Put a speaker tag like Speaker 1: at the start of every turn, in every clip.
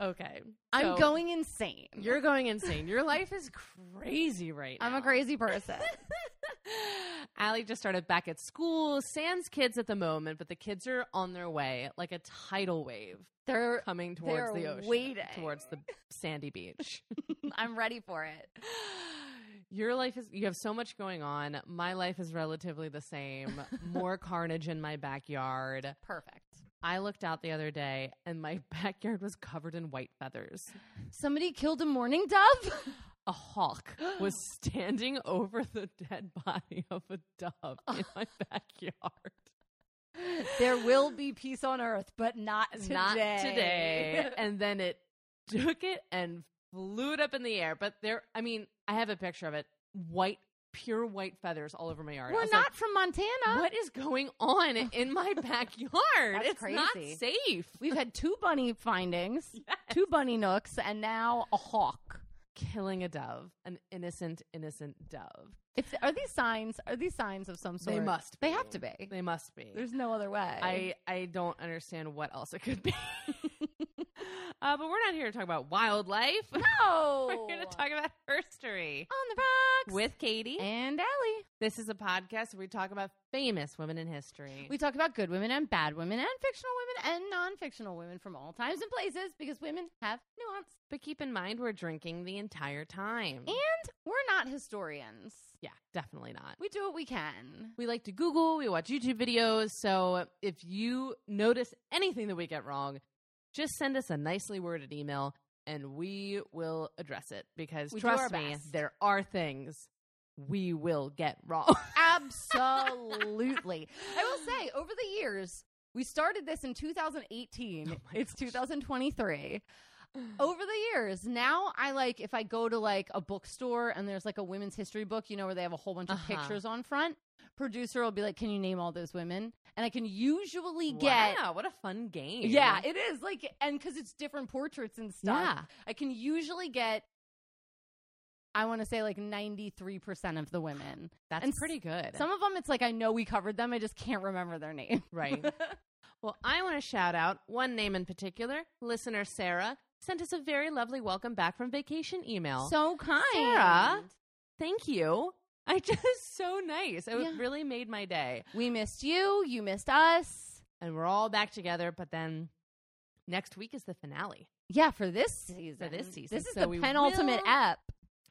Speaker 1: Okay.
Speaker 2: I'm
Speaker 1: so
Speaker 2: going insane.
Speaker 1: You're going insane. Your life is crazy right now.
Speaker 2: I'm a crazy person.
Speaker 1: Allie just started back at school. Sans kids at the moment, but the kids are on their way like a tidal wave
Speaker 2: They're
Speaker 1: coming towards
Speaker 2: They're
Speaker 1: the ocean,
Speaker 2: waiting.
Speaker 1: towards the sandy beach.
Speaker 2: I'm ready for it.
Speaker 1: Your life is you have so much going on. My life is relatively the same. More carnage in my backyard.
Speaker 2: Perfect.
Speaker 1: I looked out the other day and my backyard was covered in white feathers.
Speaker 2: Somebody killed a mourning dove?
Speaker 1: A hawk was standing over the dead body of a dove in my backyard.
Speaker 2: there will be peace on earth, but not today.
Speaker 1: Not today. and then it took it and flew it up in the air. But there, I mean, I have a picture of it. White, pure white feathers all over my yard.
Speaker 2: We're not
Speaker 1: like,
Speaker 2: from Montana.
Speaker 1: what is going on in my backyard?
Speaker 2: That's
Speaker 1: it's not safe.
Speaker 2: We've had two bunny findings, two bunny nooks, and now a hawk.
Speaker 1: Killing a dove, an innocent, innocent dove.
Speaker 2: If are these signs? Are these signs of some sort?
Speaker 1: They must.
Speaker 2: They have to be.
Speaker 1: They must be.
Speaker 2: There's no other way.
Speaker 1: I I don't understand what else it could be. uh, but we're not here to talk about wildlife.
Speaker 2: no.
Speaker 1: We're here to talk about history
Speaker 2: on the rocks
Speaker 1: with Katie.
Speaker 2: and Allie.
Speaker 1: This is a podcast where we talk about famous women in history.
Speaker 2: We talk about good women and bad women and fictional women and non-fictional women from all times and places because women have nuance.
Speaker 1: but keep in mind, we're drinking the entire time.
Speaker 2: And we're not historians.
Speaker 1: yeah, definitely not.
Speaker 2: We do what we can.
Speaker 1: We like to Google, we watch YouTube videos. So if you notice anything that we get wrong, just send us a nicely worded email and we will address it because
Speaker 2: We
Speaker 1: trust me,
Speaker 2: best.
Speaker 1: there are things we will get wrong.
Speaker 2: Absolutely. I will say, over the years, we started this in 2018.
Speaker 1: Oh
Speaker 2: it's
Speaker 1: gosh.
Speaker 2: 2023. Over the years, now I like if I go to like a bookstore and there's like a women's history book, you know, where they have a whole bunch of
Speaker 1: Uh-huh.
Speaker 2: pictures on front. Producer will be like, "Can you name all those women?" And I can usually get
Speaker 1: wow, what a fun game.
Speaker 2: Yeah, it is like, and because it's different portraits and stuff,
Speaker 1: Yeah.
Speaker 2: I can usually get. I want to say like ninety three percent of the women.
Speaker 1: That's
Speaker 2: And
Speaker 1: pretty good.
Speaker 2: Some of them, it's like I know we covered them, I just can't remember their name.
Speaker 1: right. Well, I want to shout out one name in particular. Listener Sarah sent us a very lovely welcome back from vacation email.
Speaker 2: so kind.
Speaker 1: Sarah? Thank you. I just so nice. It
Speaker 2: Yeah.
Speaker 1: really made my day.
Speaker 2: We missed you. You missed us.
Speaker 1: And we're all back together, but then next week is the finale.
Speaker 2: Yeah, for this season.
Speaker 1: For this season.
Speaker 2: This is
Speaker 1: So
Speaker 2: the penultimate
Speaker 1: will-
Speaker 2: ep.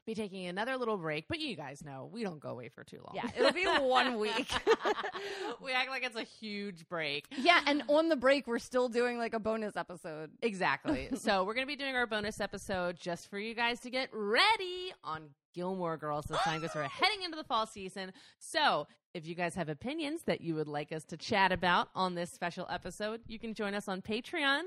Speaker 1: Be taking another little break, but you guys know we don't go away for too long.
Speaker 2: Yeah, it'll be one week.
Speaker 1: we act like it's a huge break.
Speaker 2: yeah, and on the break, we're still doing like a bonus episode.
Speaker 1: Exactly. so we're going to be doing our bonus episode just for you guys to get ready on Gilmore Girls this time because we're heading into the fall season. So if you guys have opinions that you would like us to chat about on this special episode, you can join us on Patreon.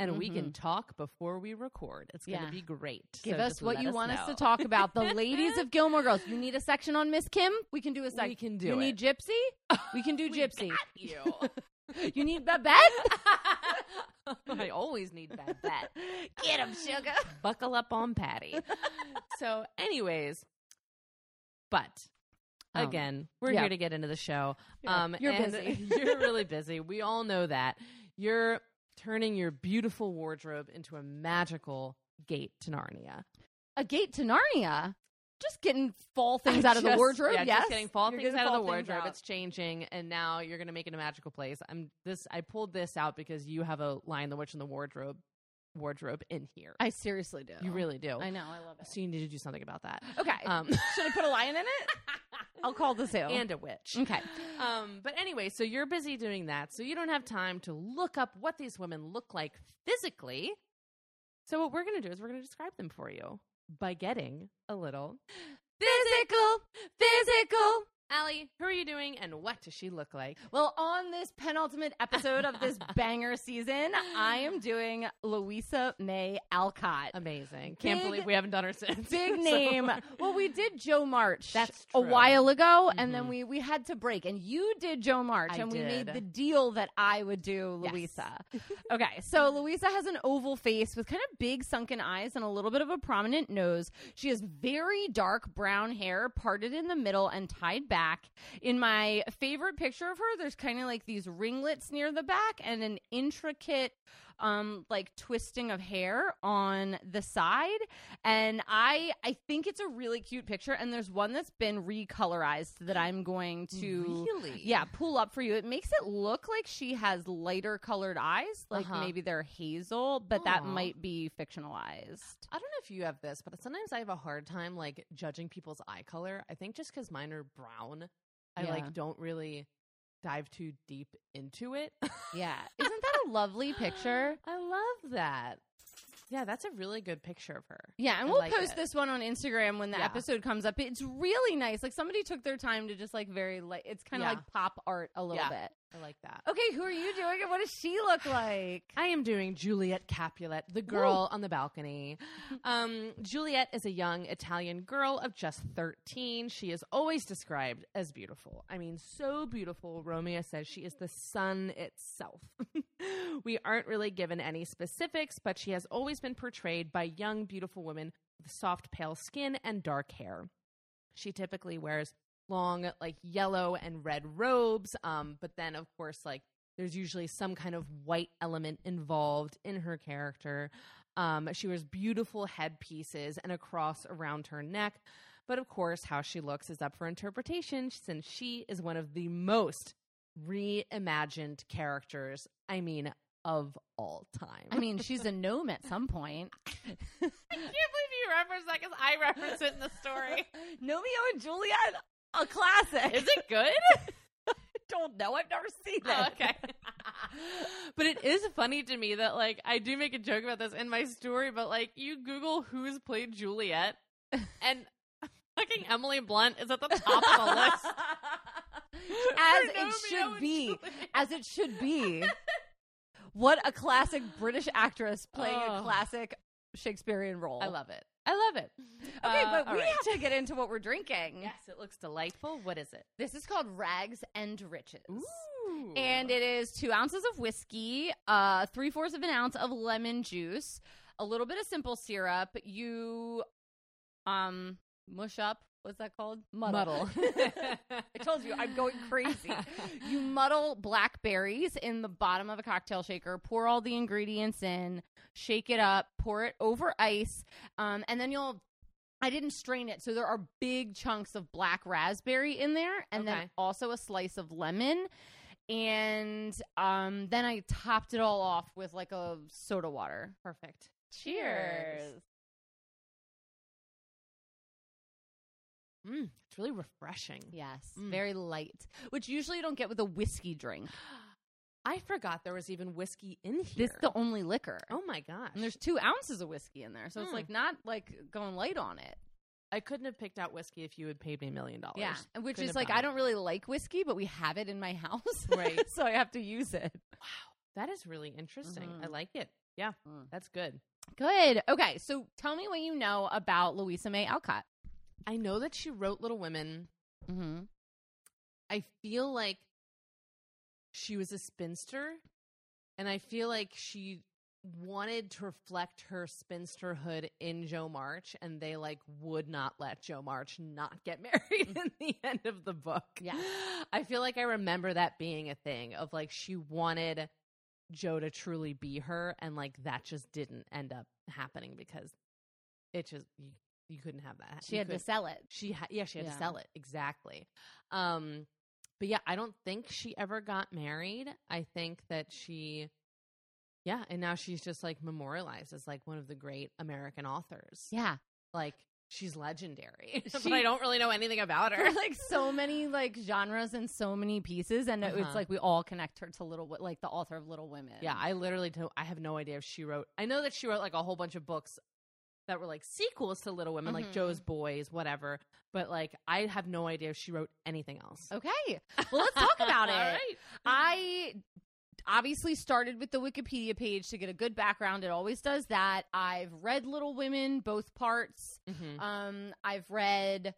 Speaker 1: And we can talk before we record. It's going to be great.
Speaker 2: Give
Speaker 1: So
Speaker 2: us what you want us to talk about. The ladies of Gilmore Girls. You need a section on Miss Kim? We can do a section.
Speaker 1: We can do
Speaker 2: You
Speaker 1: it.
Speaker 2: need Gypsy? We can do
Speaker 1: We
Speaker 2: Gypsy.
Speaker 1: got you.
Speaker 2: You need Babette?
Speaker 1: I always need Babette.
Speaker 2: Get him, sugar.
Speaker 1: Buckle up on Patty. so, anyways, but
Speaker 2: Um,
Speaker 1: again, we're
Speaker 2: yeah.
Speaker 1: here to get into the show.
Speaker 2: Yeah,
Speaker 1: Um,
Speaker 2: you're busy.
Speaker 1: you're really busy. We all know that. You're turning your beautiful wardrobe into a magical gate to Narnia.
Speaker 2: A gate to Narnia. Just getting fall things out of the wardrobe.
Speaker 1: Yeah,
Speaker 2: yes.
Speaker 1: just getting fall
Speaker 2: You're
Speaker 1: things out of the wardrobe.
Speaker 2: out.
Speaker 1: It's changing, and now you're going to make it a magical place. I'm this. I pulled this out because you have a Lion, the Witch, in the Wardrobe wardrobe in here.
Speaker 2: I seriously do.
Speaker 1: you really do.
Speaker 2: I know. I love it.
Speaker 1: So you need to do something about that.
Speaker 2: Okay.
Speaker 1: Um,
Speaker 2: Should I put a lion in it? I'll call the sale.
Speaker 1: and a witch.
Speaker 2: okay.
Speaker 1: Um, but anyway, so you're busy doing that, so you don't have time to look up what these women look like physically. So what we're going to do is we're going to describe them for you by getting a little physical, physical. Allie, who are you doing, and what does she look like?
Speaker 2: Well, on this penultimate episode of this banger season, I am doing Louisa May Alcott.
Speaker 1: Amazing! Can't
Speaker 2: Big-
Speaker 1: believe we haven't done her since.
Speaker 2: Big
Speaker 1: So-
Speaker 2: name. Well, we did Jo March
Speaker 1: That's true.
Speaker 2: a while ago, and
Speaker 1: Mhm.
Speaker 2: then we we had to break. And you did Jo March,
Speaker 1: I
Speaker 2: and we made the deal that I would do
Speaker 1: Yes.
Speaker 2: Louisa. okay, so Louisa has an oval face with kind of big sunken eyes and a little bit of a prominent nose. She has very dark brown hair, parted in the middle and tied back. In my favorite picture of her, there's kind of like these ringlets near the back and an intricate um like twisting of hair on the side and I I think it's a really cute picture and there's one that's been recolorized that I'm going to
Speaker 1: really?
Speaker 2: yeah, pull up for you. It makes it look like she has lighter colored eyes, like
Speaker 1: Uh-huh.
Speaker 2: maybe they're hazel, but that might be fictionalized.
Speaker 1: I don't know if you have this, but sometimes I have a hard time like judging people's eye color. I think just because mine are brown, I
Speaker 2: Yeah.
Speaker 1: like don't really dive too deep into it.
Speaker 2: Yeah. Isn't that a lovely picture?
Speaker 1: I love that. Yeah, that's a really good picture of her.
Speaker 2: Yeah, and
Speaker 1: I
Speaker 2: we'll
Speaker 1: like
Speaker 2: post
Speaker 1: it.
Speaker 2: this one on Instagram when the
Speaker 1: Yeah.
Speaker 2: episode comes up. It's really nice. Like somebody took their time to just like very like it's kind of
Speaker 1: Yeah.
Speaker 2: like pop art a little
Speaker 1: Yeah.
Speaker 2: bit.
Speaker 1: I like that.
Speaker 2: Okay, who are you doing and what does she look like?
Speaker 1: I am doing Juliet Capulet, the girl on the balcony. Um, Juliet is a young Italian girl of just 13. She is always described as beautiful. I mean, so beautiful. Romeo says she is the sun itself. we aren't really given any specifics, but she has always been portrayed by young, beautiful women with soft, pale skin and dark hair. She typically wears long, like yellow and red robes. Um, but then, of course, like there's usually some kind of white element involved in her character. Um, she wears beautiful headpieces and a cross around her neck. But of course, how she looks is up for interpretation since she is one of the most reimagined characters, I mean, of all time.
Speaker 2: I mean, she's a gnome at some point.
Speaker 1: I can't believe you reference that because I reference it in the story.
Speaker 2: Gnomeo and Juliet, a classic.
Speaker 1: Is it good?
Speaker 2: don't know. I've never seen oh, it.
Speaker 1: Oh, okay. but it is funny to me that like I do make a joke about this in my story, but like you Google who's played Juliet and fucking Emily Blunt is at the top of the list.
Speaker 2: As it should be. As it should be. What a classic British actress playing a
Speaker 1: Oh.
Speaker 2: classic Shakespearean role.
Speaker 1: I love it. I love it.
Speaker 2: Okay,
Speaker 1: Uh,
Speaker 2: but we
Speaker 1: right.
Speaker 2: have to get into what we're drinking.
Speaker 1: Yes, it looks delightful. What is it?
Speaker 2: This is called Rags and Riches.
Speaker 1: Ooh.
Speaker 2: And it is two ounces of whiskey, uh, three fourths of an ounce of lemon juice, a little bit of simple syrup. You um mush up. What's that called?
Speaker 1: muddle. muddle.
Speaker 2: I told you I'm going crazy. you muddle blackberries in the bottom of a cocktail shaker, pour all the ingredients in, shake it up, pour it over ice, um, and then you'll. I didn't strain it, so there are big chunks of black raspberry in there, and then also a slice of lemon. And um, then I topped it all off with like a soda water.
Speaker 1: Perfect.
Speaker 2: Cheers.
Speaker 1: Mm, it's really refreshing.
Speaker 2: Yes,
Speaker 1: Mm.
Speaker 2: very light, which usually you don't get with a whiskey drink.
Speaker 1: I forgot there was even whiskey in here.
Speaker 2: This is the only liquor.
Speaker 1: oh my gosh.
Speaker 2: And there's two ounces of whiskey in there, so it's
Speaker 1: Hmm.
Speaker 2: like not like going light on it.
Speaker 1: I couldn't have picked out whiskey if you had paid me a million dollars.
Speaker 2: Yeah, which
Speaker 1: Couldn't
Speaker 2: is like I don't really like whiskey, but we have it in my house,
Speaker 1: Right.
Speaker 2: so I have to use it.
Speaker 1: Wow, that is really interesting. I
Speaker 2: Mhm.
Speaker 1: like it. Yeah,
Speaker 2: Mm.
Speaker 1: that's good.
Speaker 2: Good. Okay, so tell me what you know about Louisa May Alcott.
Speaker 1: I know that she wrote Little Women.
Speaker 2: Mm-hmm.
Speaker 1: I feel like she was a spinster, and I feel like she wanted to reflect her spinsterhood in Jo March, and they like would not let Jo March not get married in the end of the book.
Speaker 2: Yeah.
Speaker 1: I feel like I remember that being a thing of like she wanted Jo to truly be her, and like that just didn't end up happening because it just you, you couldn't have that.
Speaker 2: She
Speaker 1: You
Speaker 2: had to sell it.
Speaker 1: she ha- yeah she had
Speaker 2: Yeah.
Speaker 1: to sell it exactly um but yeah i don't think she ever got married i think that she yeah and now she's just like memorialized as like one of the great american authors
Speaker 2: Yeah,
Speaker 1: like she's legendary
Speaker 2: She-
Speaker 1: but i don't really know anything about her
Speaker 2: like so many like genres and so many pieces, and
Speaker 1: Uh-huh.
Speaker 2: it's like we all connect her to Little, like the author of Little Women.
Speaker 1: yeah i literally don't i have no idea if she wrote i know that she wrote like a whole bunch of books that were like sequels to little women
Speaker 2: Mhm.
Speaker 1: like Jo's Boys whatever but like i have no idea if she wrote anything else
Speaker 2: Okay. Well, let's talk about it.
Speaker 1: Right.
Speaker 2: I obviously started with the Wikipedia page to get a good background. It always does that. I've read Little Women, both parts.
Speaker 1: Mhm.
Speaker 2: Um, I've read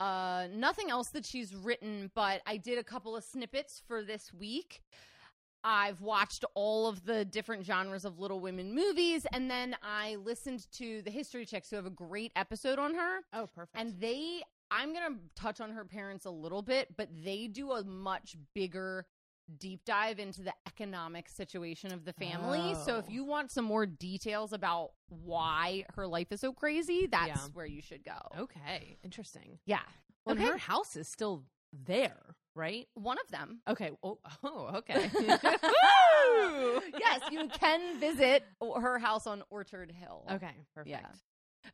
Speaker 2: uh, nothing else that she's written, but I did a couple of snippets for this week. I've watched all of the different genres of Little Women movies, and then I listened to the History Chicks, who have a great episode on her.
Speaker 1: oh perfect
Speaker 2: And they, I'm going to touch on her parents a little bit, but they do a much bigger deep dive into the economic situation of the family. So if
Speaker 1: Oh.
Speaker 2: you want some more details about why her life is so crazy, that's
Speaker 1: Yeah.
Speaker 2: where you should go.
Speaker 1: Okay, interesting.
Speaker 2: Yeah.
Speaker 1: Well,
Speaker 2: Okay.
Speaker 1: her house is still there, right?
Speaker 2: One of them.
Speaker 1: Okay. Oh, oh okay.
Speaker 2: Yes, you can visit her house on Orchard Hill.
Speaker 1: Okay, perfect.
Speaker 2: Yeah.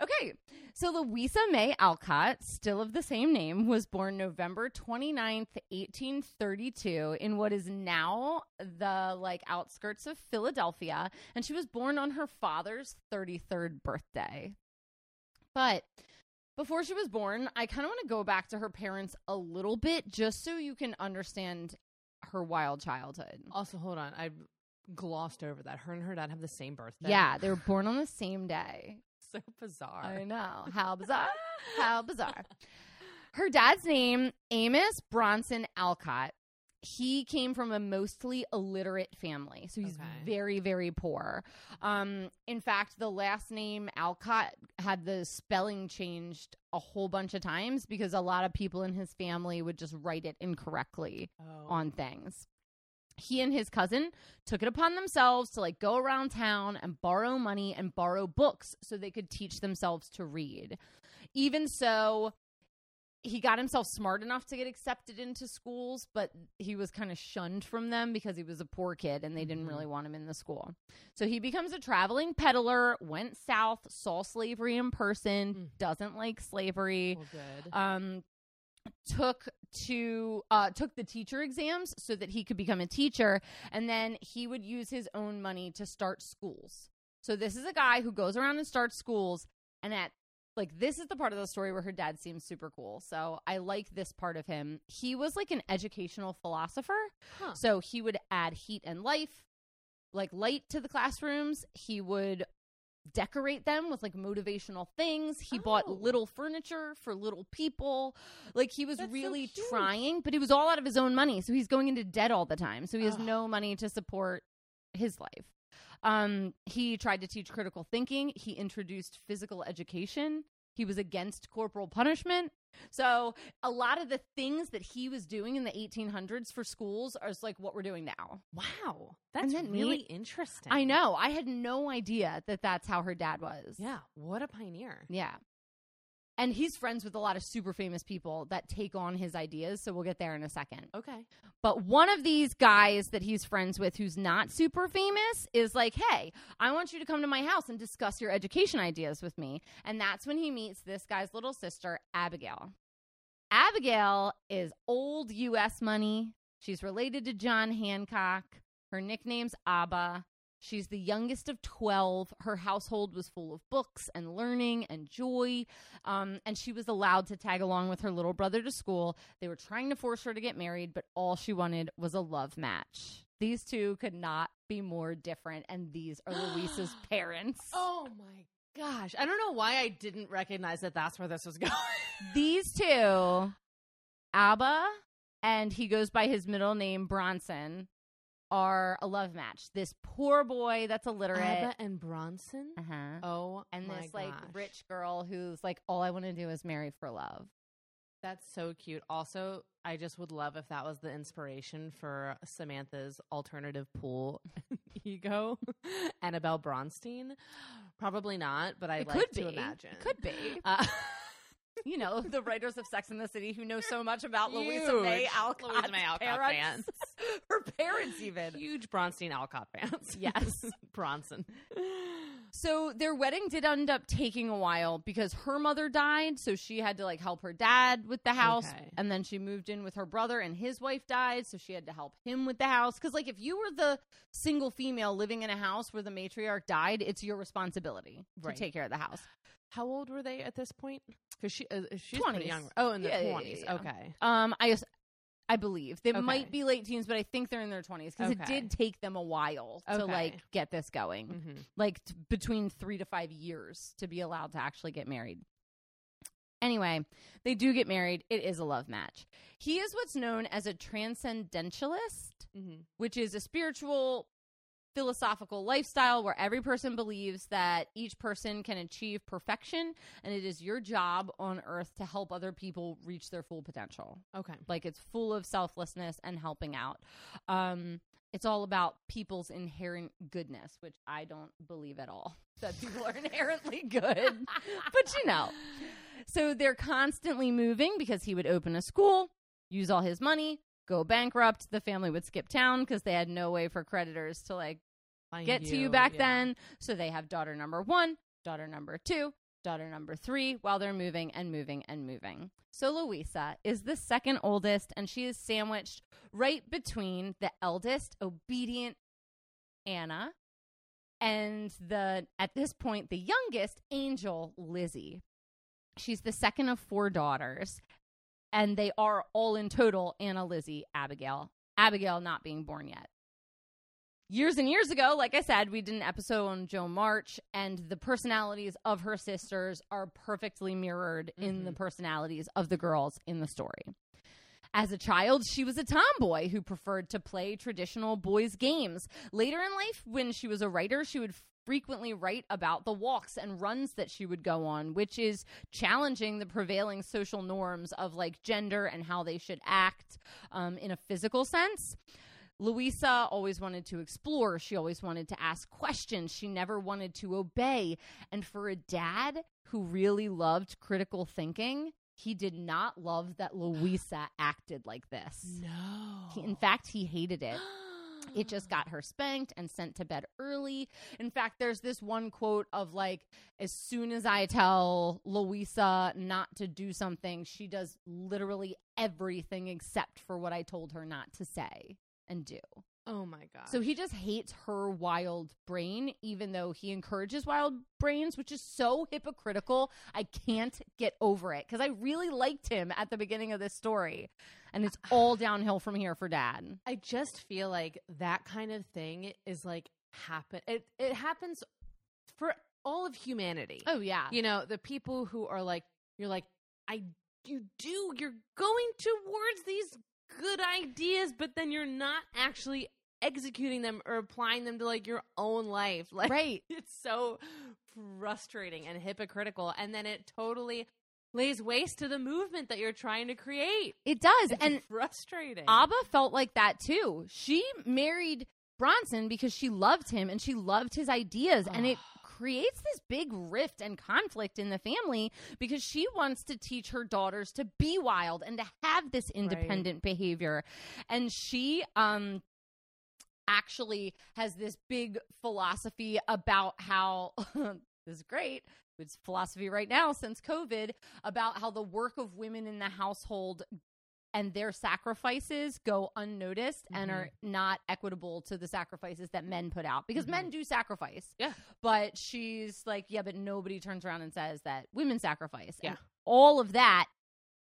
Speaker 2: Okay, so Louisa May Alcott, still of the same name, was born November 29th, 1832, in what is now the like outskirts of Philadelphia, and she was born on her father's 33rd birthday. But before she was born, I kind of want to go back to her parents a little bit just so you can understand her wild childhood.
Speaker 1: Also, hold on. I glossed over that. Her and her dad have the same birthday.
Speaker 2: Yeah, they were born on the same day.
Speaker 1: so bizarre.
Speaker 2: I know. How bizarre. How bizarre. Her dad's name, Amos Bronson Alcott. He came from a mostly illiterate family. So he's
Speaker 1: Okay.
Speaker 2: very, very poor. Um, in fact, the last name Alcott had the spelling changed a whole bunch of times because a lot of people in his family would just write it incorrectly
Speaker 1: Oh.
Speaker 2: on things. He and his cousin took it upon themselves to like go around town and borrow money and borrow books so they could teach themselves to read. Even so, he got himself smart enough to get accepted into schools, but he was kind of shunned from them because he was a poor kid and they didn't
Speaker 1: Mhm.
Speaker 2: really want him in the school. So he becomes a traveling peddler, went south, saw slavery in person,
Speaker 1: Mm.
Speaker 2: doesn't like slavery
Speaker 1: Well, good.
Speaker 2: um took to uh took the teacher exams so that he could become a teacher and then he would use his own money to start schools so this is a guy who goes around and starts schools and at like this is the part of the story where her dad seems super cool. So i like this part of him. He was like an educational philosopher.
Speaker 1: Huh.
Speaker 2: so he would add heat and life like light to the classrooms. He would decorate them with like motivational things. He bought
Speaker 1: Oh.
Speaker 2: little furniture for little people. Like he was
Speaker 1: That's
Speaker 2: really
Speaker 1: cute.
Speaker 2: trying but it was all out of his own money. So he's going into debt all the time. So he has no money to support his life um he tried to teach critical thinking he introduced physical education he was against corporal punishment so a lot of the things that he was doing in the 1800s for schools are like what we're doing now
Speaker 1: wow. That's
Speaker 2: that
Speaker 1: really interesting.
Speaker 2: i know i had no idea that that's how her dad was
Speaker 1: Yeah. What a pioneer.
Speaker 2: yeah and he's friends with a lot of super famous people that take on his ideas so we'll get there in a second
Speaker 1: Okay.
Speaker 2: but one of these guys that he's friends with who's not super famous is like, hey, I want you to come to my house and discuss your education ideas with me. And that's when he meets this guy's little sister, Abigail. Abigail is old U.S. money. She's related to John Hancock. Her nickname's Abba. She's the youngest of 12. Her household was full of books and learning and joy. Um, and she was allowed to tag along with her little brother to school. They were trying to force her to get married, but all she wanted was a love match. These two could not be more different. And these are Louisa's parents.
Speaker 1: Oh my gosh. I don't know why I didn't recognize that that's where this was going.
Speaker 2: These two, Abba, and he goes by his middle name, Bronson, are a love match. This poor boy that's illiterate.
Speaker 1: Abba and Bronson.
Speaker 2: uh-huh.
Speaker 1: Oh,
Speaker 2: and this like rich girl who's like, all I want to do is marry for love.
Speaker 1: That's so cute. Also, I just would love if that was the inspiration for Samantha's alternative pool ego, Annabelle Bronstein. Probably not, but I like
Speaker 2: could
Speaker 1: to
Speaker 2: be.
Speaker 1: imagine.
Speaker 2: It could be.
Speaker 1: Uh,
Speaker 2: You know, the writers of Sex in the City who know so much about Louisa May Alcott.
Speaker 1: Louisa May Alcott
Speaker 2: parents. Her parents even.
Speaker 1: huge Bronstein Alcott fans.
Speaker 2: Yes.
Speaker 1: Bronson.
Speaker 2: So their wedding did end up taking a while because her mother died, so she had to like help her dad with the house,
Speaker 1: Okay.
Speaker 2: and then she moved in with her brother, and his wife died, so she had to help him with the house. Because like if you were the single female living in a house where the matriarch died, it's your responsibility
Speaker 1: Right.
Speaker 2: to take care of the house.
Speaker 1: How old were they at this point? Because she, uh, she's
Speaker 2: 20s.
Speaker 1: pretty young. Oh, in the
Speaker 2: Yeah, yeah, yeah,
Speaker 1: twenties.
Speaker 2: yeah.
Speaker 1: Okay.
Speaker 2: Um, I I believe they
Speaker 1: Okay.
Speaker 2: might be late teens, but I think they're in their twenties because it did take them a while to like get this going.
Speaker 1: hmm
Speaker 2: like t- between three to five years to be allowed to actually get married. Anyway, they do get married. It is a love match. He is what's known as a transcendentalist,
Speaker 1: hmm
Speaker 2: which is a spiritual philosophical lifestyle where every person believes that each person can achieve perfection and it is your job on earth to help other people reach their full potential.
Speaker 1: Okay.
Speaker 2: Like it's full of selflessness and helping out. Um, it's all about people's inherent goodness, which I don't believe at all that people are inherently good. but you know. So they're constantly moving because he would open a school, use all his money, go bankrupt. The family would skip town because they had no way for creditors to like
Speaker 1: Find
Speaker 2: get to you back
Speaker 1: yeah.
Speaker 2: then. So they have daughter number one, daughter number two, daughter number three while they're moving and moving and moving. So Louisa is the second oldest, and she is sandwiched right between the eldest, obedient Anna, and the at this point the youngest angel Lizzie. She's the second of four daughters, and they are all in total Anna, Lizzie, Abigail. Abigail not being born yet years and years ago, like I said, we did an episode on Joan March, and the personalities of her sisters are perfectly mirrored in the mm-hmm. personalities of the girls in the story. As a child, she was a tomboy who preferred to play traditional boys' games. Later in life, when she was a writer, she would frequently write about the walks and runs that she would go on, which is challenging the prevailing social norms of like gender and how they should act um, in a physical sense. Louisa always wanted to explore. She always wanted to ask questions. She never wanted to obey. And for a dad who really loved critical thinking, he did not love that Louisa acted like this.
Speaker 1: No.
Speaker 2: He- in fact, he hated it. It just got her spanked and sent to bed early. In fact, there's this one quote of like, as soon as I tell Louisa not to do something, she does literally everything except for what I told her not to say and do.
Speaker 1: Oh my god.
Speaker 2: So he just hates her wild brain, even though he encourages wild brains, which is so hypocritical. I can't get over it because I really liked him at the beginning of this story. And it's all downhill from here for dad.
Speaker 1: I just feel like that kind of thing is like happen. It it happens for all of humanity.
Speaker 2: Oh, yeah.
Speaker 1: You know, the people who are like, you're like, I, you do, you're going towards these good ideas, but then you're not actually executing them or applying them to like your own life. Like,
Speaker 2: Right.
Speaker 1: it's so frustrating and hypocritical. And then it totally lays waste to the movement that you're trying to create.
Speaker 2: It does.
Speaker 1: It's
Speaker 2: And
Speaker 1: frustrating.
Speaker 2: Abba felt like that too. She married Bronson because she loved him and she loved his ideas. And it creates this big rift and conflict in the family because she wants to teach her daughters to be wild and to have this independent behavior. And she, um, actually has this big philosophy about how this is great it's philosophy right now since covid about how the work of women in the household and their sacrifices go unnoticed and
Speaker 1: Mhm.
Speaker 2: are not equitable to the sacrifices that men put out because men do sacrifice.
Speaker 1: Yeah.
Speaker 2: But she's like, yeah, but nobody turns around and says that women sacrifice. And
Speaker 1: Yeah.
Speaker 2: all of that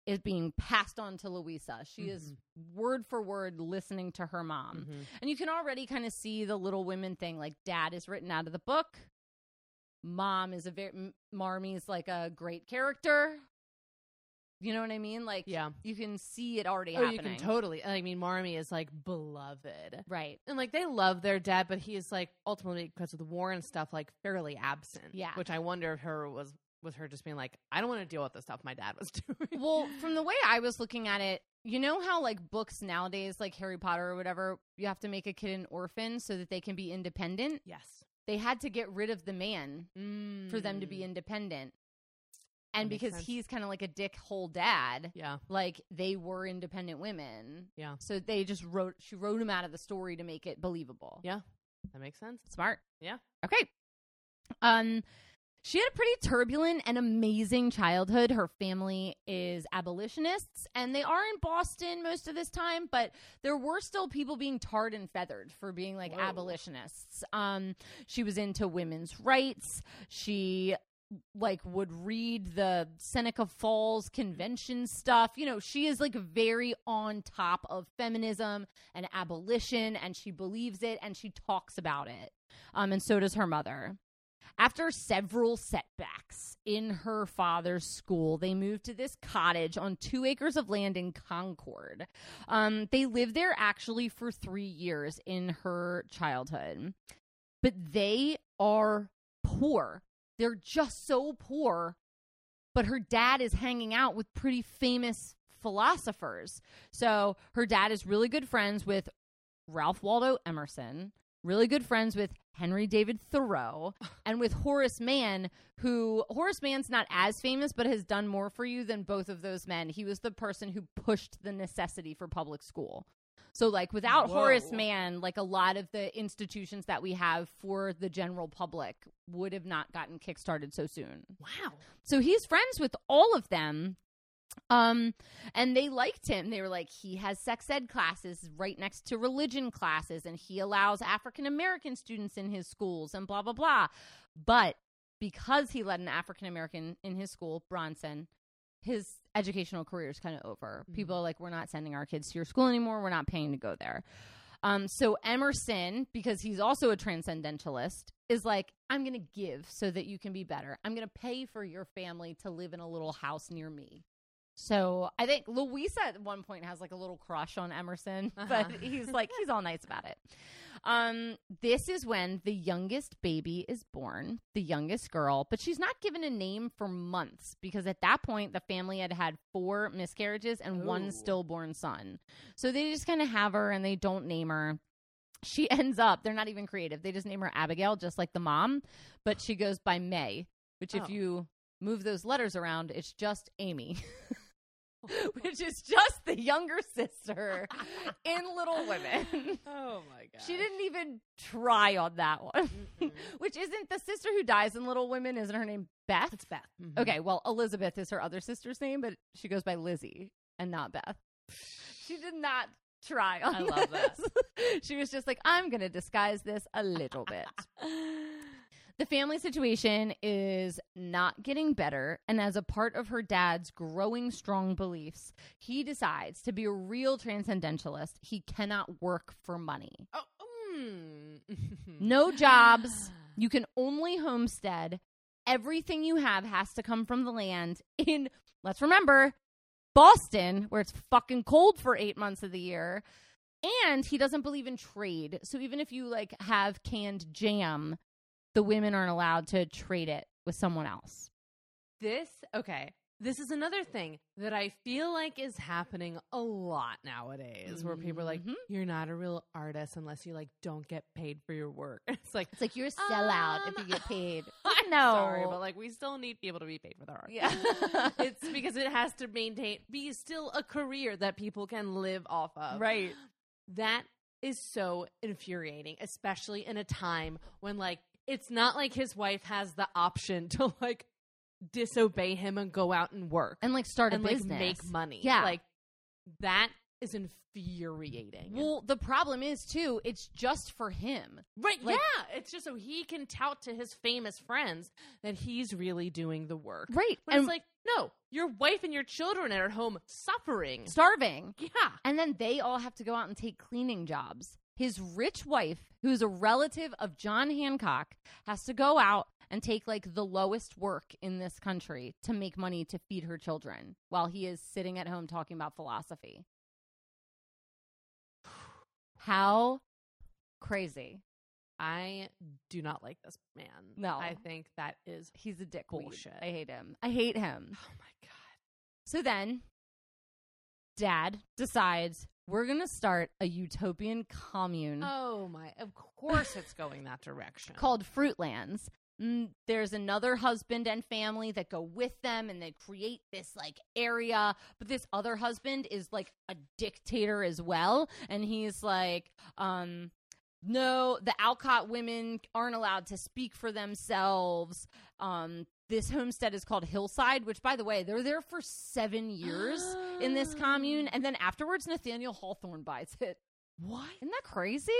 Speaker 2: is being passed on to Louisa. She is
Speaker 1: Mhm.
Speaker 2: word for word listening to her mom.
Speaker 1: Mhm.
Speaker 2: And you can already kind of see the little women thing. Like, dad is written out of the book. Mom is a very, Marmee's like a great character. You know what I mean? Like,
Speaker 1: Yeah.
Speaker 2: you can see it already
Speaker 1: Oh,
Speaker 2: happening.
Speaker 1: you can totally. I mean, Marmy is like beloved,
Speaker 2: right.
Speaker 1: and like they love their dad, but he is like ultimately because of the war and stuff, like fairly absent.
Speaker 2: Yeah.
Speaker 1: which I wonder if her was was her just being like, I don't want to deal with the stuff my dad was doing.
Speaker 2: Well, from the way I was looking at it, you know how like books nowadays, like Harry Potter or whatever, you have to make a kid an orphan so that they can be independent.
Speaker 1: yes,
Speaker 2: They had to get rid of the man for them to be
Speaker 1: Mm.
Speaker 2: independent. And because
Speaker 1: sense.
Speaker 2: he's kind of like a dickhole dad,
Speaker 1: Yeah,
Speaker 2: like they were independent women.
Speaker 1: Yeah.
Speaker 2: So they just wrote she wrote him out of the story to make it believable.
Speaker 1: Yeah. that makes sense.
Speaker 2: Smart.
Speaker 1: Yeah.
Speaker 2: Okay. Um she had a pretty turbulent and amazing childhood. Her family is abolitionists and they are in Boston most of this time, but there were still people being tarred and feathered for being like
Speaker 1: Whoa.
Speaker 2: abolitionists. Um she was into women's rights. She like would read the Seneca Falls convention stuff. You know, she is like very on top of feminism and abolition and she believes it and she talks about it. Um and so does her mother. After several setbacks in her father's school, they moved to this cottage on two acres of land in Concord. Um, they lived there actually for three years in her childhood. But they are poor. They're just so poor. But her dad is hanging out with pretty famous philosophers. So her dad is really good friends with Ralph Waldo Emerson, really good friends with Henry David Thoreau, and with Horace Mann, who Horace Mann's not as famous, but has done more for you than both of those men. He was the person who pushed the necessity for public school. So, like, without
Speaker 1: Whoa.
Speaker 2: Horace Mann, like a lot of the institutions that we have for the general public would have not gotten kickstarted so soon.
Speaker 1: Wow.
Speaker 2: So he's friends with all of them. Um, and they liked him. They were like, he has sex ed classes right next to religion classes, and he allows African American students in his schools, and blah, blah, blah. But because he led an African American in his school, Bronson, his educational career is kind of over.
Speaker 1: Mhm.
Speaker 2: People are like, we're not sending our kids to your school anymore. We're not paying to go there. Um, so Emerson, because he's also a transcendentalist, is like, I'm going to give so that you can be better. I'm going to pay for your family to live in a little house near me. So I think Louisa at one point has like a little crush on Emerson, but
Speaker 1: Uh-huh.
Speaker 2: he's like, he's all nice about it. Um, this is when the youngest baby is born, the youngest girl, but she's not given a name for months because at that point the family had had four miscarriages and
Speaker 1: Ooh.
Speaker 2: one stillborn son. So they just kind of have her and they don't name her. She ends up, they're not even creative. They just name her Abigail, just like the mom, but she goes by May, which if
Speaker 1: Oh.
Speaker 2: you move those letters around, it's just Amy. which is just the younger sister in Little Women.
Speaker 1: Oh my god.
Speaker 2: She didn't even try on that one. Which isn't the sister who dies in Little Women, isn't her name Beth?
Speaker 1: It's Beth. Mhm.
Speaker 2: Okay, well, Elizabeth is her other sister's name, but she goes by Lizzie and not Beth. She did not try on
Speaker 1: I love that.
Speaker 2: this. she was just like, I'm going to disguise this a little bit. The family situation is not getting better, and as a part of her dad's growing strong beliefs, he decides to be a real transcendentalist. He cannot work for money.
Speaker 1: Oh, mm.
Speaker 2: No jobs. You can only homestead. Everything you have has to come from the land in, let's remember, Boston, where it's fucking cold for eight months of the year. And he doesn't believe in trade. So even if you like have canned jam, the women aren't allowed to trade it with someone else.
Speaker 1: This okay. This is another thing that I feel like is happening a lot nowadays, where people are like,
Speaker 2: Mhm.
Speaker 1: "You're not a real artist unless you like don't get paid for your work." It's like
Speaker 2: It's like you're a sellout if
Speaker 1: Um,
Speaker 2: you get paid.
Speaker 1: I'm
Speaker 2: No.
Speaker 1: sorry, but like we still need people to be paid for their art.
Speaker 2: Yeah.
Speaker 1: it's because it has to maintain be still a career that people can live off of.
Speaker 2: right.
Speaker 1: That is so infuriating, especially in a time when like it's not like his wife has the option to like disobey him and go out and work
Speaker 2: And like start
Speaker 1: and
Speaker 2: a
Speaker 1: like
Speaker 2: business.
Speaker 1: make money.
Speaker 2: Yeah.
Speaker 1: Like that is infuriating.
Speaker 2: Well, the problem is too, it's just for him.
Speaker 1: right,
Speaker 2: like-
Speaker 1: yeah. It's just so he can tout to his famous friends that he's really doing the work.
Speaker 2: Right. And
Speaker 1: it's like, no, your wife and your children are at home suffering.
Speaker 2: starving.
Speaker 1: Yeah.
Speaker 2: And then they all have to go out and take cleaning jobs. His rich wife, who's a relative of John Hancock, has to go out and take like the lowest work in this country to make money to feed her children while he is sitting at home talking about philosophy. How crazy.
Speaker 1: I do not like this man.
Speaker 2: No.
Speaker 1: I think that is
Speaker 2: He's a dick.
Speaker 1: Bullshit.
Speaker 2: I hate him. I hate him.
Speaker 1: oh my god.
Speaker 2: So then, dad decides we're going to start a utopian commune
Speaker 1: Oh my of course it's going that direction.
Speaker 2: called Fruitlands. Mm, there's another husband and family that go with them and they create this like area. But this other husband is like a dictator as well. And he's like, um, no, the Alcott women aren't allowed to speak for themselves. Um, this homestead is called Hillside, which, by the way, they're there for seven years in this commune. And then afterwards, Nathaniel Hawthorne buys it.
Speaker 1: What?
Speaker 2: Isn't that crazy?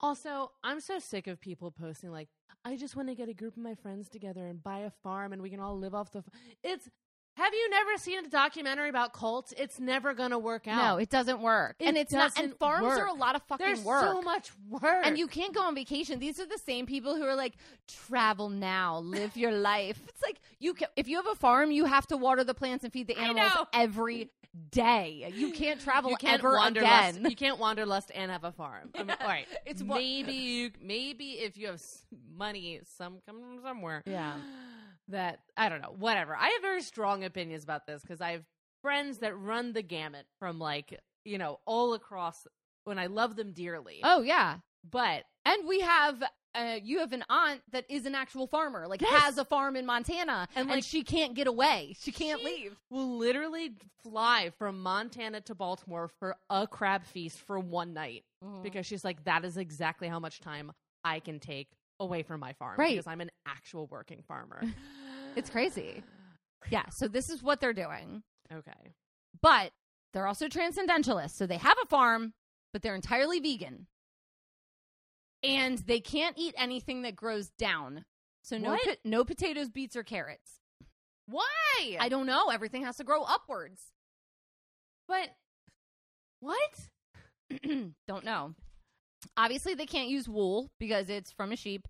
Speaker 1: Also, I'm so sick of people posting like, "I just want to get a group of my friends together and buy a farm, and we can all live off the." F-. It's Have you never seen a documentary about cults? It's never gonna work out.
Speaker 2: No, it doesn't work.
Speaker 1: It
Speaker 2: and it's not and farms are a lot of fucking
Speaker 1: There's
Speaker 2: work.
Speaker 1: so much work,
Speaker 2: and you can't go on vacation. These are the same people who are like, travel now, live your life. It's like you can, if you have a farm, you have to water the plants and feed the animals every day. You can't travel
Speaker 1: you can't
Speaker 2: ever
Speaker 1: wanderlust.
Speaker 2: again.
Speaker 1: You can't wanderlust and have a farm. I mean, all right,
Speaker 2: It's
Speaker 1: maybe you maybe if you have money, some come from somewhere.
Speaker 2: Yeah.
Speaker 1: that I don't know. Whatever. I have very strong opinions about this because I have friends that run the gamut from like you know all across. When I love them dearly,
Speaker 2: Oh yeah,
Speaker 1: but
Speaker 2: and we have. Uh, you have an aunt that is an actual farmer, like
Speaker 1: Yes.
Speaker 2: has a farm in Montana,
Speaker 1: And,
Speaker 2: and,
Speaker 1: like,
Speaker 2: she can't get away. She can't
Speaker 1: she
Speaker 2: leave.
Speaker 1: will literally fly from Montana to Baltimore for a crab feast for one night
Speaker 2: Mm-hmm.
Speaker 1: because she's like, that is exactly how much time I can take away from my farm
Speaker 2: Right.
Speaker 1: because I'm an actual working farmer.
Speaker 2: It's crazy. Yeah, so this is what they're doing.
Speaker 1: okay.
Speaker 2: But they're also transcendentalists. So they have a farm, but they're entirely vegan. And they can't eat anything that grows down. So no po- no potatoes, beets or carrots.
Speaker 1: Why?
Speaker 2: I don't know. Everything has to grow upwards.
Speaker 1: But what?
Speaker 2: don't know. Obviously they can't use wool because it's from a sheep,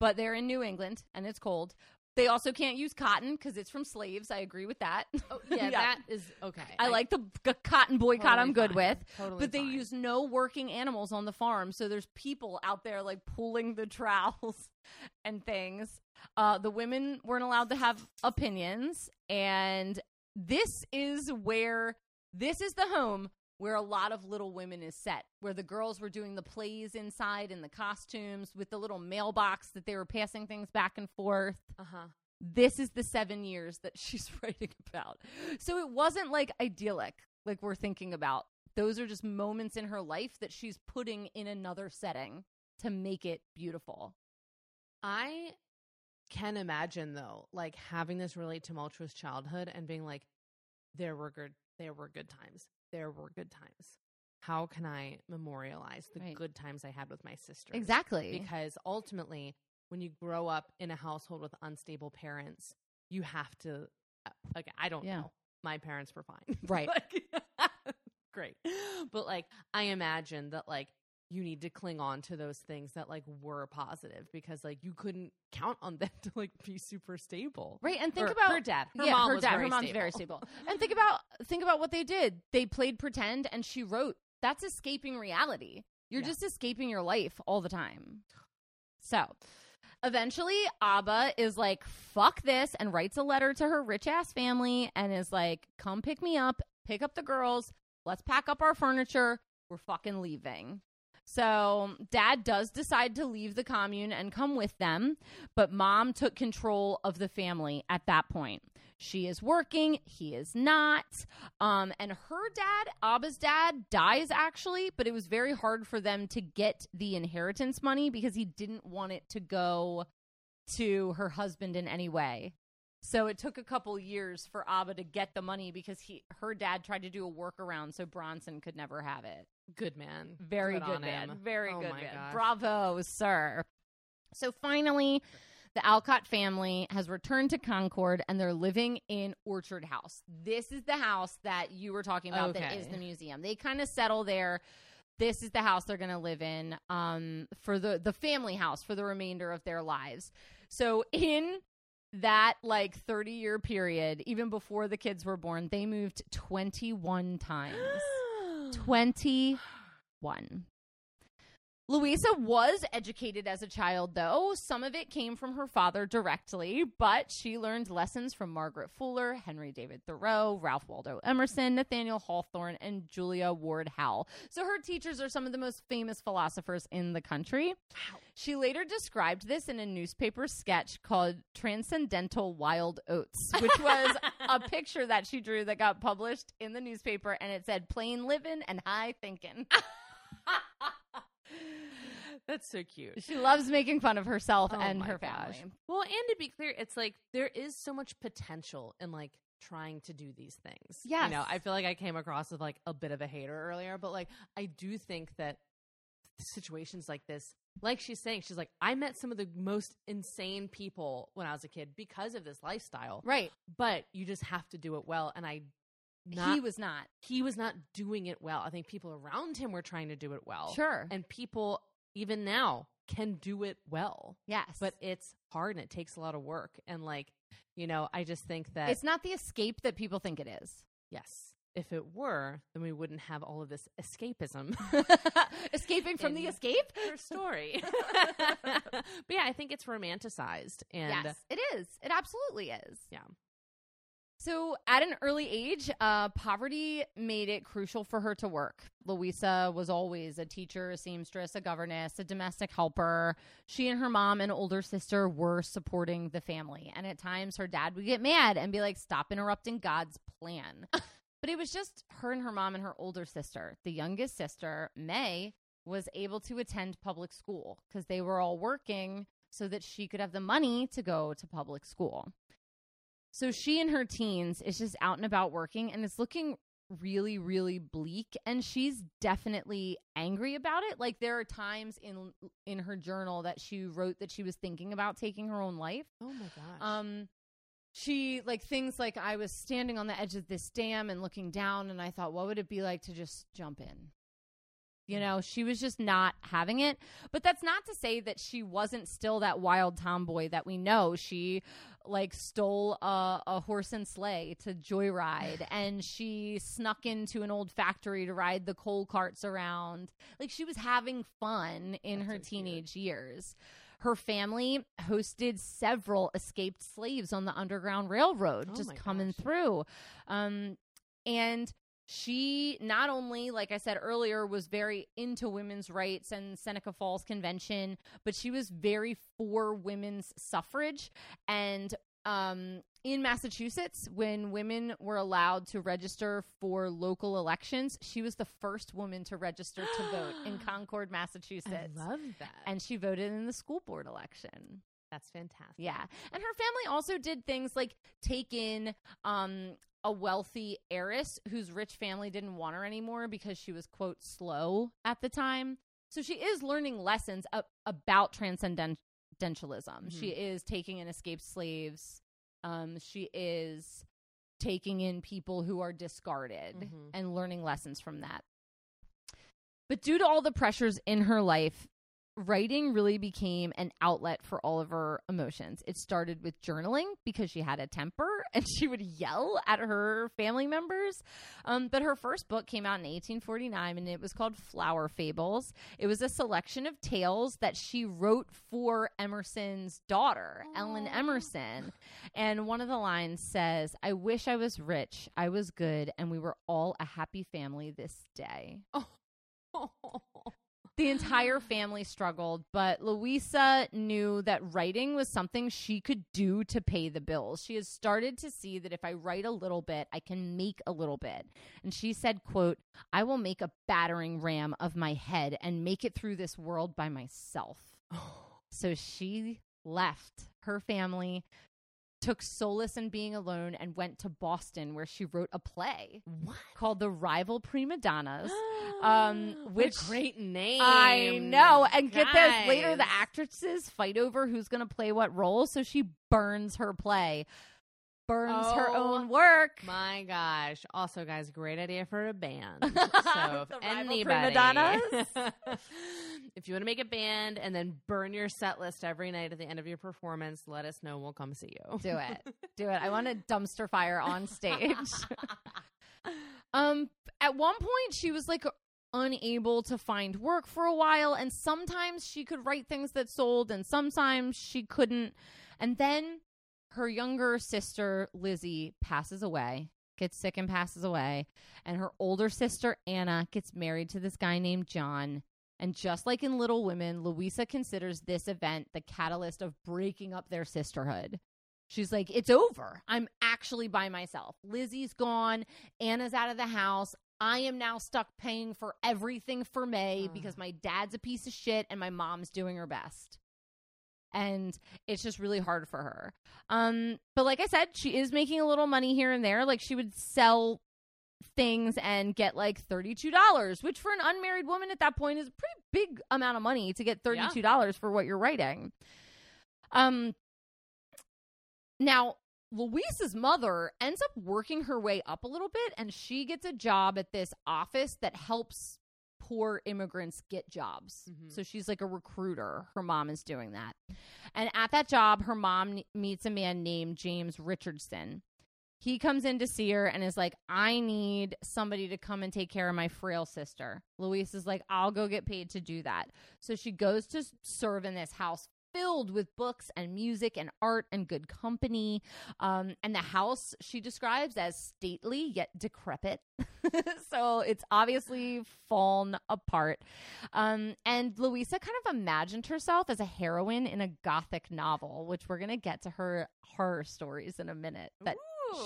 Speaker 2: but they're in New England and it's cold. They also can't use cotton because it's from slaves. I agree with that.
Speaker 1: Oh, yeah, that is okay.
Speaker 2: I, like the g- cotton boycott.
Speaker 1: Totally
Speaker 2: I'm good
Speaker 1: fine.
Speaker 2: with.
Speaker 1: Totally
Speaker 2: but they
Speaker 1: fine.
Speaker 2: use no working animals on the farm, so there's people out there like pulling the trowels and things. Uh, the women weren't allowed to have opinions, and this is where this is the home where a lot of Little Women is set, where the girls were doing the plays inside in the costumes with the little mailbox that they were passing things back and forth
Speaker 1: Uh huh.
Speaker 2: this is the seven years that she's writing about. So it wasn't like idyllic, like we're thinking about. Those are just moments in her life that she's putting in another setting to make it beautiful.
Speaker 1: I can imagine though, like having this really tumultuous childhood and being like, there were good, there were good times, there were good times. How can I memorialize the
Speaker 2: Right.
Speaker 1: good times I had with my sister?
Speaker 2: Exactly.
Speaker 1: Because ultimately, when you grow up in a household with unstable parents, you have to. uh, Like I don't
Speaker 2: Yeah.
Speaker 1: know, my parents were fine,
Speaker 2: Right.
Speaker 1: like, great, but like I imagine that like you need to cling on to those things that like were positive because like you couldn't count on them to like be super stable.
Speaker 2: right, and think
Speaker 1: Or
Speaker 2: about
Speaker 1: her dad. Her
Speaker 2: yeah,
Speaker 1: mom
Speaker 2: her dad. her mom's
Speaker 1: stable.
Speaker 2: very stable. and think about think about what they did. They played pretend, and she wrote. That's escaping reality. You're
Speaker 1: Yeah.
Speaker 2: just escaping your life all the time. So, eventually, Abba is like, "Fuck this," and writes a letter to her rich ass family, and is like, "Come pick me up, pick up the girls. Let's pack up our furniture. We're fucking leaving." So, dad does decide to leave the commune and come with them, but mom took control of the family at that point. She is working, he is not. Um, and her dad, Abba's dad, dies actually, but it was very hard for them to get the inheritance money because he didn't want it to go to her husband in any way. So it took a couple years for Abba to get the money because he her dad tried to do a workaround so Bronson could never have it.
Speaker 1: Good man.
Speaker 2: Very good, man.
Speaker 1: him.
Speaker 2: Very
Speaker 1: Oh
Speaker 2: good man.
Speaker 1: gosh.
Speaker 2: Bravo, sir. So finally, the Alcott family has returned to Concord and they're living in Orchard House. This is the house that you were talking about that is the museum. They kind of settle there. This is the house they're going to live in um, for the the family house for the remainder of their lives. So in that like 30 year period, even before the kids were born, they moved 21 times. 21. Louisa was educated as a child, though. Some of it came from her father directly, but she learned lessons from Margaret Fuller, Henry David Thoreau, Ralph Waldo Emerson, Nathaniel Hawthorne, and Julia Ward Howe. So her teachers are some of the most famous philosophers in the country. She later described this in a newspaper sketch called Transcendental Wild Oats, which was a picture that she drew that got published in the newspaper, and it said plain living and high thinking.
Speaker 1: That's so cute.
Speaker 2: She loves making fun of herself
Speaker 1: Oh
Speaker 2: and
Speaker 1: my
Speaker 2: her
Speaker 1: gosh.
Speaker 2: family.
Speaker 1: Well, and to be clear, it's like there is so much potential in like trying to do these things.
Speaker 2: Yeah.
Speaker 1: You know, I feel like I came across as like a bit of a hater earlier, but like I do think that situations like this like she's saying, she's like, I met some of the most insane people when I was a kid because of this lifestyle.
Speaker 2: Right.
Speaker 1: But you just have to do it well. And I, not,
Speaker 2: he was not.
Speaker 1: he was not doing it well. I think people around him were trying to do it well.
Speaker 2: Sure.
Speaker 1: And people, even now, can do it well.
Speaker 2: yes.
Speaker 1: But it's hard and it takes a lot of work. And like, you know, I just think that
Speaker 2: it's not the escape that people think it is.
Speaker 1: yes, if it were, then we wouldn't have all of this escapism.
Speaker 2: Escaping from the escape?
Speaker 1: her story. but yeah, I think it's romanticized and
Speaker 2: yes, it is. It absolutely is.
Speaker 1: Yeah.
Speaker 2: So, at an early age, uh, poverty made it crucial for her to work. Louisa was always a teacher, a seamstress, a governess, a domestic helper. She and her mom and older sister were supporting the family. And at times, her dad would get mad and be like, Stop interrupting God's plan. but it was just her and her mom and her older sister. The youngest sister, May, was able to attend public school because they were all working so that she could have the money to go to public school. So she and her teens is just out and about working and it's looking really really bleak and she's definitely angry about it. Like there are times in in her journal that she wrote that she was thinking about taking her own life.
Speaker 1: oh my gosh.
Speaker 2: Um she like things like I was standing on the edge of this dam and looking down and I thought what would it be like to just jump in? You know, she was just not having it. But that's not to say that she wasn't still that wild tomboy that we know. She like stole a, a horse and sleigh to joyride and she snuck into an old factory to ride the coal carts around. Like she was having fun in
Speaker 1: That's
Speaker 2: her
Speaker 1: so cute.
Speaker 2: teenage years. Her family hosted several escaped slaves on the Underground Railroad,
Speaker 1: Oh
Speaker 2: just coming
Speaker 1: gosh.
Speaker 2: through. Um, and she not only, like I said earlier, was very into women's rights and Seneca Falls Convention, but she was very for women's suffrage. And um, in Massachusetts, when women were allowed to register for local elections, she was the first woman to register to vote in Concord, Massachusetts.
Speaker 1: I love that.
Speaker 2: and she voted in the school board election.
Speaker 1: That's fantastic.
Speaker 2: Yeah. And her family also did things like take in um a wealthy heiress whose rich family didn't want her anymore because she was quote slow at the time. So she is learning lessons about transcendentalism. She is taking in escaped slaves. Um she is taking in people who are discarded
Speaker 1: Mhm.
Speaker 2: and learning lessons from that. But due to all the pressures in her life, writing really became an outlet for all of her emotions. It started with journaling because she had a temper and she would yell at her family members. Um, but her first book came out in 1849 and it was called Flower Fables. It was a selection of tales that she wrote for Emerson's daughter, Ellen Emerson. And one of the lines says, I wish I was rich, I was good, and we were all a happy family this day. The entire family struggled, but Louisa knew that writing was something she could do to pay the bills. She has started to see that if I write a little bit, I can make a little bit. And she said, quote, I will make a battering ram of my head and make it through this world by myself. So she left her family, took solace in being alone, and went to Boston where she wrote a play
Speaker 1: what?
Speaker 2: called The Rival Prima Donnas. Um, which-
Speaker 1: great name.
Speaker 2: I know. And get this later, the actresses fight over who's going to play what role. So she burns her play, burns her
Speaker 1: Oh,
Speaker 2: own work.
Speaker 1: My gosh. Also, guys, great idea for a band. So if anybody, if you want to make a band and then burn your set list every night at the end of your performance, let us know. We'll come see you.
Speaker 2: Do it. Do it. I want a dumpster fire on stage. um, at one point, she was like unable to find work for a while, and sometimes she could write things that sold, and sometimes she couldn't. And then her younger sister, Lizzie, passes away, gets sick and passes away. And her older sister, Anna, gets married to this guy named John. And just like in Little Women, Louisa considers this event the catalyst of breaking up their sisterhood. She's like, it's over. I'm actually by myself. Lizzie's gone. Anna's out of the house. I am now stuck paying for everything for May because my dad's a piece of shit and my mom's doing her best. And it's just really hard for her. Um, but like I said, she is making a little money here and there. Like she would sell things and get like $32, which for an unmarried woman at that point is a pretty big amount of money to get $32 for what you're writing. Um now Louisa's mother ends up working her way up a little bit and she gets a job at this office that helps poor immigrants get jobs.
Speaker 1: Mhm.
Speaker 2: So she's like a recruiter. Her mom is doing that. And at that job, her mom meets a man named James Richardson. He comes in to see her and is like, I need somebody to come and take care of my frail sister. Louise is like, I'll go get paid to do that. So she goes to serve in this house filled with books and music and art and good company. Um, and the house she describes as stately yet decrepit. so it's obviously fallen apart. Um, and Louisa kind of imagined herself as a heroine in a gothic novel, which we're going to get to her horror stories in a minute that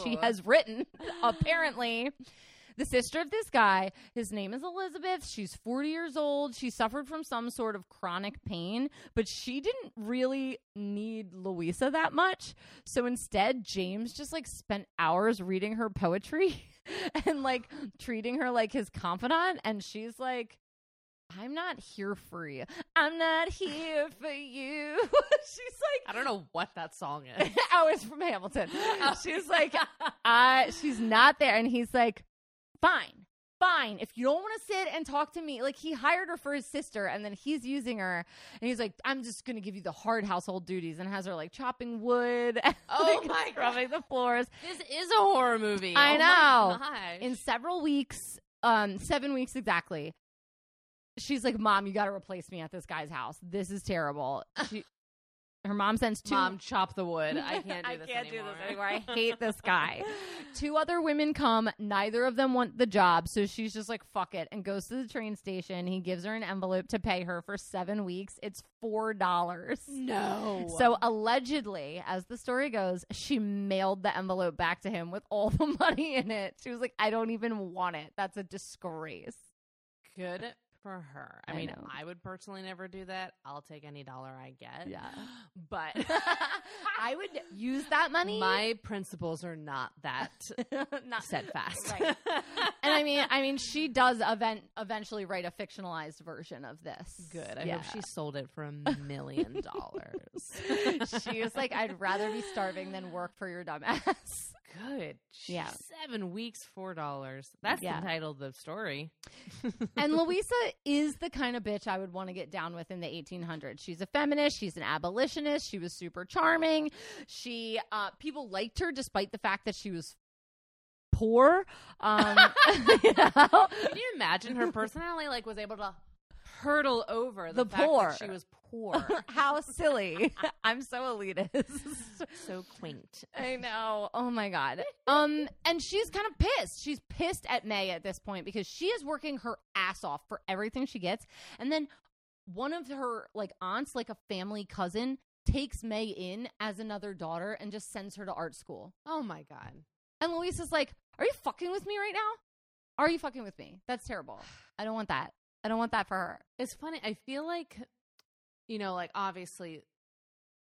Speaker 2: she has written, apparently. The sister of this guy, his name is Elizabeth. She's 40 years old. She suffered from some sort of chronic pain, but she didn't really need Louisa that much. So instead, James just like spent hours reading her poetry and like treating her like his confidant. And she's like, I'm not here for you. I'm not here for you. she's like,
Speaker 1: I don't know what that song is.
Speaker 2: oh, it's from Hamilton. She's like, uh, she's not there. And he's like, fine, fine. If you don't want to sit and talk to me, like he hired her for his sister and then he's using her. And he's like, I'm just going to give you the hard household duties and has her like chopping wood, and,
Speaker 1: Oh
Speaker 2: like,
Speaker 1: my God.
Speaker 2: scrubbing the floors.
Speaker 1: this is a horror movie.
Speaker 2: I
Speaker 1: Oh
Speaker 2: know. In several weeks, um, seven weeks exactly, she's like, Mom, you got to replace me at this guy's house. This is terrible. She, her mom sends two.
Speaker 1: Mom, chop the wood. I can't do
Speaker 2: I
Speaker 1: this
Speaker 2: can't
Speaker 1: anymore.
Speaker 2: do this anymore. I hate this guy. Two other women come. Neither of them want the job. So she's just like, fuck it, and goes to the train station. He gives her an envelope to pay her for seven weeks. It's $4.
Speaker 1: no.
Speaker 2: So allegedly, as the story goes, she mailed the envelope back to him with all the money in it. She was like, I don't even want it. That's a disgrace.
Speaker 1: good for her. I,
Speaker 2: I
Speaker 1: mean,
Speaker 2: know.
Speaker 1: I would personally never do that. I'll take any dollar I get.
Speaker 2: Yeah.
Speaker 1: But
Speaker 2: I would use that money.
Speaker 1: my principles are not that
Speaker 2: Not
Speaker 1: steadfast.
Speaker 2: Right. and I mean, I mean, she does event eventually write a fictionalized version of this.
Speaker 1: Good. I
Speaker 2: Yeah.
Speaker 1: hope she sold it for a million dollars.
Speaker 2: she was like, "I'd rather be starving than work for your dumbass."
Speaker 1: Good.
Speaker 2: Yeah.
Speaker 1: Seven weeks, four dollars. That's
Speaker 2: Yeah.
Speaker 1: the title of the story.
Speaker 2: and Louisa is the kind of bitch I would want to get down with in the 1800s. She's a feminist. She's an abolitionist. She was super charming. She uh, people liked her despite the fact that she was poor. Um, you know?
Speaker 1: Can you imagine her personality like was able to hurtle over the,
Speaker 2: The
Speaker 1: fact that
Speaker 2: poor.
Speaker 1: she was poor.
Speaker 2: How silly! I'm so elitist.
Speaker 1: so quaint.
Speaker 2: I know. Oh my god. Um, and she's kind of pissed. She's pissed at May at this point because she is working her ass off for everything she gets, and then one of her like aunts, like a family cousin, takes May in as another daughter and just sends her to art school.
Speaker 1: Oh my god.
Speaker 2: And Luis is like, "Are you fucking with me right now? Are you fucking with me? That's terrible. I don't want that. I don't want that for her."
Speaker 1: It's funny. I feel like, you know, like obviously,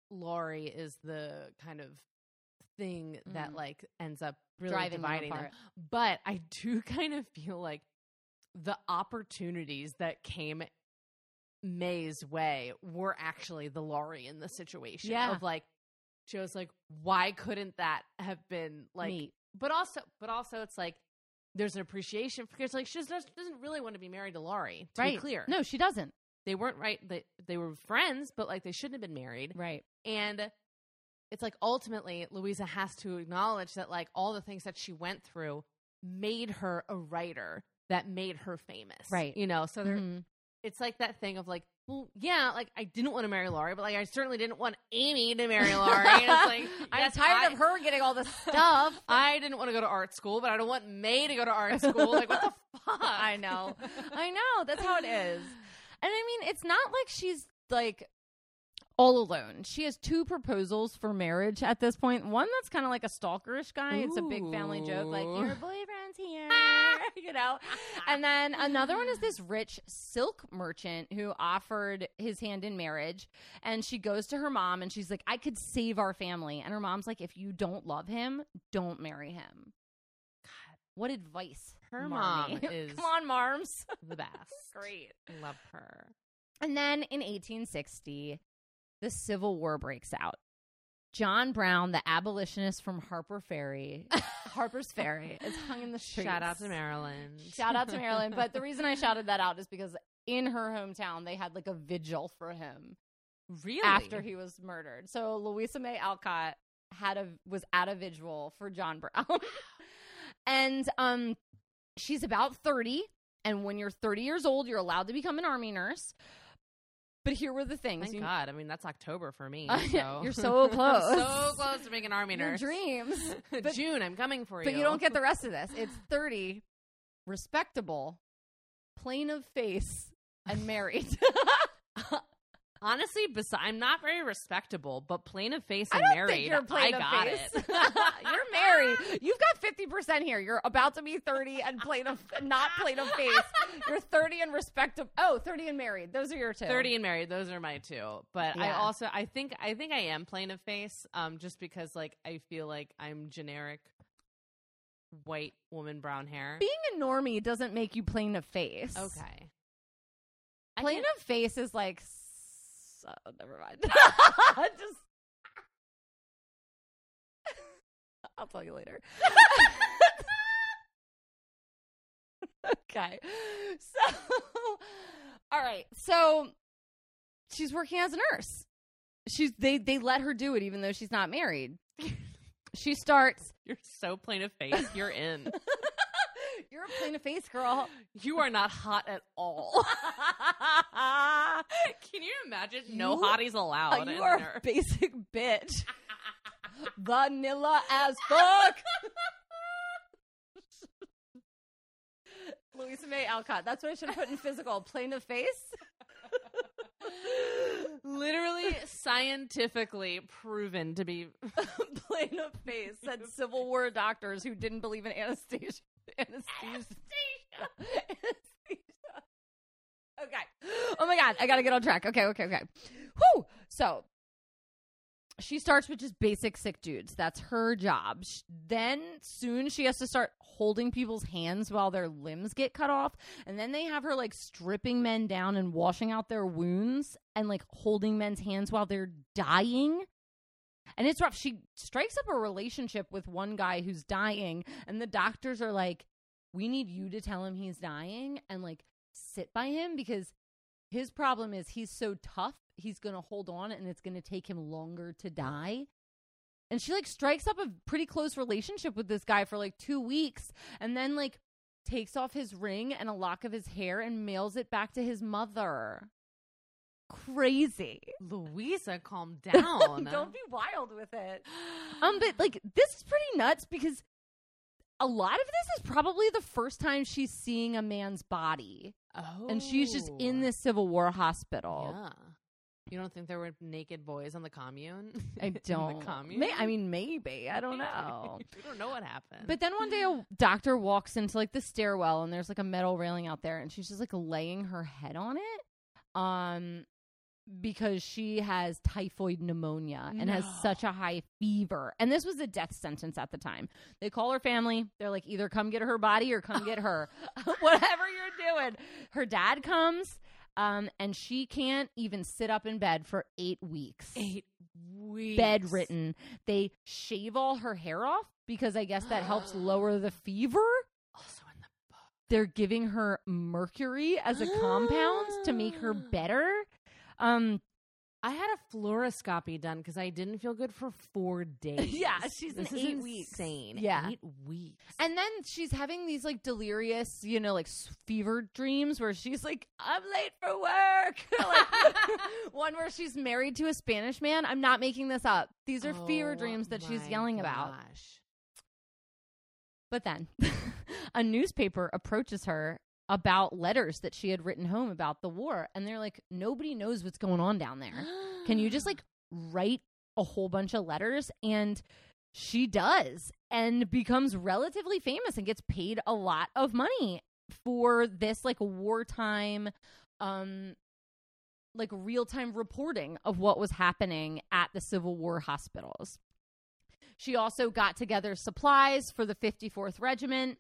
Speaker 1: Laurie is the kind of thing that
Speaker 2: Mhm.
Speaker 1: like ends up really
Speaker 2: Driving them
Speaker 1: dividing them.
Speaker 2: apart.
Speaker 1: But I do kind of feel like the opportunities that came May's way were actually the Laurie in the situation.
Speaker 2: Yeah.
Speaker 1: Of like, she was like, why couldn't that have been like?
Speaker 2: Neat.
Speaker 1: But also, but also, it's like. There's an appreciation because, like, she just doesn't really want to be married to Laurie. To
Speaker 2: right?
Speaker 1: be clear,
Speaker 2: No, she doesn't.
Speaker 1: they weren't right they they were friends but like they shouldn't have been married
Speaker 2: Right.
Speaker 1: and it's like ultimately louisa has to acknowledge that like all the things that she went through made her a writer that made her famous
Speaker 2: Right.
Speaker 1: you know so there
Speaker 2: Mhm.
Speaker 1: it's like that thing of like well yeah like i didn't want to marry laurie but like i certainly didn't want amy to marry laurie and it's like
Speaker 2: I'm tired
Speaker 1: I-
Speaker 2: of her getting all this stuff.
Speaker 1: I didn't want to go to art school, but I don't want May to go to art school. Like, what the fuck?
Speaker 2: I know. I know. That's how it is. And I mean, it's not like she's like all alone. She has two proposals for marriage at this point. One that's kind of like a stalkerish guy. It's a big family joke, like your boyfriend's here, you know. And then another one is this rich silk merchant who offered his hand in marriage. And she goes to her mom and she's like, I could save our family. And her mom's like, if you don't love him, don't marry him. What advice?
Speaker 1: Her
Speaker 2: Marmee?
Speaker 1: mom is
Speaker 2: Come on, Marms.
Speaker 1: the best.
Speaker 2: Great.
Speaker 1: Love her.
Speaker 2: And then in 1860, the Civil War breaks out. John Brown, the abolitionist from Harper Ferry, Harper's Ferry, is hung in the streets.
Speaker 1: Shout out to Maryland.
Speaker 2: Shout out to Maryland. But the reason I shouted that out is because in her hometown, they had like a vigil for him
Speaker 1: really
Speaker 2: after he was murdered. So Louisa May Alcott had a was at a vigil for John Brown. and um she's about 30 and when you're 30 years old, you're allowed to become an army nurse. But here were the things.
Speaker 1: Thank
Speaker 2: You-
Speaker 1: God. I mean, that's October for me. So.
Speaker 2: you're so close.
Speaker 1: so close to being an army
Speaker 2: Your
Speaker 1: nurse.
Speaker 2: dreams. But-
Speaker 1: June, I'm coming for you.
Speaker 2: But you don't get the rest of this. It's 30, respectable, plain of face, and married.
Speaker 1: Honestly, besi- I'm not very respectable, but plain of face
Speaker 2: I
Speaker 1: and
Speaker 2: don't
Speaker 1: married,
Speaker 2: think you're plain
Speaker 1: I
Speaker 2: of
Speaker 1: got
Speaker 2: face.
Speaker 1: it.
Speaker 2: You're married. You've got 50% here. You're about to be 30 and plain of not plain of face. You're 30 and respectable. Oh, 30 and married. Those are your two.
Speaker 1: 30 and married those are my two but i also i think i think i am plain of face um just because like i feel like i'm generic white woman brown hair
Speaker 2: Being a normie doesn't make you plain of face.
Speaker 1: okay
Speaker 2: Plain of face is like so never mind. Just I'll tell you later. okay. So all right. So she's working as a nurse. She's they they let her do it even though she's not married. She starts
Speaker 1: you're so plain of face you're in
Speaker 2: You're a plain of face girl.
Speaker 1: you are not hot at all can you imagine no
Speaker 2: You-
Speaker 1: hotties allowed
Speaker 2: you
Speaker 1: in
Speaker 2: are
Speaker 1: there?
Speaker 2: a basic bitch. Vanilla as fuck. Louisa May Alcott. That's what I should have put in physical. Plain of face.
Speaker 1: literally scientifically proven to be
Speaker 2: Plain of face. Said Civil War doctors who didn't believe in anesthesia. Anesthesia. anesthesia. Okay. Oh my god, I gotta get on track. Okay, okay, okay. Whew. So she starts with just basic sick dudes. That's her job. Then soon she has to start holding people's hands while their limbs get cut off. And then they have her like stripping men down and washing out their wounds and like holding men's hands while they're dying. And it's rough. She strikes up a relationship with one guy who's dying, and the doctors are like, We need you to tell him he's dying and like sit by him because his problem is he's so tough, he's going to hold on and it's going to take him longer to die. And she like strikes up a pretty close relationship with this guy for like 2 weeks and then like takes off his ring and a lock of his hair and mails it back to his mother. Crazy.
Speaker 1: louisa calm down
Speaker 2: Don't be wild with it. Um, but like this is pretty nuts because a lot of this is probably the first time she's seeing a man's body,
Speaker 1: oh
Speaker 2: and she's just in this Civil War hospital.
Speaker 1: Yeah. You don't think there were naked boys on the commune?
Speaker 2: I don't.
Speaker 1: the commune?
Speaker 2: May- I mean, maybe I don't know.
Speaker 1: we don't know what happened.
Speaker 2: But then one day a doctor walks into like the stairwell and there's like a metal railing out there and she's just like laying her head on it. Um because she has typhoid pneumonia and has such a high fever. And this was a death sentence at the time. They call her family. They're like either come get her body or come get her. Whatever you're doing. Her dad comes um and she can't even sit up in bed for 8 weeks
Speaker 1: eight weeks.
Speaker 2: bedridden. They shave all her hair off because I guess that helps lower the fever.
Speaker 1: Also in the book.
Speaker 2: They're giving her mercury as a compound to make her better. Um
Speaker 1: I had a fluoroscopy done because I didn't feel good for four days.
Speaker 2: Yeah, she's
Speaker 1: this is
Speaker 2: eight weeks.
Speaker 1: insane.
Speaker 2: Yeah.
Speaker 1: eight weeks.
Speaker 2: and then she's having these like delirious, you know, like fever dreams where she's like, I'm late for work. like, one where she's married to a Spanish man. I'm not making this up. These are fever
Speaker 1: Oh
Speaker 2: dreams that she's yelling about. But then a newspaper approaches her about letters that she had written home about the war. And they're like, nobody knows what's going on down there. Can you just like write a whole bunch of letters? And she does and becomes relatively famous and gets paid a lot of money for this like wartime um like real-time reporting of what was happening at the Civil War hospitals. She also got together supplies for the 54th Regiment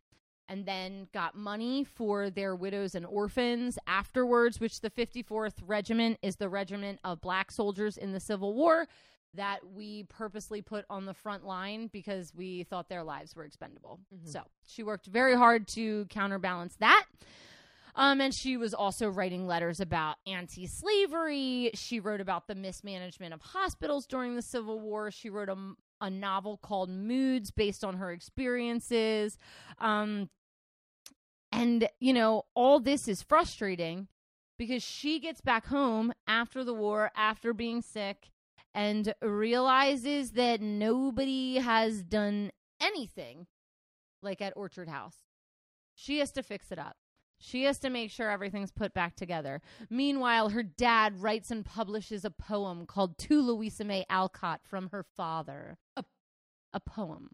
Speaker 2: and then got money for their widows and orphans afterwards, which the 54th Regiment is the regiment of black soldiers in the Civil War that we purposely put on the front line because we thought their lives were expendable.
Speaker 1: Mhm.
Speaker 2: So she worked very hard to counterbalance that. Um, and she was also writing letters about anti slavery. She wrote about the mismanagement of hospitals during the Civil War. She wrote a, a novel called Moods based on her experiences. Um, and, you know, all this is frustrating because she gets back home after the war, after being sick, and realizes that nobody has done anything like at Orchard House. She has to fix it up. She has to make sure everything's put back together. Meanwhile, her dad writes and publishes a poem called To Louisa May Alcott from Her Father. A, a poem.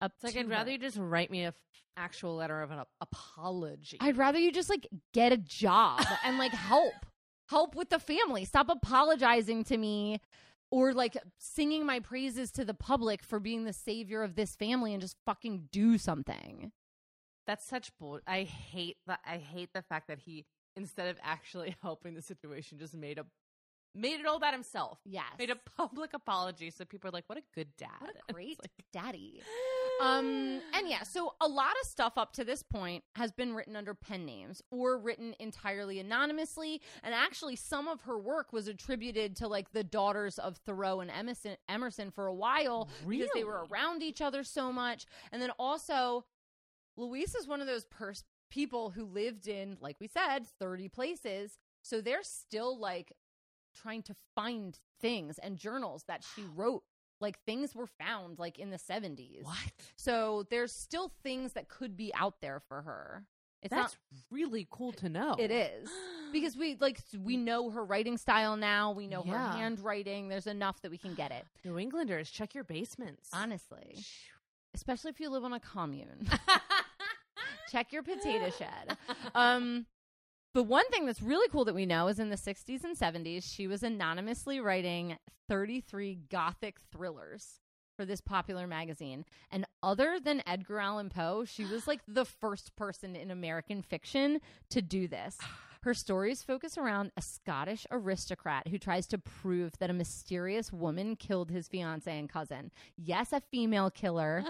Speaker 2: Up
Speaker 1: It's like I'd rather
Speaker 2: her.
Speaker 1: you just write me a f- actual letter of an ap- apology.
Speaker 2: I'd rather you just like get a job and like help. Help with the family. Stop apologizing to me or like singing my praises to the public for being the savior of this family and just fucking do something.
Speaker 1: That's such bull. I hate that. I hate the fact that he, instead of actually helping the situation, just made a made it all about himself.
Speaker 2: Yes.
Speaker 1: Made a public apology, so people are like, "What a good dad!
Speaker 2: What a great
Speaker 1: like-
Speaker 2: daddy. Um and yeah, so a lot of stuff up to this point has been written under pen names or written entirely anonymously and actually some of her work was attributed to like the daughters of Thoreau and Emerson Emerson for a while because they were around each other so much. And then also Louise is one of those pers- people who lived in like we said 30 places, so they're still like trying to find things and journals that she wrote like things were found like in the 70s
Speaker 1: what?
Speaker 2: so there's still things that could be out there for her. It's
Speaker 1: That's really cool to know.
Speaker 2: it is. Because we like we know her writing style now. We know her
Speaker 1: Yeah.
Speaker 2: handwriting. There's enough that we can get it.
Speaker 1: New Englanders, check your basements.
Speaker 2: honestly. Especially if you live on a commune. Check your potato shed. Um but one thing that's really cool that we know is in the 60s and 70s she was anonymously writing 33 gothic thrillers for this popular magazine and other than edgar allan poe she was like the first person in american fiction to do this her stories focus around a Scottish aristocrat who tries to prove that a mysterious woman killed his fiance and cousin. Yes, a female killer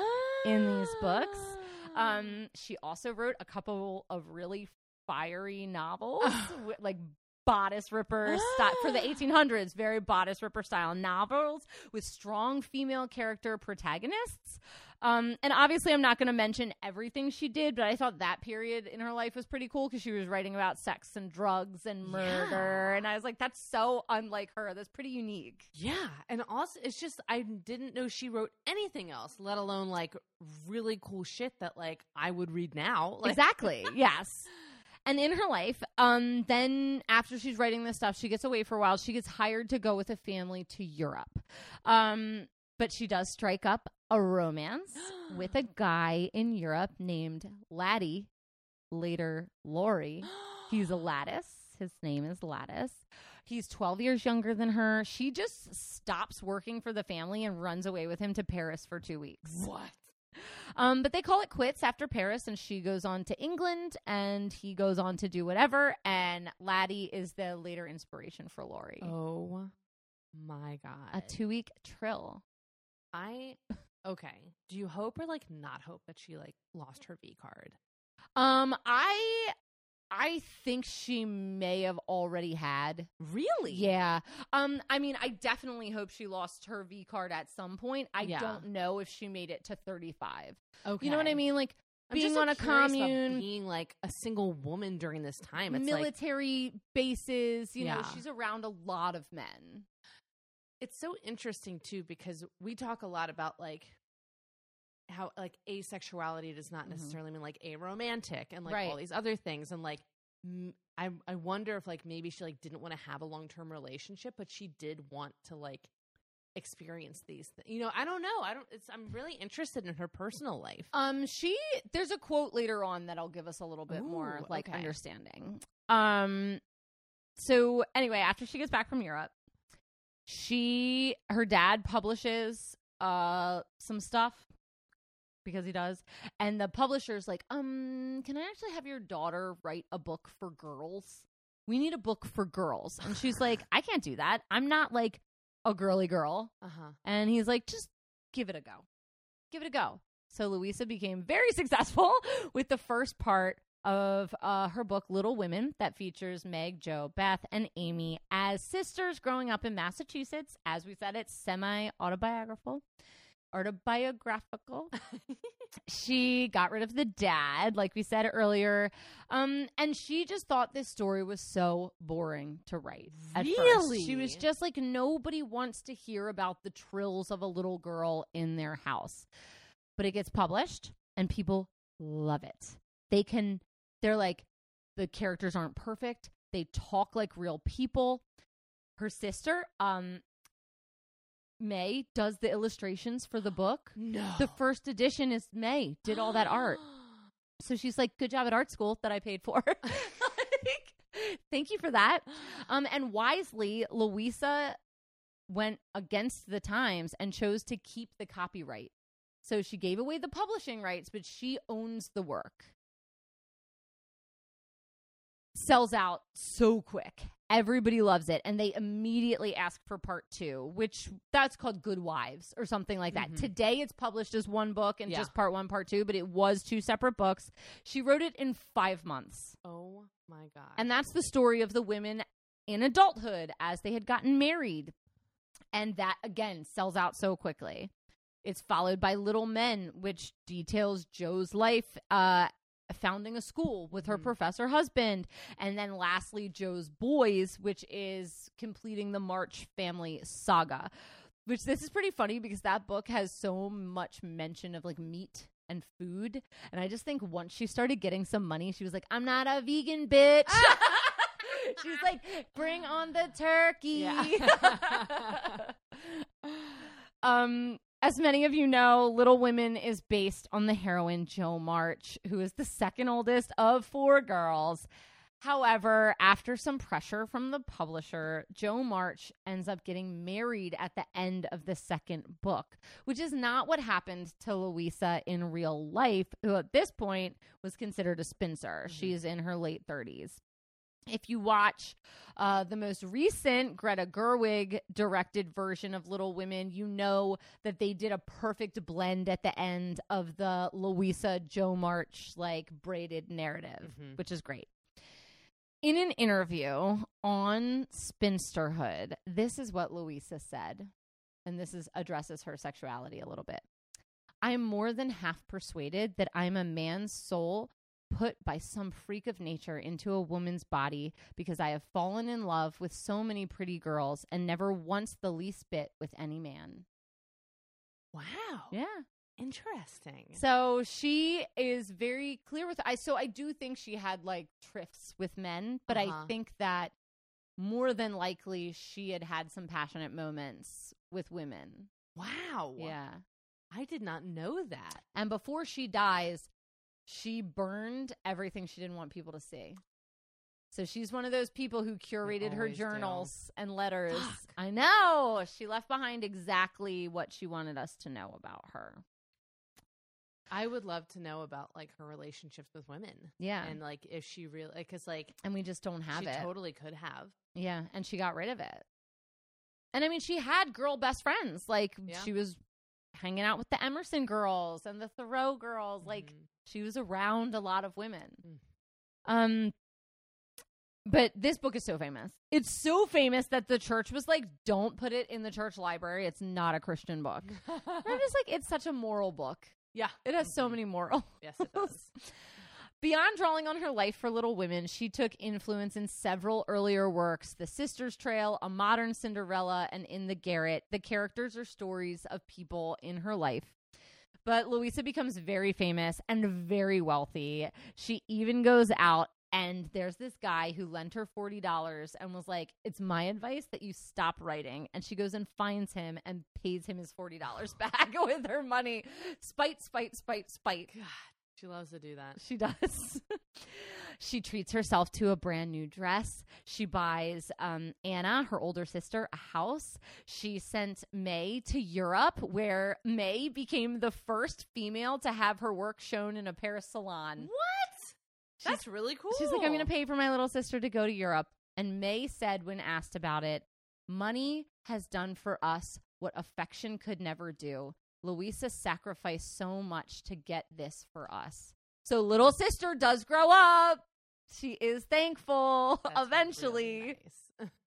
Speaker 2: in these books. Um, she also wrote a couple of really fiery novels, wi- like bodice ripper style for the 1800s, very bodice ripper style novels with strong female character protagonists. Um, and obviously, I'm not going to mention everything she did, but I thought that period in her life was pretty cool because she was writing about sex and drugs and murder,
Speaker 1: Yeah.
Speaker 2: and I was like, that's so unlike her. That's pretty unique.
Speaker 1: Yeah, and also it's just I didn't know she wrote anything else, let alone like really cool shit that like I would read now. Like,
Speaker 2: exactly. yes. And in her life, um, then after she's writing this stuff, she gets away for a while. She gets hired to go with a family to Europe. Um, but she does strike up a romance with a guy in Europe named Laddie, later Laurie. He's a Lattice. His name is Lattice. He's 12 years younger than her. She just stops working for the family and runs away with him to Paris for two weeks.
Speaker 1: what?
Speaker 2: Um, but they call it quits after Paris, and she goes on to England, and he goes on to do whatever. And Laddie is the later inspiration for Laurie.
Speaker 1: Oh my god!
Speaker 2: A two week trill.
Speaker 1: I okay. Do you hope or like not hope that she like lost her V card?
Speaker 2: Um, I I think she may have already had.
Speaker 1: Really?
Speaker 2: Yeah. Um, I mean, I definitely hope she lost her V card at some point. I
Speaker 1: Yeah.
Speaker 2: don't know if she made it to thirty five.
Speaker 1: Okay.
Speaker 2: You know what I mean? Like
Speaker 1: I'm
Speaker 2: being
Speaker 1: just,
Speaker 2: on
Speaker 1: like,
Speaker 2: a commune.
Speaker 1: being like a single woman during this time. It's like
Speaker 2: military bases, you know,
Speaker 1: Yeah.
Speaker 2: she's around a lot of men.
Speaker 1: it's so interesting too because we talk a lot about like how like asexuality does not
Speaker 2: Mhm.
Speaker 1: necessarily mean like aromantic and like
Speaker 2: Right.
Speaker 1: all these other things and like m- I I wonder if like maybe she like didn't want to have a long term relationship but she did want to like experience these things. You know, I don't know. I don't it's I'm really interested in her personal life.
Speaker 2: Um, she there's a quote later on that'll give us a little bit more like
Speaker 1: okay.
Speaker 2: understanding. Um, so anyway, after she gets back from Europe, she her dad publishes uh some stuff because he does. And the publisher's like, um, can I actually have your daughter write a book for girls? We need a book for girls. And she's like, I can't do that. I'm not like a girly girl.
Speaker 1: Uh huh.
Speaker 2: And he's like, just give it a go. Give it a go. So Louisa became very successful with the first part of uh, her book, Little Women, that features Meg, Jo, Beth, and Amy as sisters growing up in Massachusetts. As we said, it's semi autobiographical. Autobiographical. she got rid of the dad, like we said earlier. Um, and she just thought this story was so boring to write.
Speaker 1: Really?
Speaker 2: She was just like, nobody wants to hear about the trills of a little girl in their house. But it gets published and people love it. They can, they're like, the characters aren't perfect. They talk like real people. Her sister, um, May, does the illustrations for the book.
Speaker 1: No.
Speaker 2: The first edition is May, did all that art. So she's like, good job at art school that I paid for. Like, Thank you for that. Um, and wisely, Louisa went against the times and chose to keep the copyright. So she gave away the publishing rights, but she owns the work. Sells out so quick. Everybody loves it. And they immediately ask for part two, which that's called Good Wives or something like that.
Speaker 1: Mhm.
Speaker 2: Today it's published as one book and
Speaker 1: Yeah.
Speaker 2: just part one, part two, but it was two separate books. She wrote it in five months.
Speaker 1: oh my god.
Speaker 2: And that's the story of the women in adulthood as they had gotten married. And that, again, sells out so quickly. It's followed by Little Men, which details Jo's life uh, founding a school with her
Speaker 1: Mhm.
Speaker 2: professor husband. And then lastly, Jo's Boys, which is completing the March family saga. Which this is pretty funny because that book has so much mention of like meat and food. And I just think once she started getting some money, she was like, I'm not a vegan bitch. She's like, bring on the turkey.
Speaker 1: Yeah.
Speaker 2: um, as many of you know, Little Women is based on the heroine Jo March, who is the second oldest of four girls. However, after some pressure from the publisher, Jo March ends up getting married at the end of the second book, which is not what happened to Louisa in real life, who at this point was considered a spinster.
Speaker 1: Mhm.
Speaker 2: She's in her late 30s. If you watch uh, the most recent Greta Gerwig directed version of Little Women, you know that they did a perfect blend at the end of the Louisa Jo March like braided narrative,
Speaker 1: Mhm.
Speaker 2: which is great. In an interview on Spinsterhood, this is what Louisa said, and this is addresses her sexuality a little bit. I'm more than half persuaded that I'm a man's soul put by some freak of nature into a woman's body because I have fallen in love with so many pretty girls and never once the least bit with any man.
Speaker 1: wow.
Speaker 2: Yeah.
Speaker 1: Interesting.
Speaker 2: So she is very clear with I so I do think she had like trifts with men, but
Speaker 1: Uh-huh.
Speaker 2: I think that more than likely she had had some passionate moments with women.
Speaker 1: wow.
Speaker 2: Yeah.
Speaker 1: I did not know that.
Speaker 2: And before she dies, she burned everything she didn't want people to see. So she's one of those people who curated her
Speaker 1: always do.
Speaker 2: journals and letters.
Speaker 1: Fuck.
Speaker 2: I know. She left behind exactly what she wanted us to know about her.
Speaker 1: I would love to know about like her relationships with women.
Speaker 2: Yeah.
Speaker 1: And like if she really because like
Speaker 2: And we just don't have
Speaker 1: she
Speaker 2: it.
Speaker 1: totally could have.
Speaker 2: Yeah, and she got rid of it. And I mean, she had girl best friends. Like
Speaker 1: Yeah.
Speaker 2: she was hanging out with the Emerson girls and the Thoreau girls. Like
Speaker 1: Mhm.
Speaker 2: she was around a lot of women.
Speaker 1: Mm.
Speaker 2: Um but this book is so famous. It's so famous that the church was like, "Don't put it in the church library. It's not a Christian book." I'm just like, it's such a moral book.
Speaker 1: yeah.
Speaker 2: It has so
Speaker 1: Mhm.
Speaker 2: many morals.
Speaker 1: Yes, it does.
Speaker 2: Beyond drawing on her life for Little Women, she took influence in several earlier works The Sisters' Trial, A Modern Cinderella, and In the Garret. The characters are stories of people in her life. But Louisa becomes very famous and very wealthy. She even goes out, and there's this guy who lent her $40 and was like, It's my advice that you stop writing. And she goes and finds him and pays him his $40 back with her money. Spite, spite, spite, spite.
Speaker 1: God She loves to do that.
Speaker 2: She does. she treats herself to a brand new dress. She buys um, Anna, her older sister, a house. She sent May to Europe, where May became the first female to have her work shown in a Paris salon.
Speaker 1: What? That's really cool.
Speaker 2: She's like, I'm going to pay for my little sister to go to Europe. And May said, when asked about it, money has done for us what affection could never do. Louisa sacrificed so much to get this for us. So little sister does grow up. She is thankful
Speaker 1: That's
Speaker 2: eventually.
Speaker 1: really nice.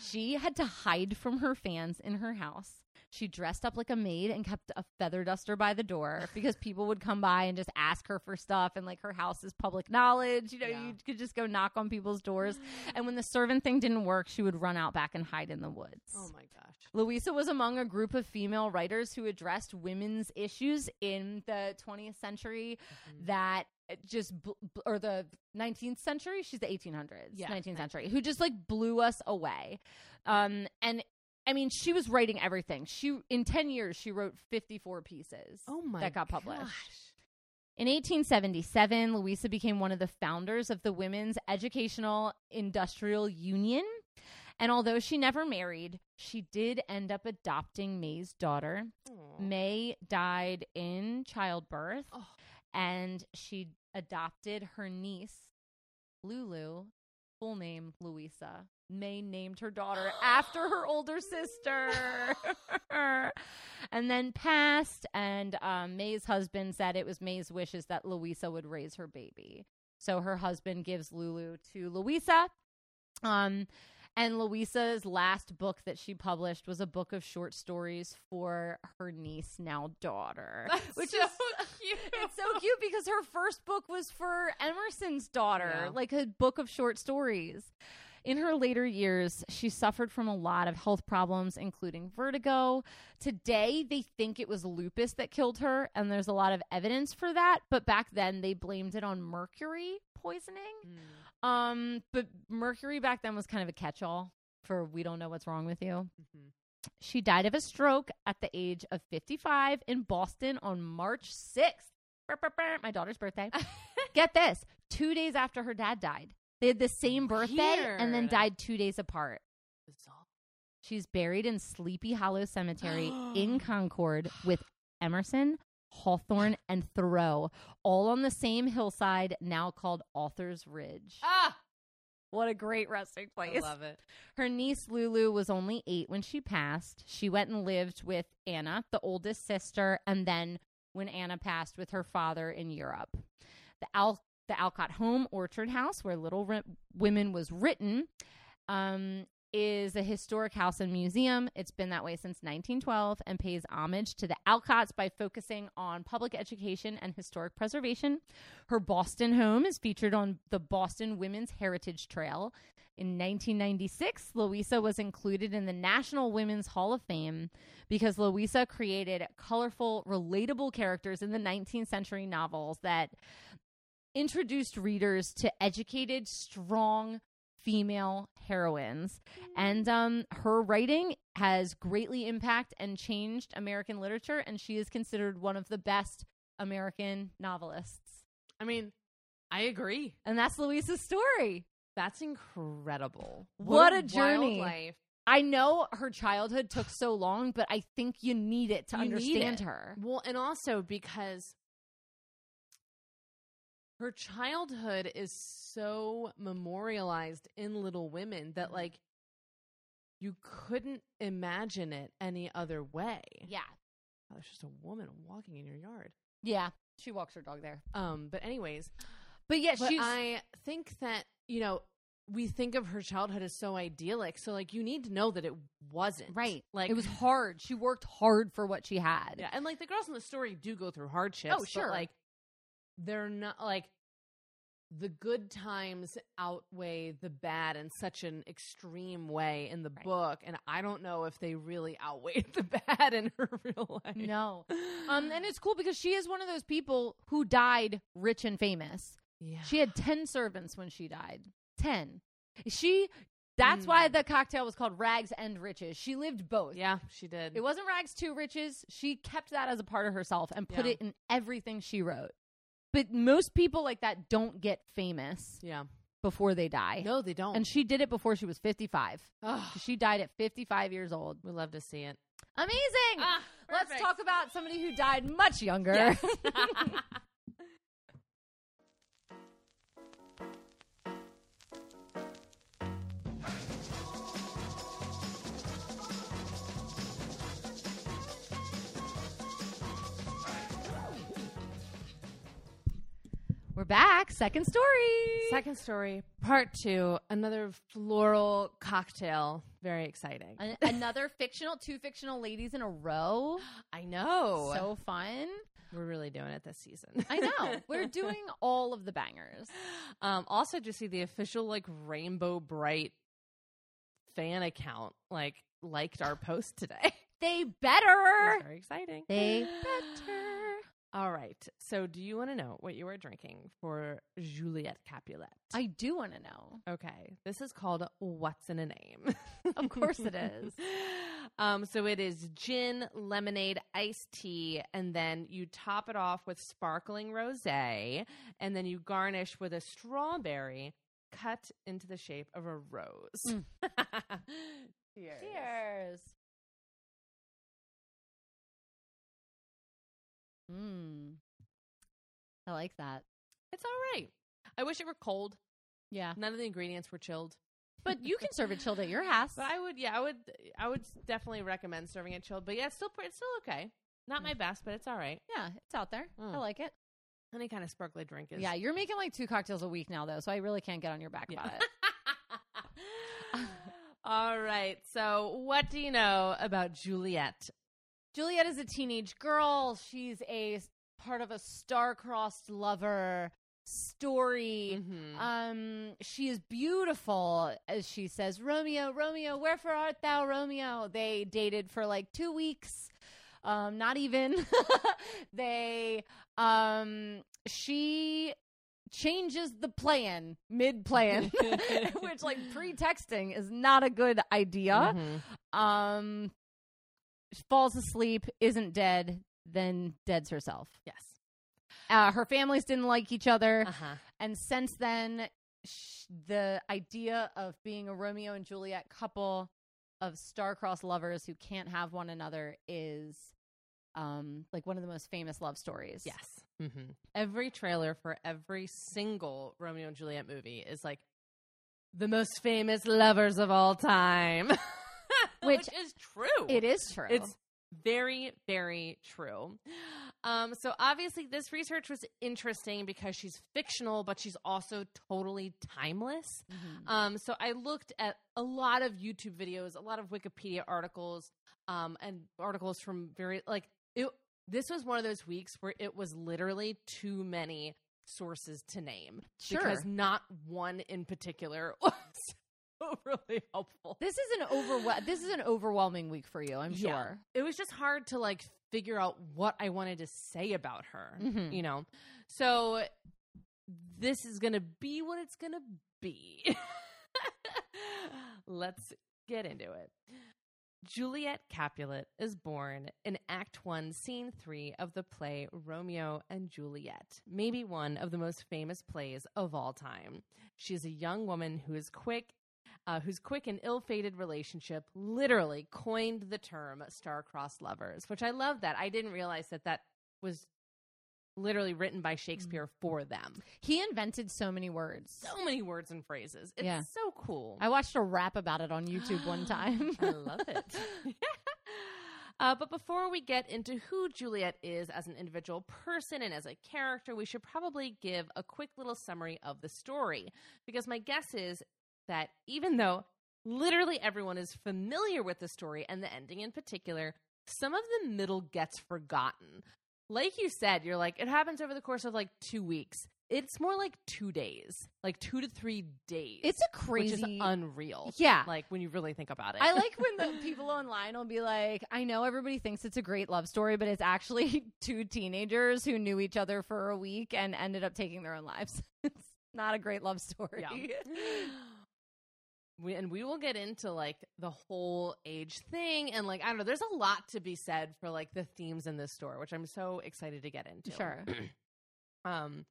Speaker 2: She had to hide from her fans in her house. She dressed up like a maid and kept a feather duster by the door because people would come by and just ask her for stuff. And like her house is public knowledge. You know,
Speaker 1: Yeah.
Speaker 2: you could just go knock on people's doors. And when the servant thing didn't work, she would run out back and hide in the woods.
Speaker 1: oh my gosh.
Speaker 2: Louisa was among a group of female writers who addressed women's issues in the 20th century
Speaker 1: Mhm.
Speaker 2: that just bl- bl- or the 19th century she's the 1800s
Speaker 1: Yeah,
Speaker 2: 19th century who just like blew us away um and i mean she was writing everything she in 10 years she wrote 54 pieces
Speaker 1: Oh my
Speaker 2: that got published
Speaker 1: gosh.
Speaker 2: in 1877, Louisa became one of the founders of the Women's Educational Industrial Union. And although she never married, she did end up adopting May's daughter.
Speaker 1: Aw.
Speaker 2: May died in childbirth,
Speaker 1: Oh.
Speaker 2: and she adopted her niece, Lulu, full name Louisa. May named her daughter after her older sister. and then passed, and um, May's husband said it was May's wishes that Louisa would raise her baby. So her husband gives Lulu to Louisa. Um, and Louisa's last book that she published was a book of short stories for her niece, now daughter.
Speaker 1: That's
Speaker 2: which
Speaker 1: so
Speaker 2: is
Speaker 1: cute.
Speaker 2: it's so cute because her first book was for Emerson's daughter,
Speaker 1: Yeah.
Speaker 2: like a book of short stories. In her later years, she suffered from a lot of health problems, including vertigo. Today, they think it was lupus that killed her, and there's a lot of evidence for that. But back then, they blamed it on mercury poisoning.
Speaker 1: Mm,
Speaker 2: Um, but mercury back then was kind of a catch-all for we don't know what's wrong with you.
Speaker 1: mhm.
Speaker 2: She died of a stroke at the age of 55 in Boston on March 6th. Brr, brr, brr, My daughter's birthday. Get this two days after her dad died. They had the same birthday and then died two days apart. She's buried in Sleepy Hollow Cemetery in Concord with Emerson, Hawthorne, and Thoreau, all on the same hillside now called Author's Ridge.
Speaker 1: Ah,
Speaker 2: What a great resting place.
Speaker 1: I love it.
Speaker 2: Her niece Lulu was only eight when she passed. She went and lived with Anna, the oldest sister, and then when Anna passed, with her father in Europe. The Al- the Alcott Home Orchard House, where Little Women was written, um, is a historic house and museum. It's been that way since 1912 and pays homage to the Alcotts by focusing on public education and historic preservation. Her Boston home is featured on the Boston Women's Heritage Trail. In 1996, Louisa was included in the National Women's Hall of Fame because Louisa created colorful, relatable characters in the 19th century novels that introduced readers to educated, strong female heroines. And um, her writing has greatly impacted and changed American literature, and she is considered one of the best American novelists.
Speaker 1: I mean, I agree.
Speaker 2: And that's Louisa's story.
Speaker 1: That's incredible.
Speaker 2: What a
Speaker 1: wild
Speaker 2: journey. I know her childhood took so long, but I think you need it to
Speaker 1: You
Speaker 2: understand her.
Speaker 1: Well, and also because her childhood is so memorialized in Little Women that
Speaker 2: Mhm.
Speaker 1: like you couldn't imagine it any other way.
Speaker 2: Yeah.
Speaker 1: Oh, There's just a woman walking in your yard.
Speaker 2: Yeah. She walks her dog there.
Speaker 1: Um, but anyways,
Speaker 2: But yeah,
Speaker 1: but
Speaker 2: she's
Speaker 1: I think that you know we think of her childhood as so idyllic. So like you need to know that it wasn't
Speaker 2: right.
Speaker 1: Like
Speaker 2: it was hard. She worked hard for what she had.
Speaker 1: Yeah, and like the girls in the story do go through hardships.
Speaker 2: Oh, sure.
Speaker 1: like they're not like the good times outweigh the bad in such an extreme way in the
Speaker 2: Right.
Speaker 1: book, and I don't know if they really outweighed the bad in her real life.
Speaker 2: No. Um, and it's cool because she is one of those people who died rich and famous.
Speaker 1: yeah,
Speaker 2: She had 10 servants when she died. 10. She, that's why
Speaker 1: Mm.
Speaker 2: the cocktail was called Rags and Riches. She lived both.
Speaker 1: yeah, she did.
Speaker 2: It wasn't Rags to Riches. She kept that as a part of herself and put
Speaker 1: Yeah.
Speaker 2: it in everything she wrote. But most people like that don't get famous
Speaker 1: Yeah.
Speaker 2: before they die.
Speaker 1: No, they don't.
Speaker 2: And she did it before she was 55.
Speaker 1: oh,
Speaker 2: She died at 55 years old.
Speaker 1: we love to see it.
Speaker 2: Amazing.
Speaker 1: Ah,
Speaker 2: Let's talk about somebody who died much younger.
Speaker 1: Yes.
Speaker 2: We're back. Second story.
Speaker 1: Second story, part two. Another floral cocktail. Very exciting.
Speaker 2: An- another fictional, two fictional ladies in a row.
Speaker 1: I know.
Speaker 2: So fun.
Speaker 1: We're really doing it this season.
Speaker 2: I know. We're doing all of the bangers.
Speaker 1: Um, also, just see the official like Rainbow Brite fan account like liked our post today.
Speaker 2: They
Speaker 1: It's
Speaker 2: better.
Speaker 1: very exciting.
Speaker 2: They better.
Speaker 1: All right. So, do you want to know what you are drinking for Juliet Capulet?
Speaker 2: I do want to know.
Speaker 1: Okay. This is called What's in a Name.
Speaker 2: Of course it is.
Speaker 1: Um, so it is gin, lemonade, iced tea, and then you top it off with sparkling rosé, and then you garnish with a strawberry cut into the shape of a rose.
Speaker 2: Mm.
Speaker 1: Cheers.
Speaker 2: Cheers. Mmm. I like that.
Speaker 1: It's all right. I wish it were cold.
Speaker 2: Yeah.
Speaker 1: None of the ingredients were chilled.
Speaker 2: But you can serve it chilled at your house.
Speaker 1: But I would, yeah, I would, I would definitely recommend serving it chilled. But yeah, it's still, it's still okay. Not my best, but it's all right.
Speaker 2: yeah, it's out there. I
Speaker 1: Mm.
Speaker 2: like it.
Speaker 1: Any kind of sparkly drink is.
Speaker 2: Yeah, you're making like two cocktails a week now, though, so I really can't get on your back
Speaker 1: Yeah.
Speaker 2: about it.
Speaker 1: All right. So, what do you know about Juliet?
Speaker 2: Juliet is a teenage girl. She's a part of a star-crossed lover story.
Speaker 1: Mhm.
Speaker 2: Um, she is beautiful, as she says, Romeo, Romeo, wherefore art thou, Romeo? They dated for like two weeks. Um, not even. they, um, she changes the plan mid plan, which like pre-texting is not a good idea.
Speaker 1: Mhm.
Speaker 2: Um, falls asleep, isn't dead, then deads herself.
Speaker 1: Yes.
Speaker 2: Uh, her families didn't like each other.
Speaker 1: Uh huh.
Speaker 2: And since then, sh- the idea of being a Romeo and Juliet couple of star-crossed lovers who can't have one another is um like one of the most famous love stories.
Speaker 1: Yes. hmm Every trailer for every single Romeo and Juliet movie is like the most famous lovers of all time, which,
Speaker 2: Which
Speaker 1: is true.
Speaker 2: It is true.
Speaker 1: It's very, very true. Um, so obviously, this research was interesting because she's fictional, but she's also totally timeless.
Speaker 2: Mhm.
Speaker 1: Um, so I looked at a lot of YouTube videos, a lot of Wikipedia articles, um, and articles from very like it. This was one of those weeks where it was literally too many sources to name
Speaker 2: Sure.
Speaker 1: because not one in particular really helpful.
Speaker 2: This is an overwhel- this is an overwhelming week for you, I'm
Speaker 1: Yeah.
Speaker 2: sure.
Speaker 1: It was just hard to like figure out what I wanted to say about her,
Speaker 2: Mhm.
Speaker 1: you know. So this is going to be what it's going to be. Let's get into it. Juliet Capulet is born in Act 1, Scene 3 of the play Romeo and Juliet, maybe one of the most famous plays of all time. She is a young woman who is quick, uh, whose quick and ill-fated relationship literally coined the term star-crossed lovers, which I love that. I didn't realize that that was literally written by Shakespeare for them.
Speaker 2: He invented so many words.
Speaker 1: So many words and phrases. It's
Speaker 2: Yeah.
Speaker 1: so cool.
Speaker 2: I watched a rap about it on YouTube one time.
Speaker 1: I love it. Uh, but before we get into who Juliet is as an individual person and as a character, we should probably give a quick little summary of the story. Because my guess is that even though literally everyone is familiar with the story and the ending in particular, some of the middle gets forgotten. Like you said, you're like, it happens over the course of like two weeks. It's more like two days, like two to three days.
Speaker 2: It's a crazy
Speaker 1: which is unreal.
Speaker 2: Yeah.
Speaker 1: Like when you really think about it.
Speaker 2: I like when the people online will be like, I know everybody thinks it's a great love story, but it's actually two teenagers who knew each other for a week and ended up taking their own lives. it's not a great love story.
Speaker 1: Yeah. We, and we will get into like the whole age thing and like I don't know. There's a lot to be said for like the themes in this story, which I'm so excited to get into.
Speaker 2: Sure.
Speaker 1: Um,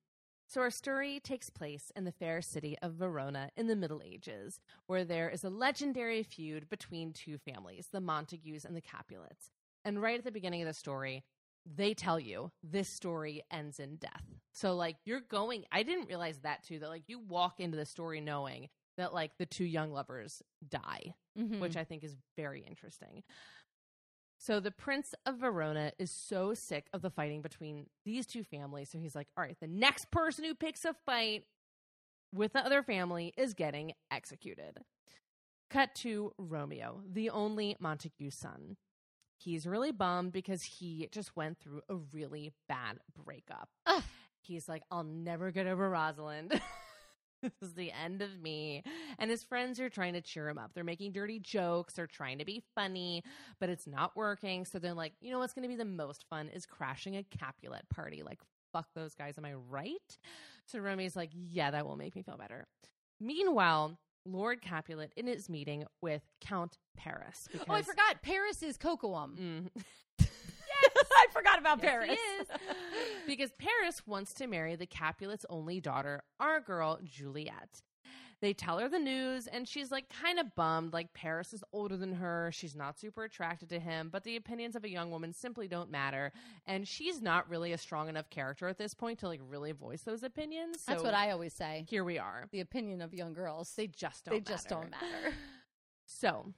Speaker 1: so our story takes place in the fair city of Verona in the Middle Ages, where there is a legendary feud between two families, the Montagues and the Capulets. And right at the beginning of the story, they tell you this story ends in death. So like you're going I didn't realize that too that like you walk into the story knowing that like the two young lovers die,
Speaker 2: Mhm.
Speaker 1: which I think is very interesting. So the Prince of Verona is so sick of the fighting between these two families. So he's like, all right, the next person who picks a fight with the other family is getting executed. Cut to Romeo, the only Montague son. He's really bummed because he just went through a really bad breakup.
Speaker 2: Ugh.
Speaker 1: He's like, I'll never get over Rosalind. this is the end of me. And his friends are trying to cheer him up. They're making dirty jokes. They're trying to be funny, but it's not working. So they're like, you know what's going to be the most fun is crashing a Capulet party. Like, fuck those guys. Am I right? So Romeo's like, yeah, that will make me feel better. Meanwhile, Lord Capulet in his meeting with Count Paris. Because,
Speaker 2: Oh, I forgot. Paris is Cocoam.
Speaker 1: Mm.
Speaker 2: I forgot about
Speaker 1: Yes,
Speaker 2: Paris.
Speaker 1: because Paris wants to marry the Capulet's only daughter, our girl, Juliet. They tell her the news, and she's like kind of bummed. Like, Paris is older than her. She's not super attracted to him, but the opinions of a young woman simply don't matter. And she's not really a strong enough character at this point to like really voice those opinions.
Speaker 2: That's what I always say.
Speaker 1: Here we are.
Speaker 2: The opinion of young girls.
Speaker 1: They just don't
Speaker 2: They just don't matter.
Speaker 1: So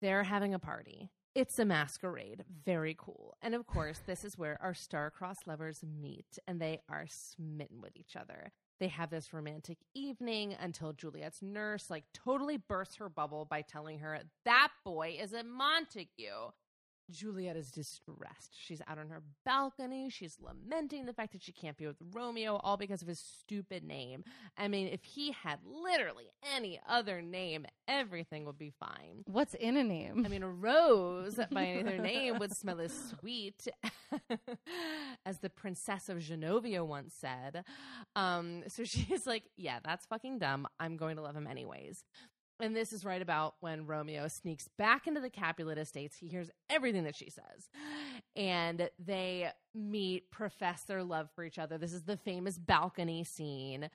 Speaker 1: they're having a party. It's a masquerade. Very cool. And of course, this is where our star-crossed lovers meet and they are smitten with each other. They have this romantic evening until Juliet's nurse like totally bursts her bubble by telling her that boy is a Montague. Juliet is distressed. She's out on her balcony. She's lamenting the fact that she can't be with Romeo, all because of his stupid name. I mean, if he had literally any other name, everything would be fine.
Speaker 2: What's in a name?
Speaker 1: I mean, a rose by any other name would smell as sweet as the princess of Genovia once said. Um, so she's like, yeah, that's fucking dumb. I'm going to love him anyways. And this is right about when Romeo sneaks back into the Capulet estates. He hears everything that she says. And they meet, profess their love for each other. This is the famous balcony scene.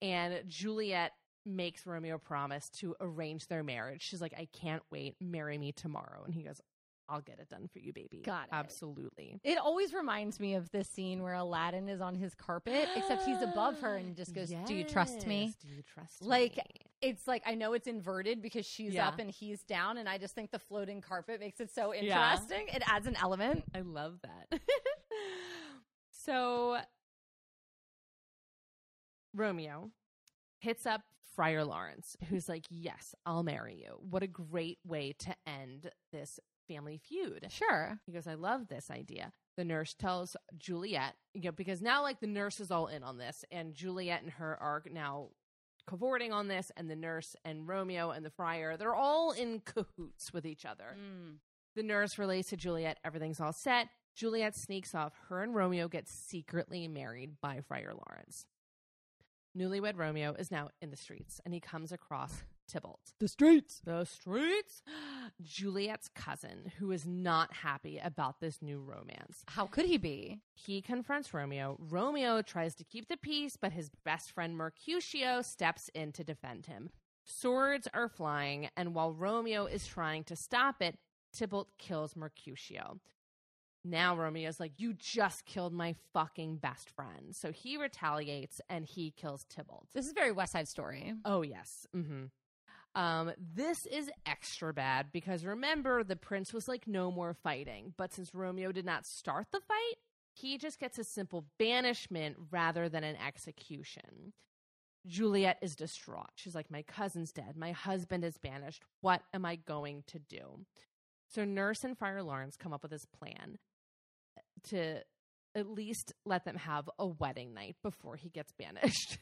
Speaker 1: And Juliet makes Romeo promise to arrange their marriage. She's like, I can't wait. Marry me tomorrow. And he goes, I'll get it done for you, baby.
Speaker 2: Got it.
Speaker 1: Absolutely.
Speaker 2: It always reminds me of this scene where Aladdin is on his carpet, except he's above her and just goes, Do you trust me?
Speaker 1: Do you trust me
Speaker 2: Like,
Speaker 1: me?
Speaker 2: It's like I know it's inverted because she's
Speaker 1: Yeah.
Speaker 2: up and he's down, and I just think the floating carpet makes it so
Speaker 1: Yeah.
Speaker 2: interesting. It adds an element.
Speaker 1: I love that. so Romeo hits up Friar Lawrence, who's like, Yes, I'll marry you. What a great way to end this family feud.
Speaker 2: Sure.
Speaker 1: He goes, I love this idea. The nurse tells Juliet, you know, because now like the nurse is all in on this, and Juliet and her are now cavorting on this, and the nurse and Romeo and the friar, they're all in cahoots with each other.
Speaker 2: Mm.
Speaker 1: The nurse relays to Juliet, everything's all set. Juliet sneaks off. Her and Romeo get secretly married by Friar Lawrence. Newlywed Romeo is now in the streets and he comes across Tybalt.
Speaker 2: The streets.
Speaker 1: The streets? Juliet's cousin, who is not happy about this new romance.
Speaker 2: How could he be?
Speaker 1: He confronts Romeo. Romeo tries to keep the peace, but his best friend Mercutio steps in to defend him. Swords are flying, and while Romeo is trying to stop it, Tybalt kills Mercutio. Now Romeo's like, You just killed my fucking best friend. So he retaliates and he kills Tybalt.
Speaker 2: This is very West Side Story.
Speaker 1: Oh, yes. hmm Um, this is extra bad because remember, the prince was like, no more fighting. But since Romeo did not start the fight, he just gets a simple banishment rather than an execution. Juliet is distraught. She's like, My cousin's dead. My husband is banished. What am I going to do? So, Nurse and Friar Lawrence come up with this plan to at least let them have a wedding night before he gets banished.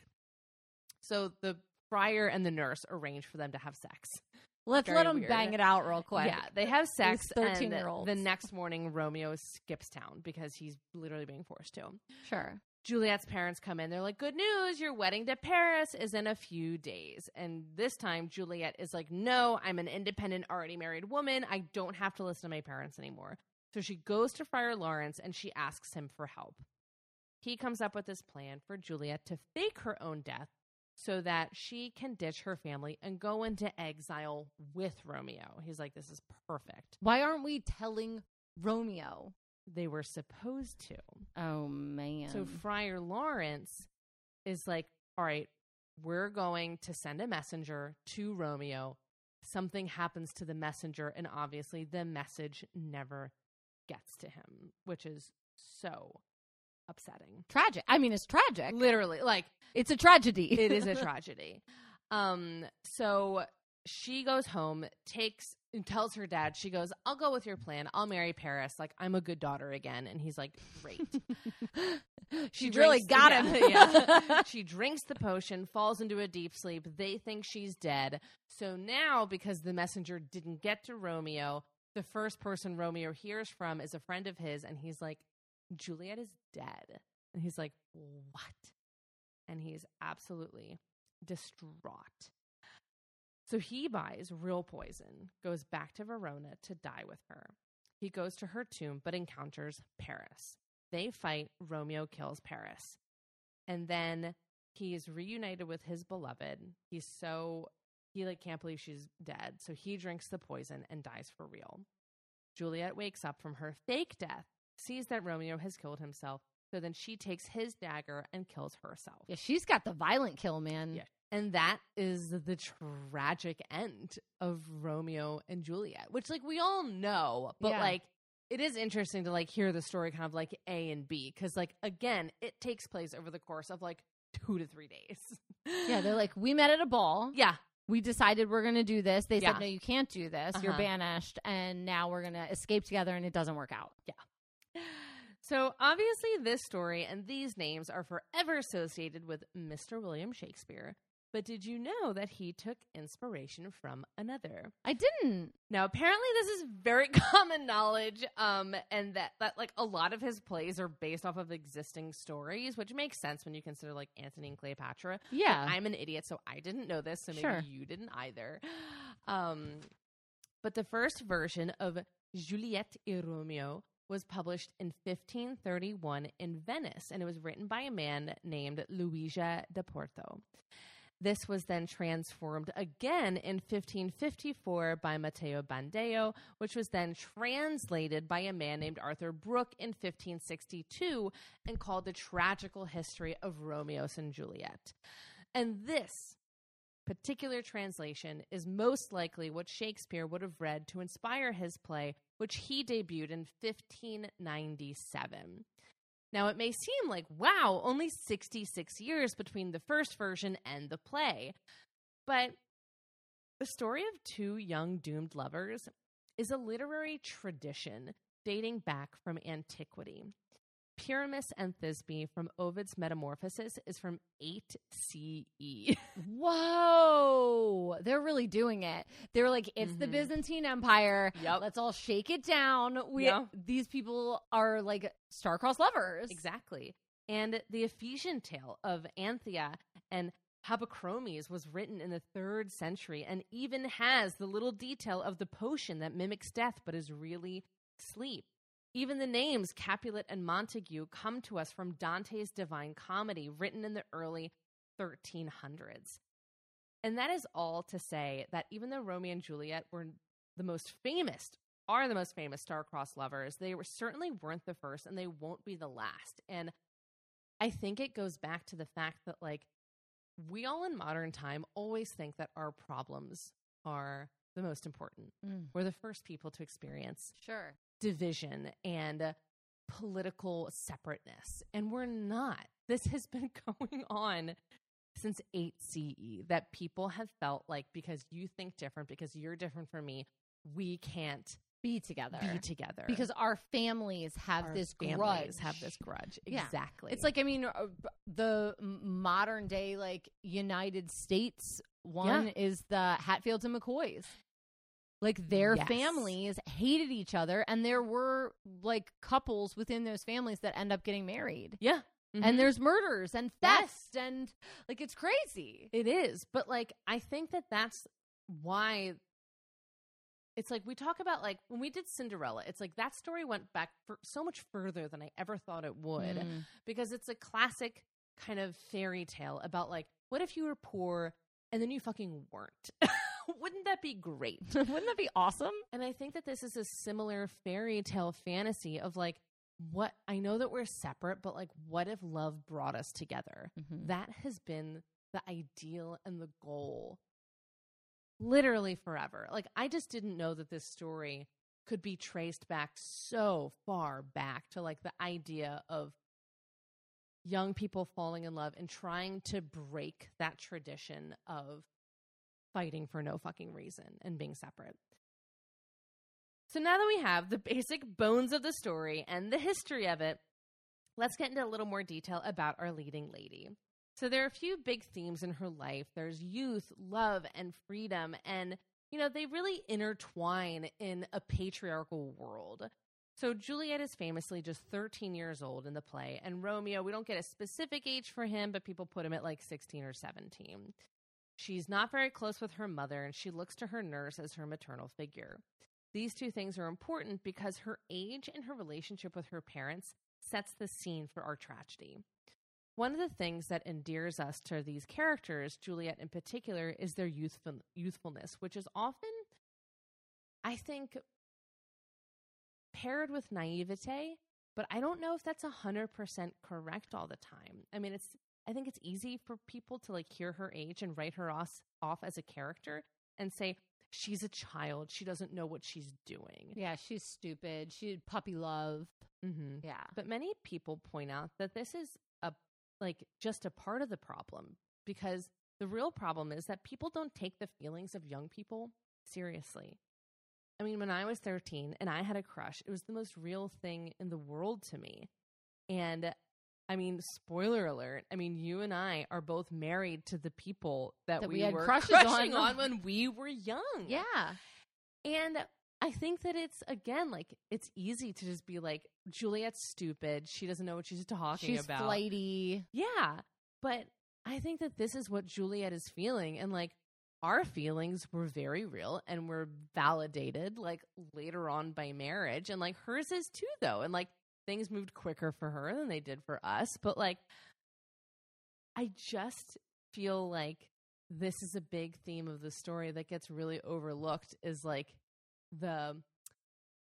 Speaker 1: so, the friar and the nurse arrange for them to have sex.
Speaker 2: Let's
Speaker 1: Very
Speaker 2: let them
Speaker 1: weird.
Speaker 2: bang it out real quick.
Speaker 1: Yeah, they have sex. Thirteen
Speaker 2: year old.
Speaker 1: The next morning, Romeo skips town because he's literally being forced to.
Speaker 2: Sure.
Speaker 1: Juliet's parents come in. They're like, Good news, your wedding to Paris is in a few days. And this time, Juliet is like, No, I'm an independent, already married woman. I don't have to listen to my parents anymore. So she goes to Friar Lawrence and she asks him for help. he comes up with this plan for Juliet to fake her own death so that she can ditch her family and go into exile with Romeo. He's like, this is perfect.
Speaker 2: Why aren't we telling Romeo?
Speaker 1: They were supposed to.
Speaker 2: Oh man.
Speaker 1: So Friar Lawrence is like, all right, we're going to send a messenger to Romeo. Something happens to the messenger, and obviously the message never gets to him, which is so upsetting.
Speaker 2: tragic. I mean, it's tragic.
Speaker 1: Literally, like
Speaker 2: It's a tragedy.
Speaker 1: it is a tragedy. Um, so she goes home, takes and tells her dad, she goes, I'll go with your plan. I'll marry Paris. Like I'm a good daughter again. And he's like, Great.
Speaker 2: she
Speaker 1: She
Speaker 2: really got
Speaker 1: yeah,
Speaker 2: him.
Speaker 1: yeah. she drinks the potion, falls into a deep sleep. They think she's dead. So now, because the messenger didn't get to Romeo, the first person Romeo hears from is a friend of his, and he's like, Juliet is dead. And he's like, What? And he's absolutely distraught. So he buys real poison, goes back to Verona to die with her. He goes to her tomb, but encounters Paris. They fight, Romeo kills Paris. And then he is reunited with his beloved. He's so he like can't believe she's dead. So he drinks the poison and dies for real. Juliet wakes up from her fake death, sees that Romeo has killed himself. So then she takes his dagger and kills herself.
Speaker 2: yeah, she's got the violent kill, man.
Speaker 1: Yeah. And that is the tragic end of Romeo and Juliet, which like we all know, but
Speaker 2: Yeah.
Speaker 1: like it is interesting to like hear the story kind of like A and B because like again, it takes place over the course of like two to three days.
Speaker 2: Yeah, they're like, we met at a ball.
Speaker 1: yeah,
Speaker 2: We decided we're going to do this. They
Speaker 1: Yeah.
Speaker 2: said, no, you can't do this. You're
Speaker 1: Uh-huh.
Speaker 2: banished. And now we're going to escape together, and it doesn't work out.
Speaker 1: So obviously, this story and these names are forever associated with Mr. William Shakespeare. But did you know that he took inspiration from another?
Speaker 2: I didn't.
Speaker 1: Now, apparently, this is very common knowledge, um, and that that like a lot of his plays are based off of existing stories, which makes sense when you consider like Antony and Cleopatra.
Speaker 2: Yeah.
Speaker 1: I'm an idiot, so I didn't know this, so maybe
Speaker 2: Sure.
Speaker 1: you didn't either. Um, but the first version of Juliet et Romeo was published in 1531 in Venice, and it was written by a man named Luigi da Porto. This was then transformed again in 1554 by Matteo Bandello, which was then translated by a man named Arthur Brooke in 1562 and called The Tragical History of Romeo and Juliet. And this particular translation is most likely what Shakespeare would have read to inspire his play, which he debuted in 1597. Now, it may seem like, wow, only 66 years between the first version and the play. But the story of two young doomed lovers is a literary tradition dating back from antiquity. Pyramus and Thisbe from Ovid's Metamorphoses is from 8 CE.
Speaker 2: Whoa. They're really doing it. They're like, it's the
Speaker 1: Mhm.
Speaker 2: Byzantine Empire.
Speaker 1: Yep.
Speaker 2: Let's all shake it down. We
Speaker 1: Yeah.
Speaker 2: these people are like star-crossed lovers.
Speaker 1: Exactly. And the Ephesian tale of Anthea and Habrocomes was written in the third century and even has the little detail of the potion that mimics death but is really sleep. Even the names Capulet and Montague come to us from Dante's Divine Comedy, written in the early 1300s. And that is all to say that even though Romeo and Juliet were the most famous, are the most famous star-crossed lovers, they were certainly weren't the first and they won't be the last. And I think it goes back to the fact that like we all in modern time always think that our problems are the most important.
Speaker 2: Mm.
Speaker 1: We're the first people to experience
Speaker 2: Sure.
Speaker 1: division and political separateness. And we're not. This has been going on since 8 CE that people have felt like because you think different, because you're different from me, we can't
Speaker 2: Be together.
Speaker 1: be together.
Speaker 2: because our families have
Speaker 1: Our
Speaker 2: this
Speaker 1: families
Speaker 2: grudge.
Speaker 1: have this grudge.
Speaker 2: Yeah.
Speaker 1: Exactly.
Speaker 2: It's like I mean, uh, the modern day like United States one is the Hatfields and McCoys. Like their
Speaker 1: Yes.
Speaker 2: families hated each other, and there were like couples within those families that end up getting married.
Speaker 1: yeah. Mhm.
Speaker 2: And there's murders and
Speaker 1: Yes.
Speaker 2: and like it's crazy.
Speaker 1: It is, but like I think that that's why it's like we talk about like when we did Cinderella, it's like that story went back for so much further than I ever thought it would
Speaker 2: Mm.
Speaker 1: because it's a classic kind of fairy tale about like what if you were poor and then you fucking weren't? Wouldn't that be great?
Speaker 2: Wouldn't that be awesome?
Speaker 1: And I think that this is a similar fairy tale fantasy of like what I know that we're separate, but like what if love brought us together?
Speaker 2: Mhm.
Speaker 1: That has been the ideal and the goal literally forever. Like I just didn't know that this story could be traced back so far back to like the idea of young people falling in love and trying to break that tradition of fighting for no fucking reason and being separate. So now that we have the basic bones of the story and the history of it, let's get into a little more detail about our leading lady. So there are a few big themes in her life. There's youth, love, and freedom. And, you know, they really intertwine in a patriarchal world. So Juliet is famously just 13 years old in the play, and Romeo, we don't get a specific age for him, but people put him at like 16 or 17. She's not very close with her mother, and she looks to her nurse as her maternal figure. These two things are important because her age and her relationship with her parents sets the scene for our tragedy. One of the things that endears us to these characters, Juliet in particular, is their youthful, youthfulness, which is often, I think, paired with naivete, but I don't know if that's 100% correct all the time. I mean, it's I think it's easy for people to like hear her age and write her off, off as a character and say she's a child, she doesn't know what she's doing.
Speaker 2: Yeah, she's stupid. She puppy love.
Speaker 1: Mm-hmm.
Speaker 2: Yeah.
Speaker 1: But many people point out that this is like just a part of the problem because the real problem is that people don't take the feelings of young people seriously. I mean, when I was 13 and I had a crush, it was the most real thing in the world to me. And I mean, spoiler alert. I mean, you and I are both married to the people that,
Speaker 2: That
Speaker 1: we,
Speaker 2: we had
Speaker 1: were
Speaker 2: crushes
Speaker 1: crushing
Speaker 2: on.
Speaker 1: on when we were young.
Speaker 2: Yeah.
Speaker 1: And I think that it's again like it's easy to just be like Juliet's stupid. She doesn't know what she's talking
Speaker 2: She's
Speaker 1: about.
Speaker 2: She's flighty.
Speaker 1: Yeah. But I think that this is what Juliet is feeling and like our feelings were very real and were validated like later on by marriage and like hers is too though and like things moved quicker for her than they did for us but like I just feel like this is a big theme of the story that gets really overlooked is like the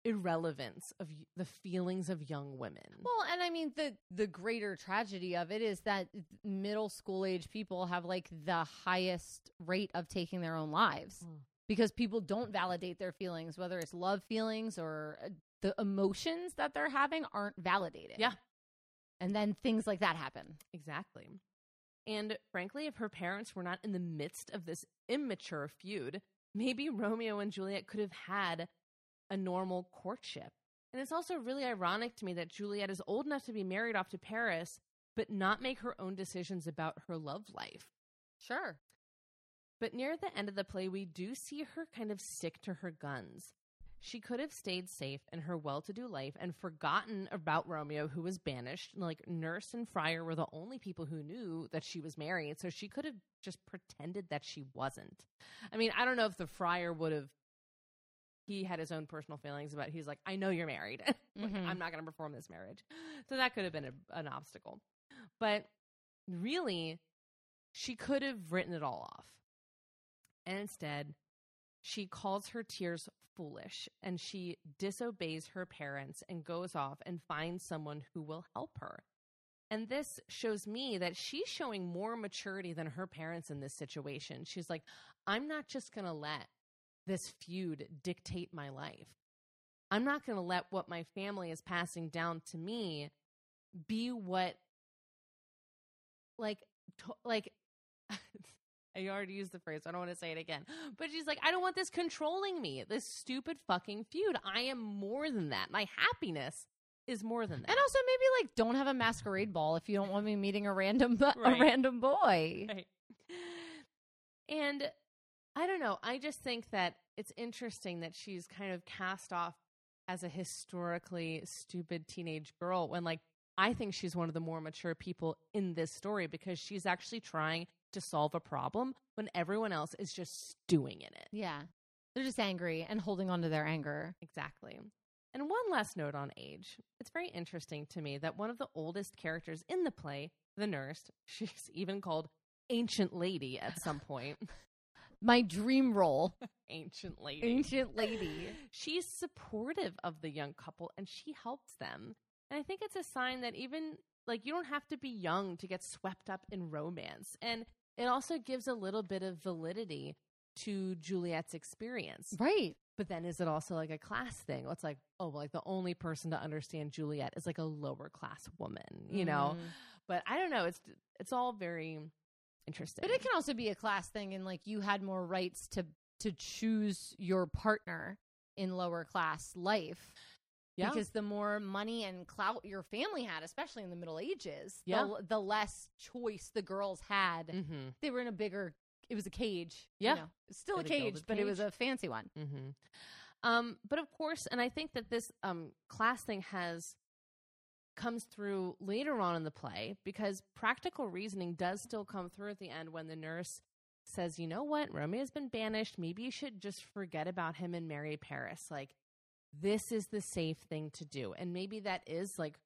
Speaker 1: irrelevance of the feelings of young women.
Speaker 2: Well, and I mean the the greater tragedy of it is that middle school age people have like the highest rate of taking their own lives
Speaker 1: Mm.
Speaker 2: because people don't validate their feelings, whether it's love feelings or uh, the emotions that they're having aren't validated.
Speaker 1: Yeah.
Speaker 2: And then things like that happen.
Speaker 1: Exactly. And frankly, if her parents were not in the midst of this immature feud, maybe Romeo and Juliet could have had a normal courtship. And it's also really ironic to me that Juliet is old enough to be married off to Paris, but not make her own decisions about her love life.
Speaker 2: Sure.
Speaker 1: But near the end of the play, we do see her kind of stick to her guns. She could have stayed safe in her well to do life and forgotten about Romeo, who was banished. Like, Nurse and Friar were the only people who knew that she was married, so she could have just pretended that she wasn't. I mean, I don't know if the Friar would have. He had his own personal feelings about. He's like, I know you're married. Like,
Speaker 2: Mhm.
Speaker 1: I'm not going to perform this marriage. So that could have been a, an obstacle. But really, she could have written it all off. And instead, she calls her tears foolish and she disobeys her parents and goes off and finds someone who will help her. And this shows me that she's showing more maturity than her parents in this situation. She's like, I'm not just going to let this feud dictate my life. I'm not going to let what my family is passing down to me be what, like, to- like, I already used the phrase. I don't want to say it again. But she's like, I don't want this controlling me. This stupid fucking feud. I am more than that. My happiness is more than that.
Speaker 2: And also maybe like don't have a masquerade ball if you don't want me meeting a random bu-
Speaker 1: Right.
Speaker 2: a random boy.
Speaker 1: Right. And I don't know. I just think that it's interesting that she's kind of cast off as a historically stupid teenage girl when, like, I think she's one of the more mature people in this story because she's actually trying to solve a problem when everyone else is just stewing in it.
Speaker 2: Yeah. They're just angry and holding on to their anger.
Speaker 1: Exactly. And one last note on age. It's very interesting to me that one of the oldest characters in the play, the nurse, she's even called Ancient Lady at some point.
Speaker 2: My dream role,
Speaker 1: Ancient Lady.
Speaker 2: ancient lady.
Speaker 1: She's supportive of the young couple and she helps them. And I think it's a sign that even like you don't have to be young to get swept up in romance. And it also gives a little bit of validity to Juliet's experience.
Speaker 2: Right.
Speaker 1: But then is it also like a class thing? It's like, oh, well, like the only person to understand Juliet is like a lower class woman, you know?
Speaker 2: Mm.
Speaker 1: But I don't know. It's it's all very interesting.
Speaker 2: But it can also be a class thing, and like you had more rights to to choose your partner in lower class life.
Speaker 1: Yeah.
Speaker 2: Because the more money and clout your family had, especially in the Middle Ages,
Speaker 1: Yeah.
Speaker 2: the, the less choice the girls had.
Speaker 1: mm-hmm.
Speaker 2: They were in a bigger. It was a cage.
Speaker 1: Yeah.
Speaker 2: you know. Still a
Speaker 1: a
Speaker 2: cage, but it was a fancy one.
Speaker 1: Mm-hmm. Um, but of course, and I think that this um, class thing has comes through later on in the play because practical reasoning does still come through at the end when the nurse says, "You know what? Romeo's been banished. Maybe you should just forget about him and marry Paris. Like this is the safe thing to do." And maybe that is like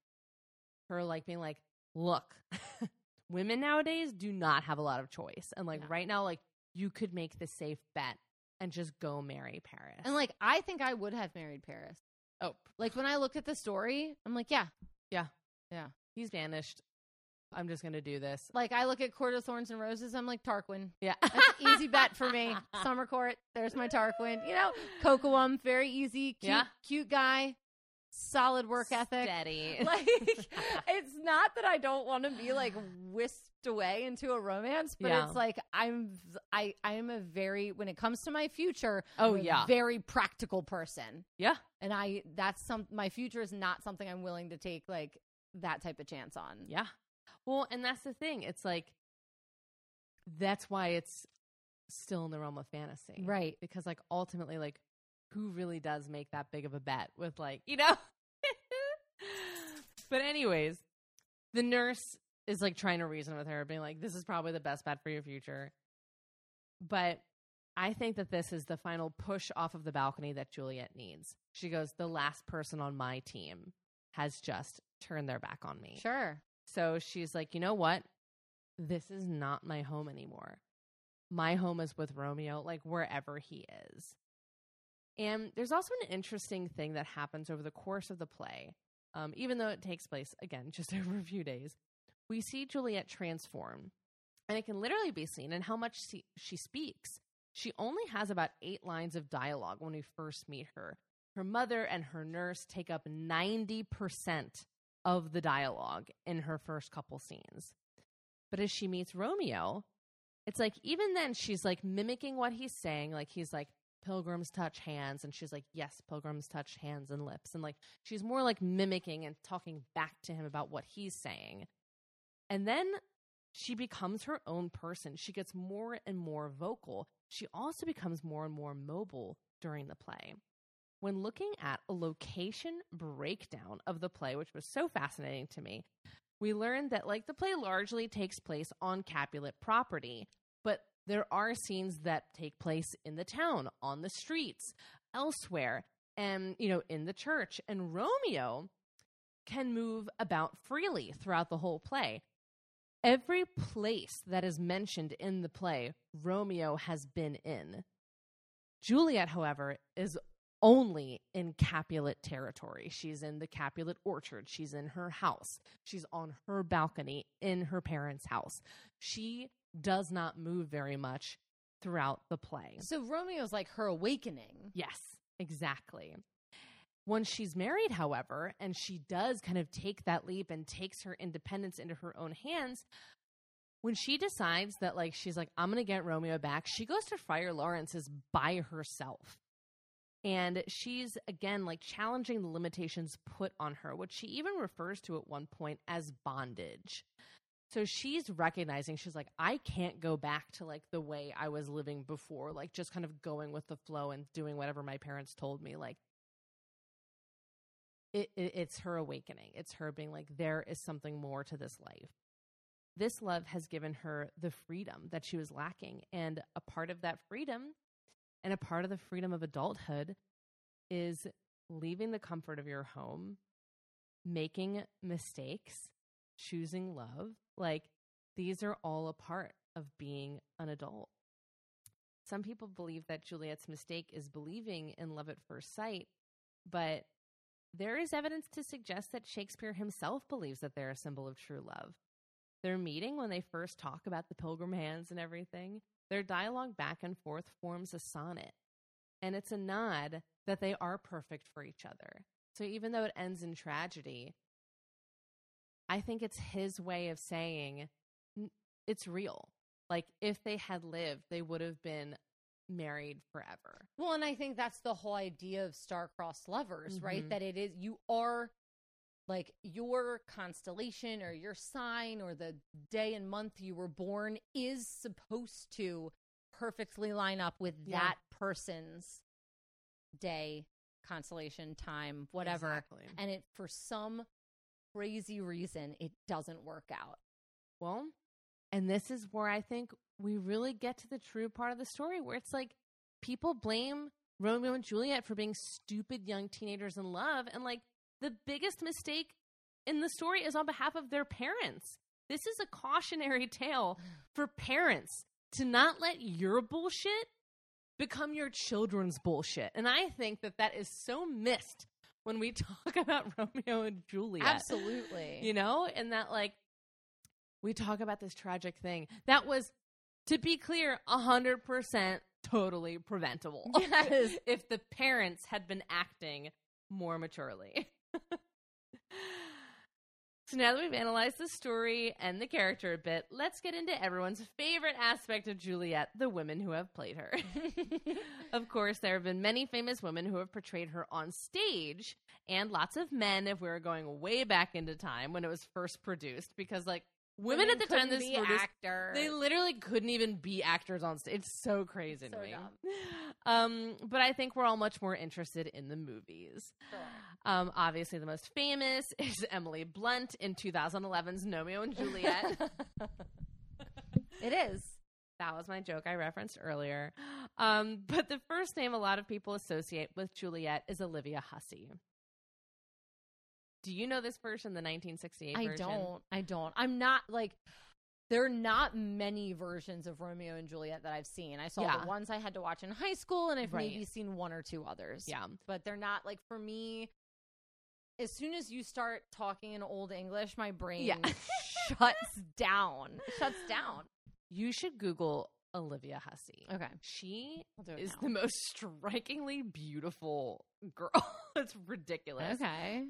Speaker 1: her like being like, "Look, women nowadays do not have a lot of choice. And like
Speaker 2: No.
Speaker 1: right now like you could make the safe bet and just go marry Paris."
Speaker 2: And like, I think I would have married Paris.
Speaker 1: oh,
Speaker 2: Like when I look at the story, I'm like, yeah. Yeah. Yeah.
Speaker 1: He's vanished. I'm just gonna do this.
Speaker 2: Like I look at Court of Thorns and Roses, I'm like Tarquin.
Speaker 1: Yeah,
Speaker 2: That's easy bet for me. Summer Court, there's my Tarquin. You know, Cocoam, very easy, cute,
Speaker 1: Yeah.
Speaker 2: cute guy, solid work ethic.
Speaker 1: Steady.
Speaker 2: Like it's not that I don't want to be like whisked away into a romance, but
Speaker 1: Yeah.
Speaker 2: it's like I'm I I am a very when it comes to my future,
Speaker 1: Oh,
Speaker 2: I'm a
Speaker 1: yeah.
Speaker 2: very practical person.
Speaker 1: yeah,
Speaker 2: And I that's some my future is not something I'm willing to take like that type of chance on.
Speaker 1: yeah. Well, and that's the thing. It's like that's why it's still in the realm of fantasy,
Speaker 2: Right.
Speaker 1: Because like ultimately, like who really does make that big of a bet with like you know? but anyways, the nurse is like trying to reason with her, being like, "This is probably the best bet for your future." But I think that this is the final push off of the balcony that Juliet needs. She goes, "The last person on my team has just turned their back on me."
Speaker 2: Sure.
Speaker 1: So she's like, you know what? This is not my home anymore. My home is with Romeo, like wherever he is. And there's also an interesting thing that happens over the course of the play. Um, even though it takes place, again, just over a few days, we see Juliet transform. And it can literally be seen in how much she, she speaks. She only has about eight lines of dialogue when we first meet her. Her mother and her nurse take up 90% of the dialogue in her first couple scenes. But as she meets Romeo, it's like even then she's like mimicking what he's saying. Like he's like, pilgrims touch hands. And she's like, yes, pilgrims touch hands and lips. And like she's more like mimicking and talking back to him about what he's saying. And then she becomes her own person. She gets more and more vocal. She also becomes more and more mobile during the play when looking at a location breakdown of the play, which was so fascinating to me, we learned that like the play largely takes place on Capulet property, but there are scenes that take place in the town, on the streets, elsewhere, and you know, in the church. And Romeo can move about freely throughout the whole play. Every place that is mentioned in the play, Romeo has been in. Juliet, however, is only in Capulet territory. She's in the Capulet orchard. She's in her house. She's on her balcony in her parents' house. She does not move very much throughout the play.
Speaker 2: So Romeo's like her awakening.
Speaker 1: Yes, exactly. When she's married, however, and she does kind of take that leap and takes her independence into her own hands, when she decides that, like, she's like, I'm going to get Romeo back, she goes to Friar Lawrence's by herself. And she's, again, like challenging the limitations put on her, which she even refers to at one point as bondage. So she's recognizing, she's like, I can't go back to like the way I was living before, like just kind of going with the flow and doing whatever my parents told me. Like, it, it, it's her awakening. It's her being like, there is something more to this life. This love has given her the freedom that she was lacking. And a part of that freedom And a part of the freedom of adulthood is leaving the comfort of your home, making mistakes, choosing love. Like these are all a part of being an adult. Some people believe that Juliet's mistake is believing in love at first sight, but there is evidence to suggest that Shakespeare himself believes that they're a symbol of true love. Their meeting, when they first talk about the pilgrim hands and everything, their dialogue back and forth forms a sonnet. And it's a nod that they are perfect for each other. So even though it ends in tragedy, I think it's his way of saying it's real. Like if they had lived, they would have been married forever.
Speaker 2: Well, and I think that's the whole idea of star-crossed lovers, right?
Speaker 1: Mhm.
Speaker 2: That it is you are like your constellation or your sign or the day and month you were born is supposed to perfectly line up with
Speaker 1: Yeah.
Speaker 2: that person's day, constellation, time, whatever.
Speaker 1: Exactly.
Speaker 2: And it for some crazy reason it doesn't work out.
Speaker 1: Well, and this is where I think we really get to the true part of the story where it's like people blame Romeo and Juliet for being stupid young teenagers in love. And like the biggest mistake in the story is on behalf of their parents. This is a cautionary tale for parents to not let your bullshit become your children's bullshit. And I think that that is so missed when we talk about Romeo and Juliet
Speaker 2: Absolutely.
Speaker 1: you know and that like we talk about this tragic thing that was to be clear 100% totally preventable
Speaker 2: Yes.
Speaker 1: if the parents had been acting more maturely so now that we've analyzed the story and the character a bit let's get into everyone's favorite aspect of juliet the women who have played her. Of course, there have been many famous women who have portrayed her on stage, and lots of men if we were going way back into time when it was first produced, because like women, at the time this
Speaker 2: be actors.
Speaker 1: they literally couldn't even be actors on stage. It's so crazy to
Speaker 2: So
Speaker 1: me.
Speaker 2: dumb.
Speaker 1: Um, but I think we're all much more interested in the movies.
Speaker 2: Sure.
Speaker 1: Um, obviously, the most famous is Emily Blunt in 2011's Romeo and Juliet.
Speaker 2: it is.
Speaker 1: That was my joke I referenced earlier. Um, but the first name a lot of people associate with Juliet is Olivia Hussey. Do you know this version, the 1968
Speaker 2: I
Speaker 1: version?
Speaker 2: don't. I don't. I'm not like there are not many versions of Romeo and Juliet that I've seen. I saw
Speaker 1: Yeah.
Speaker 2: the ones I had to watch in high school, and I've
Speaker 1: Right.
Speaker 2: maybe seen one or two others.
Speaker 1: Yeah.
Speaker 2: but they're not like for me. As soon as you start talking in old English, my brain
Speaker 1: Yeah.
Speaker 2: shuts down. Shuts down.
Speaker 1: You should Google Olivia Hussey.
Speaker 2: Okay,
Speaker 1: She
Speaker 2: I'll do it
Speaker 1: is
Speaker 2: now.
Speaker 1: the most strikingly beautiful girl. it's ridiculous.
Speaker 2: okay.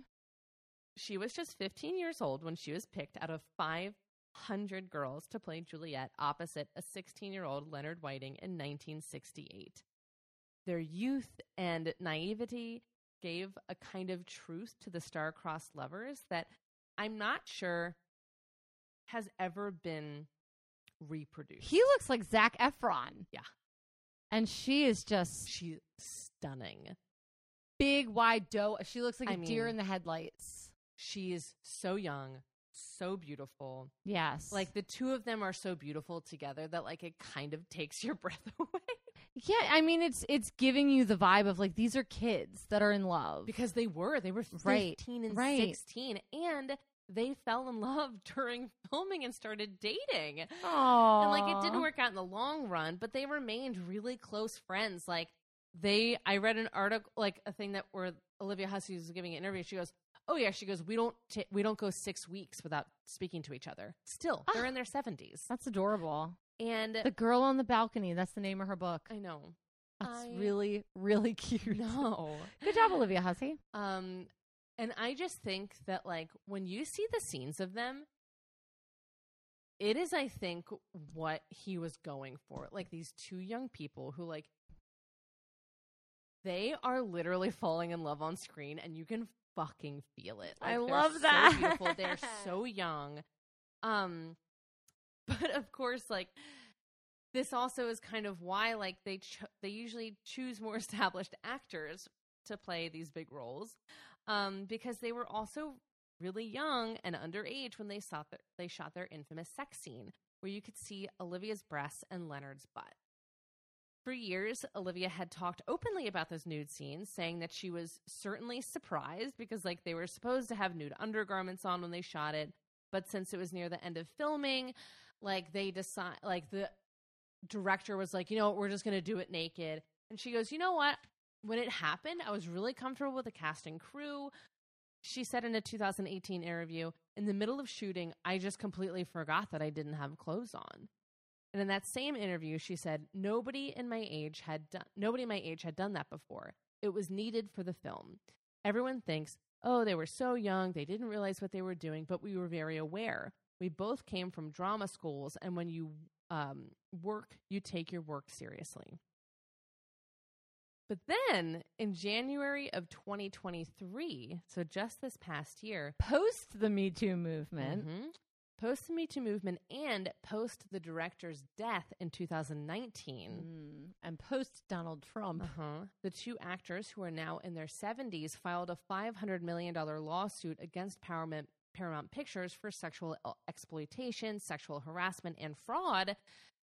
Speaker 1: She was just 15 years old when she was picked out of 500 girls to play Juliet opposite a 16 year old Leonard Whiting in 1968. Their youth and naivety gave a kind of truth to the star-crossed lovers that I'm not sure has ever been reproduced.
Speaker 2: He looks like Zac Efron.
Speaker 1: Yeah.
Speaker 2: and she is just
Speaker 1: She's stunning.
Speaker 2: big, wide doe. She looks like a
Speaker 1: I
Speaker 2: deer in the headlights.
Speaker 1: She is so young, so beautiful.
Speaker 2: Yes,
Speaker 1: Like the two of them are so beautiful together that like it kind of takes your breath away
Speaker 2: yeah. I mean, it's it's giving you the vibe of like these are kids that are in love.
Speaker 1: because they were they were 15
Speaker 2: Right,
Speaker 1: and
Speaker 2: right.
Speaker 1: 16 and they fell in love during filming and started dating.
Speaker 2: Oh,
Speaker 1: And like it didn't work out in the long run, but they remained really close friends. Like they I read an article like a thing that where Olivia Hussey was giving an interview. She goes, "Oh yeah," she goes, "We don't ta we don't go 6 weeks without speaking to each other." Still, they're
Speaker 2: Ah.
Speaker 1: in their 70s.
Speaker 2: That's adorable.
Speaker 1: And
Speaker 2: The girl on the balcony. That's the name of her book.
Speaker 1: I know.
Speaker 2: That's
Speaker 1: I
Speaker 2: really, really cute.
Speaker 1: No.
Speaker 2: Good job, Olivia Hussey.
Speaker 1: Um, and I just think that like when you see the scenes of them, it is, I think, what he was going for. Like these two young people who like they are literally falling in love on screen, and you can fucking feel it.
Speaker 2: I
Speaker 1: Like, they're
Speaker 2: love
Speaker 1: so
Speaker 2: that.
Speaker 1: beautiful. They're so young. Um, but of course, like this also is kind of why like they ch- they usually choose more established actors to play these big roles um, because they were also really young and underage when they saw their, they shot their infamous sex scene where you could see Olivia's breasts and Leonard's butt. For years, Olivia had talked openly about those nude scenes, saying that she was certainly surprised because, like, they were supposed to have nude undergarments on when they shot it. But since it was near the end of filming, like, they decide, like, the director was like, you know, what, we're just going to do it naked. And she goes, you know what? When it happened, I was really comfortable with the cast and crew. She said in a 2018 interview, in the middle of shooting, I just completely forgot that I didn't have clothes on. And in that same interview, she said, "Nobody in my age had done nobody my age had done that before. It was needed for the film. Everyone thinks, "Oh, they were so young, they didn't realize what they were doing, but we were very aware. We both came from drama schools, and when you um, work, you take your work seriously." But then in January of 2023, so just this past year,
Speaker 2: Post the Me Too movement.
Speaker 1: Mhm. Post the Me Too movement and post the director's death in 2019.
Speaker 2: Mm, and post Donald Trump.
Speaker 1: Uh-huh. The two actors, who are now in their 70s, filed a $500 million lawsuit against Paramount, Paramount Pictures for sexual e- exploitation, sexual harassment, and fraud,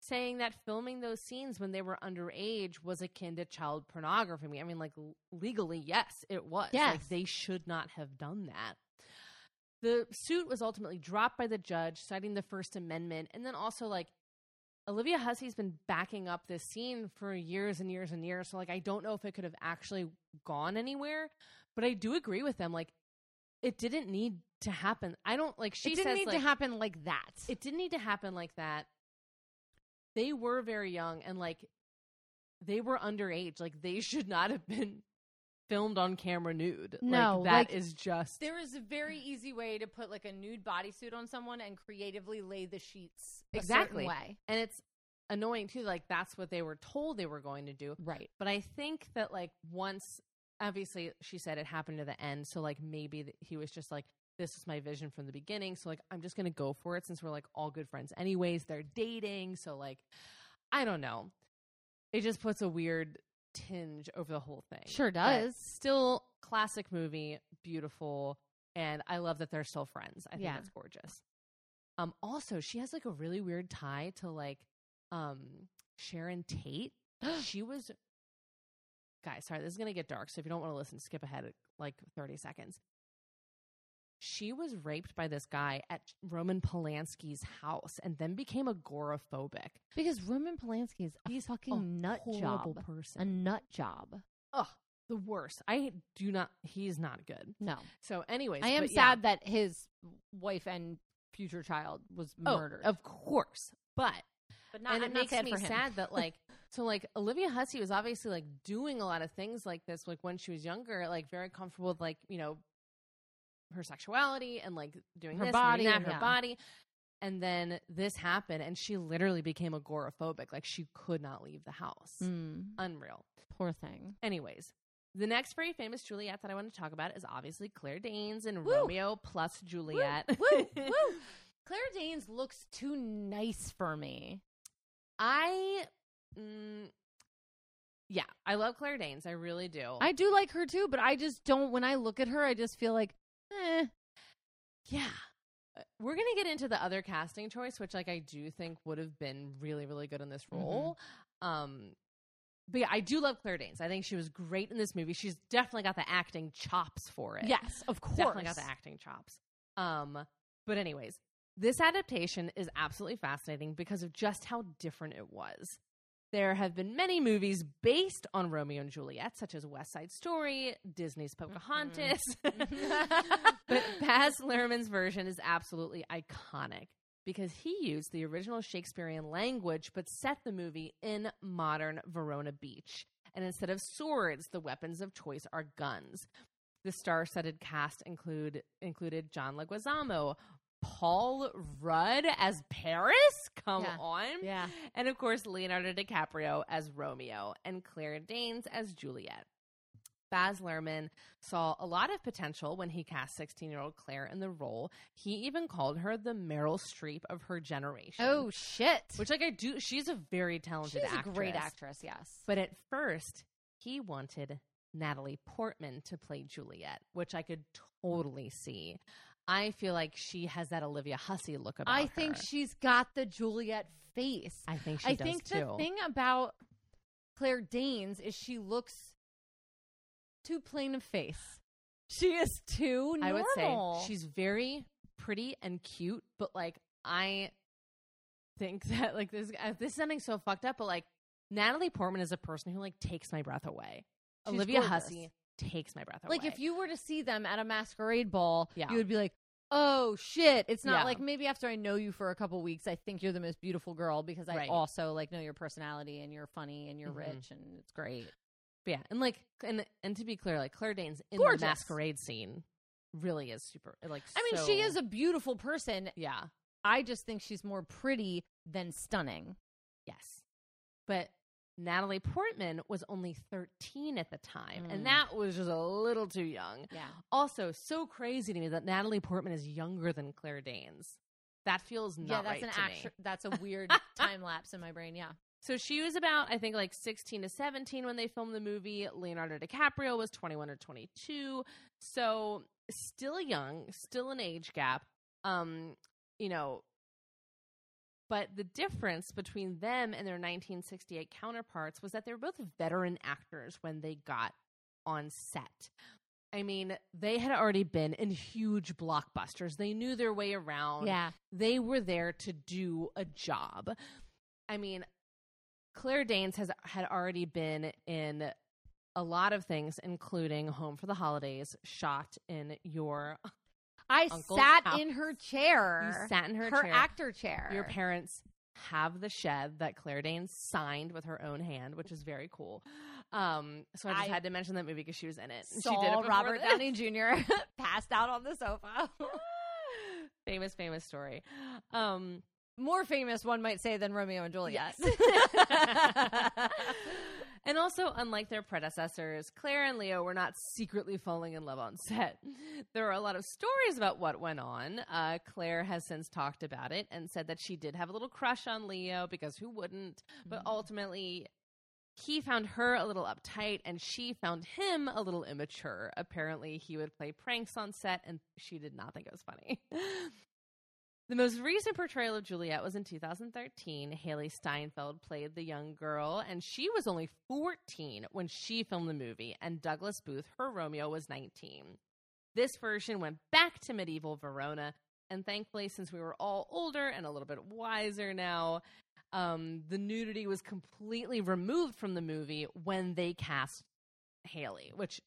Speaker 1: saying that filming those scenes when they were underage was akin to child pornography. I mean, like, legally, yes, it was.
Speaker 2: Yes.
Speaker 1: Like, they should not have done that. The suit was ultimately dropped by the judge, citing the First Amendment, and then also, like, Olivia Hussey's been backing up this scene for years and years and years. So, like, I don't know if it could have actually gone anywhere, but I do agree with them. Like, it didn't need to happen. I don't like. She
Speaker 2: it didn't
Speaker 1: says
Speaker 2: need
Speaker 1: like,
Speaker 2: to happen like that.
Speaker 1: It didn't need to happen like that. They were very young and like they were underage. Like they should not have been filmed on camera nude.
Speaker 2: No,
Speaker 1: like, that
Speaker 2: like,
Speaker 1: is just
Speaker 2: there is a very easy way to put like a nude bodysuit on someone and creatively lay the sheets
Speaker 1: Exactly.
Speaker 2: way.
Speaker 1: and it's annoying too. Like that's what they were told they were going to do.
Speaker 2: Right.
Speaker 1: But I think that like once, obviously, she said it happened to the end. So like maybe th- he was just like, this is my vision from the beginning. So like I'm just gonna go for it since we're like all good friends anyways. They're dating, so like I don't know. It just puts a weird tinge over the whole thing.
Speaker 2: Sure
Speaker 1: But
Speaker 2: does.
Speaker 1: still classic movie, beautiful, and I love that they're still friends. I think
Speaker 2: Yeah.
Speaker 1: that's gorgeous. Um, also, she has like a really weird tie to like um Sharon Tate. she was guys, sorry, this is gonna get dark. So if you don't want to listen, skip ahead like 30 seconds. She was raped by this guy at Roman Polanski's house and then became agoraphobic.
Speaker 2: Because Roman Polanski is a
Speaker 1: He's
Speaker 2: fucking
Speaker 1: a
Speaker 2: nut job.
Speaker 1: person.
Speaker 2: A nut job.
Speaker 1: Ugh, the worst. I do not. He's not good.
Speaker 2: No.
Speaker 1: So, anyways,
Speaker 2: I am
Speaker 1: but yeah.
Speaker 2: sad that his wife and future child was
Speaker 1: Oh,
Speaker 2: murdered.
Speaker 1: of course, but
Speaker 2: but not.
Speaker 1: and it
Speaker 2: I'm not
Speaker 1: makes
Speaker 2: sad
Speaker 1: me sad that like so like Olivia Hussey was obviously like doing a lot of things like this like when she was younger, like very comfortable with like you know her sexuality and like doing
Speaker 2: Her
Speaker 1: this,
Speaker 2: body,
Speaker 1: and that, her
Speaker 2: yeah.
Speaker 1: body. And then this happened, and she literally became agoraphobic. Like she could not leave the house.
Speaker 2: Mm,
Speaker 1: Unreal.
Speaker 2: poor thing.
Speaker 1: Anyways, the next very famous Juliet that I want to talk about is obviously Claire Danes and
Speaker 2: Woo!
Speaker 1: Romeo plus Juliet.
Speaker 2: Woo, woo. Claire Danes looks too nice for me.
Speaker 1: I, mm, yeah, I love Claire Danes. I really do.
Speaker 2: I do like her too, but I just don't. When I look at her, I just feel like, eh.
Speaker 1: yeah. Uh, We're gonna get into the other casting choice, which like I do think would have been really, really good in this
Speaker 2: Mm-hmm.
Speaker 1: role. Um, but yeah, I do love Claire Danes. I think she was great in this movie. She's definitely got the acting chops for it.
Speaker 2: Yes, of course.
Speaker 1: definitely got the acting chops. Um, but anyways, this adaptation is absolutely fascinating because of just how different it was. There have been many movies based on Romeo and Juliet, such as West Side Story, Disney's Pocahontas. Mm-hmm. but Baz Luhrmann's version is absolutely iconic because he used the original Shakespearean language but set the movie in modern Verona Beach. And instead of swords, the weapons of choice are guns. The star-studded cast include included John Leguizamo, Paul Rudd as Paris. Come
Speaker 2: Yeah.
Speaker 1: on,
Speaker 2: Yeah.
Speaker 1: and of course Leonardo DiCaprio as Romeo and Claire Danes as Juliet. Baz Luhrmann saw a lot of potential when he cast 16-year-old Claire in the role. He even called her the Meryl Streep of her generation.
Speaker 2: Oh shit.
Speaker 1: which like I do. She's a very talented
Speaker 2: She's
Speaker 1: actress.
Speaker 2: a great actress. Yes.
Speaker 1: But at first, he wanted Natalie Portman to play Juliet, which I could totally see. I feel like she has that Olivia Hussey look about her.
Speaker 2: I think
Speaker 1: her.
Speaker 2: she's got the Juliet face.
Speaker 1: I think she
Speaker 2: I
Speaker 1: does
Speaker 2: think
Speaker 1: too.
Speaker 2: the thing about Claire Danes is she looks too plain of face. She is too normal.
Speaker 1: I would say she's very pretty and cute, but like I think that like this uh, this is something so fucked up, but like Natalie Portman is a person who like takes my breath away.
Speaker 2: She's
Speaker 1: Olivia
Speaker 2: gorgeous.
Speaker 1: Hussey takes my breath away.
Speaker 2: like if you were to see them at a masquerade ball,
Speaker 1: Yeah.
Speaker 2: you would be like, "Oh shit!" It's not
Speaker 1: Yeah.
Speaker 2: like maybe after I know you for a couple weeks, I think you're the most beautiful girl because I
Speaker 1: Right.
Speaker 2: also like know your personality and you're funny and you're
Speaker 1: Mhm.
Speaker 2: rich and it's great.
Speaker 1: But yeah, and like and and to be clear, like Claire Danes in
Speaker 2: Gorgeous.
Speaker 1: the masquerade scene really is super. Like
Speaker 2: I mean,
Speaker 1: so-
Speaker 2: she is a beautiful person.
Speaker 1: yeah.
Speaker 2: I just think she's more pretty than stunning.
Speaker 1: Yes. But Natalie Portman was only 13 at the time,
Speaker 2: Mm.
Speaker 1: and that was just a little too young.
Speaker 2: Yeah.
Speaker 1: Also, so crazy to me that Natalie Portman is younger than Claire Danes. That feels not yeah,
Speaker 2: that's
Speaker 1: right
Speaker 2: an
Speaker 1: to
Speaker 2: actu-
Speaker 1: me.
Speaker 2: that's a weird time lapse in my brain. Yeah.
Speaker 1: So she was about, I think, like 16 to 17 when they filmed the movie. Leonardo DiCaprio was 21 or 22. So still young, still an age gap. Um, you know, but the difference between them and their 1968 counterparts was that they were both veteran actors when they got on set. I mean, they had already been in huge blockbusters. They knew their way around
Speaker 2: Yeah.
Speaker 1: they were there to do a job. I mean, Claire Danes has had already been in a lot of things, including Home for the Holidays, shot in your
Speaker 2: I
Speaker 1: Uncle's
Speaker 2: sat
Speaker 1: house.
Speaker 2: in her chair.
Speaker 1: you sat in her,
Speaker 2: her
Speaker 1: chair.
Speaker 2: actor chair.
Speaker 1: Your parents have the shed that Claire Danes signed with her own hand, which is very cool. Um, so I just
Speaker 2: I
Speaker 1: had to mention that movie because she was in it. She did it
Speaker 2: Robert
Speaker 1: this.
Speaker 2: Downey Jr. passed out on the sofa.
Speaker 1: famous, famous story. Um,
Speaker 2: More famous, one might say, than Romeo and Juliet.
Speaker 1: and also, unlike their predecessors, Claire and Leo were not secretly falling in love on set. There are a lot of stories about what went on. Uh, Claire has since talked about it and said that she did have a little crush on Leo because who wouldn't? But ultimately, he found her a little uptight and she found him a little immature. Apparently, he would play pranks on set and she did not think it was funny. The most recent portrayal of Juliet was in 2013. Hailee Steinfeld played the young girl, and she was only 14 when she filmed the movie, and Douglas Booth, her Romeo, was 19. This version went back to medieval Verona, and thankfully, since we were all older and a little bit wiser now, um, the nudity was completely removed from the movie when they cast Hailee, which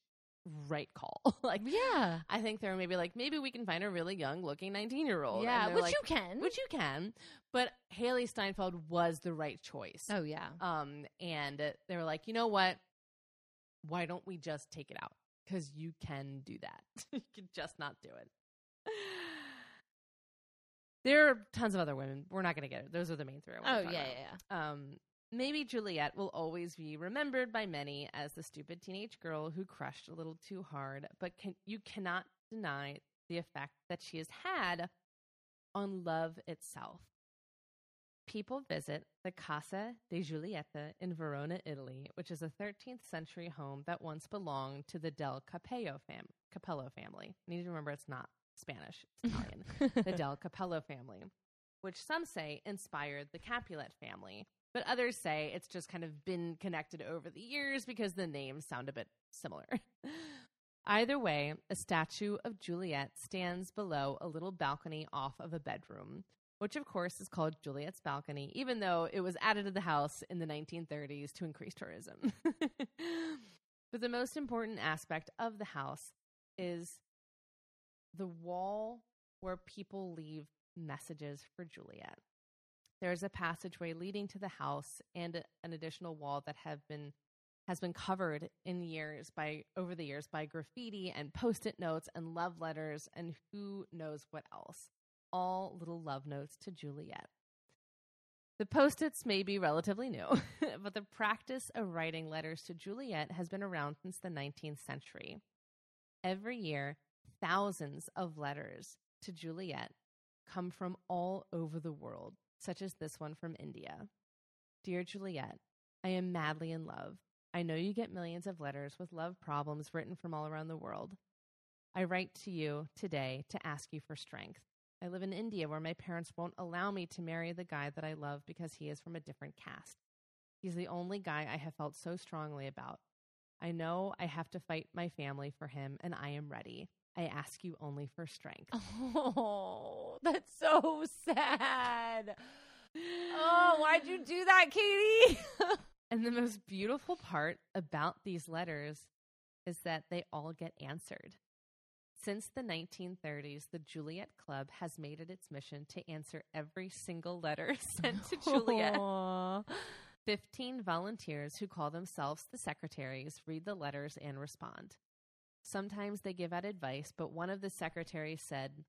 Speaker 1: right call. like,
Speaker 2: yeah.
Speaker 1: I think they were maybe like, maybe we can find a really young looking 19 year old.
Speaker 2: Yeah, which you can.
Speaker 1: Which you can. But Hailee Steinfeld was the right choice.
Speaker 2: oh, yeah.
Speaker 1: Um, and they were like, you know what? Why don't we just take it out? Because you can do that. you can just not do it. There are tons of other women. We're not going to get it. Those are the main three. I
Speaker 2: Oh, yeah, yeah, yeah.
Speaker 1: Um, maybe Juliet will always be remembered by many as the stupid teenage girl who crushed a little too hard, but can, you cannot deny the effect that she has had on love itself. People visit the Casa de Giulietta in Verona, Italy, which is a 13th century home that once belonged to the Del Capello, fam- Capello family. You need to remember it's not Spanish, it's Italian. the Del Capello family, which some say inspired the Capulet family, but others say it's just kind of been connected over the years because the names sound a bit similar. Either way, a statue of Juliet stands below a little balcony off of a bedroom, which of course is called Juliet's balcony, even though it was added to the house in the 1930s to increase tourism. but the most important aspect of the house is the wall where people leave messages for Juliet. There is a passageway leading to the house and an additional wall that have been has been covered in years by over the years by graffiti and post-it notes and love letters and who knows what else. All little love notes to Juliet. The post-its may be relatively new, but the practice of writing letters to Juliet has been around since the 19th century. Every year, thousands of letters to Juliet come from all over the world, such as this one from India. Dear Juliet, I am madly in love. I know you get millions of letters with love problems written from all around the world. I write to you today to ask you for strength. I live in India where my parents won't allow me to marry the guy that I love because he is from a different caste. He's the only guy I have felt so strongly about. I know I have to fight my family for him, and I am ready. I ask you only for strength.
Speaker 2: Oh, that's so sad. Oh, why'd you do that, Katie?
Speaker 1: And the most beautiful part about these letters is that they all get answered. Since the 1930s, the Juliet Club has made it its mission to answer every single letter sent to Juliet.
Speaker 2: Aw.
Speaker 1: 15 volunteers who call themselves the secretaries read the letters and respond. Sometimes they give out advice, but one of the secretaries said,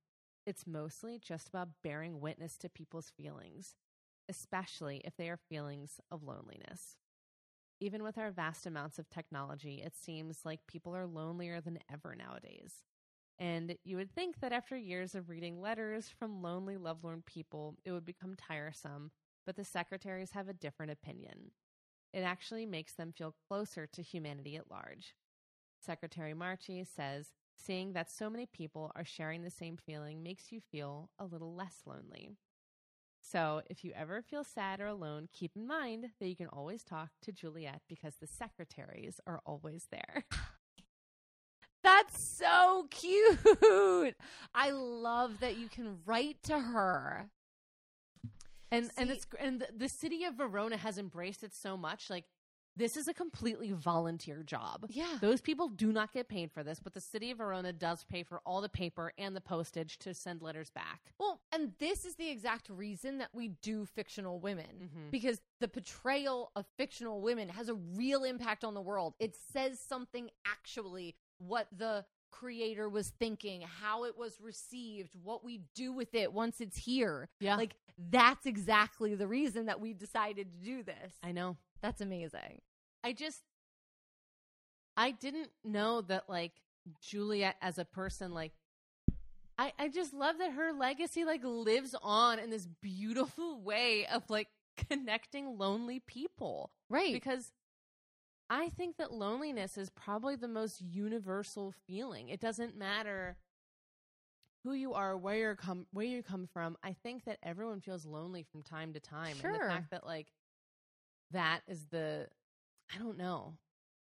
Speaker 1: It's mostly just about bearing witness to people's feelings, especially if they are feelings of loneliness. Even with our vast amounts of technology, it seems like people are lonelier than ever nowadays. And you would think that after years of reading letters from lonely, lovelorn people, it would become tiresome, but the secretaries have a different opinion. It actually makes them feel closer to humanity at large. Secretary Marchi says, seeing that so many people are sharing the same feeling makes you feel a little less lonely. So, if you ever feel sad or alone, keep in mind that you can always talk to Juliet because the secretaries are always there.
Speaker 2: That's so cute. I love that you can write to her.
Speaker 1: And and it's and the, the city of Verona has embraced it so much like this is a completely volunteer job.
Speaker 2: Yeah.
Speaker 1: Those people do not get paid for this, but the city of Verona does pay for all the paper and the postage to send letters back.
Speaker 2: Well, and this is the exact reason that we do fictional women
Speaker 1: Mhm.
Speaker 2: because the portrayal of fictional women has a real impact on the world. It says something actually what the creator was thinking, how it was received, what we do with it once it's here.
Speaker 1: Yeah.
Speaker 2: Like that's exactly the reason that we decided to do this.
Speaker 1: I know.
Speaker 2: That's amazing.
Speaker 1: I just I didn't know that like Juliet as a person like I I just love that her legacy like lives on in this beautiful way of like connecting lonely people
Speaker 2: Right.
Speaker 1: because I think that loneliness is probably the most universal feeling. It doesn't matter who you are, where you come where you come from. I think that everyone feels lonely from time to time. And the fact that like that is the I don't know.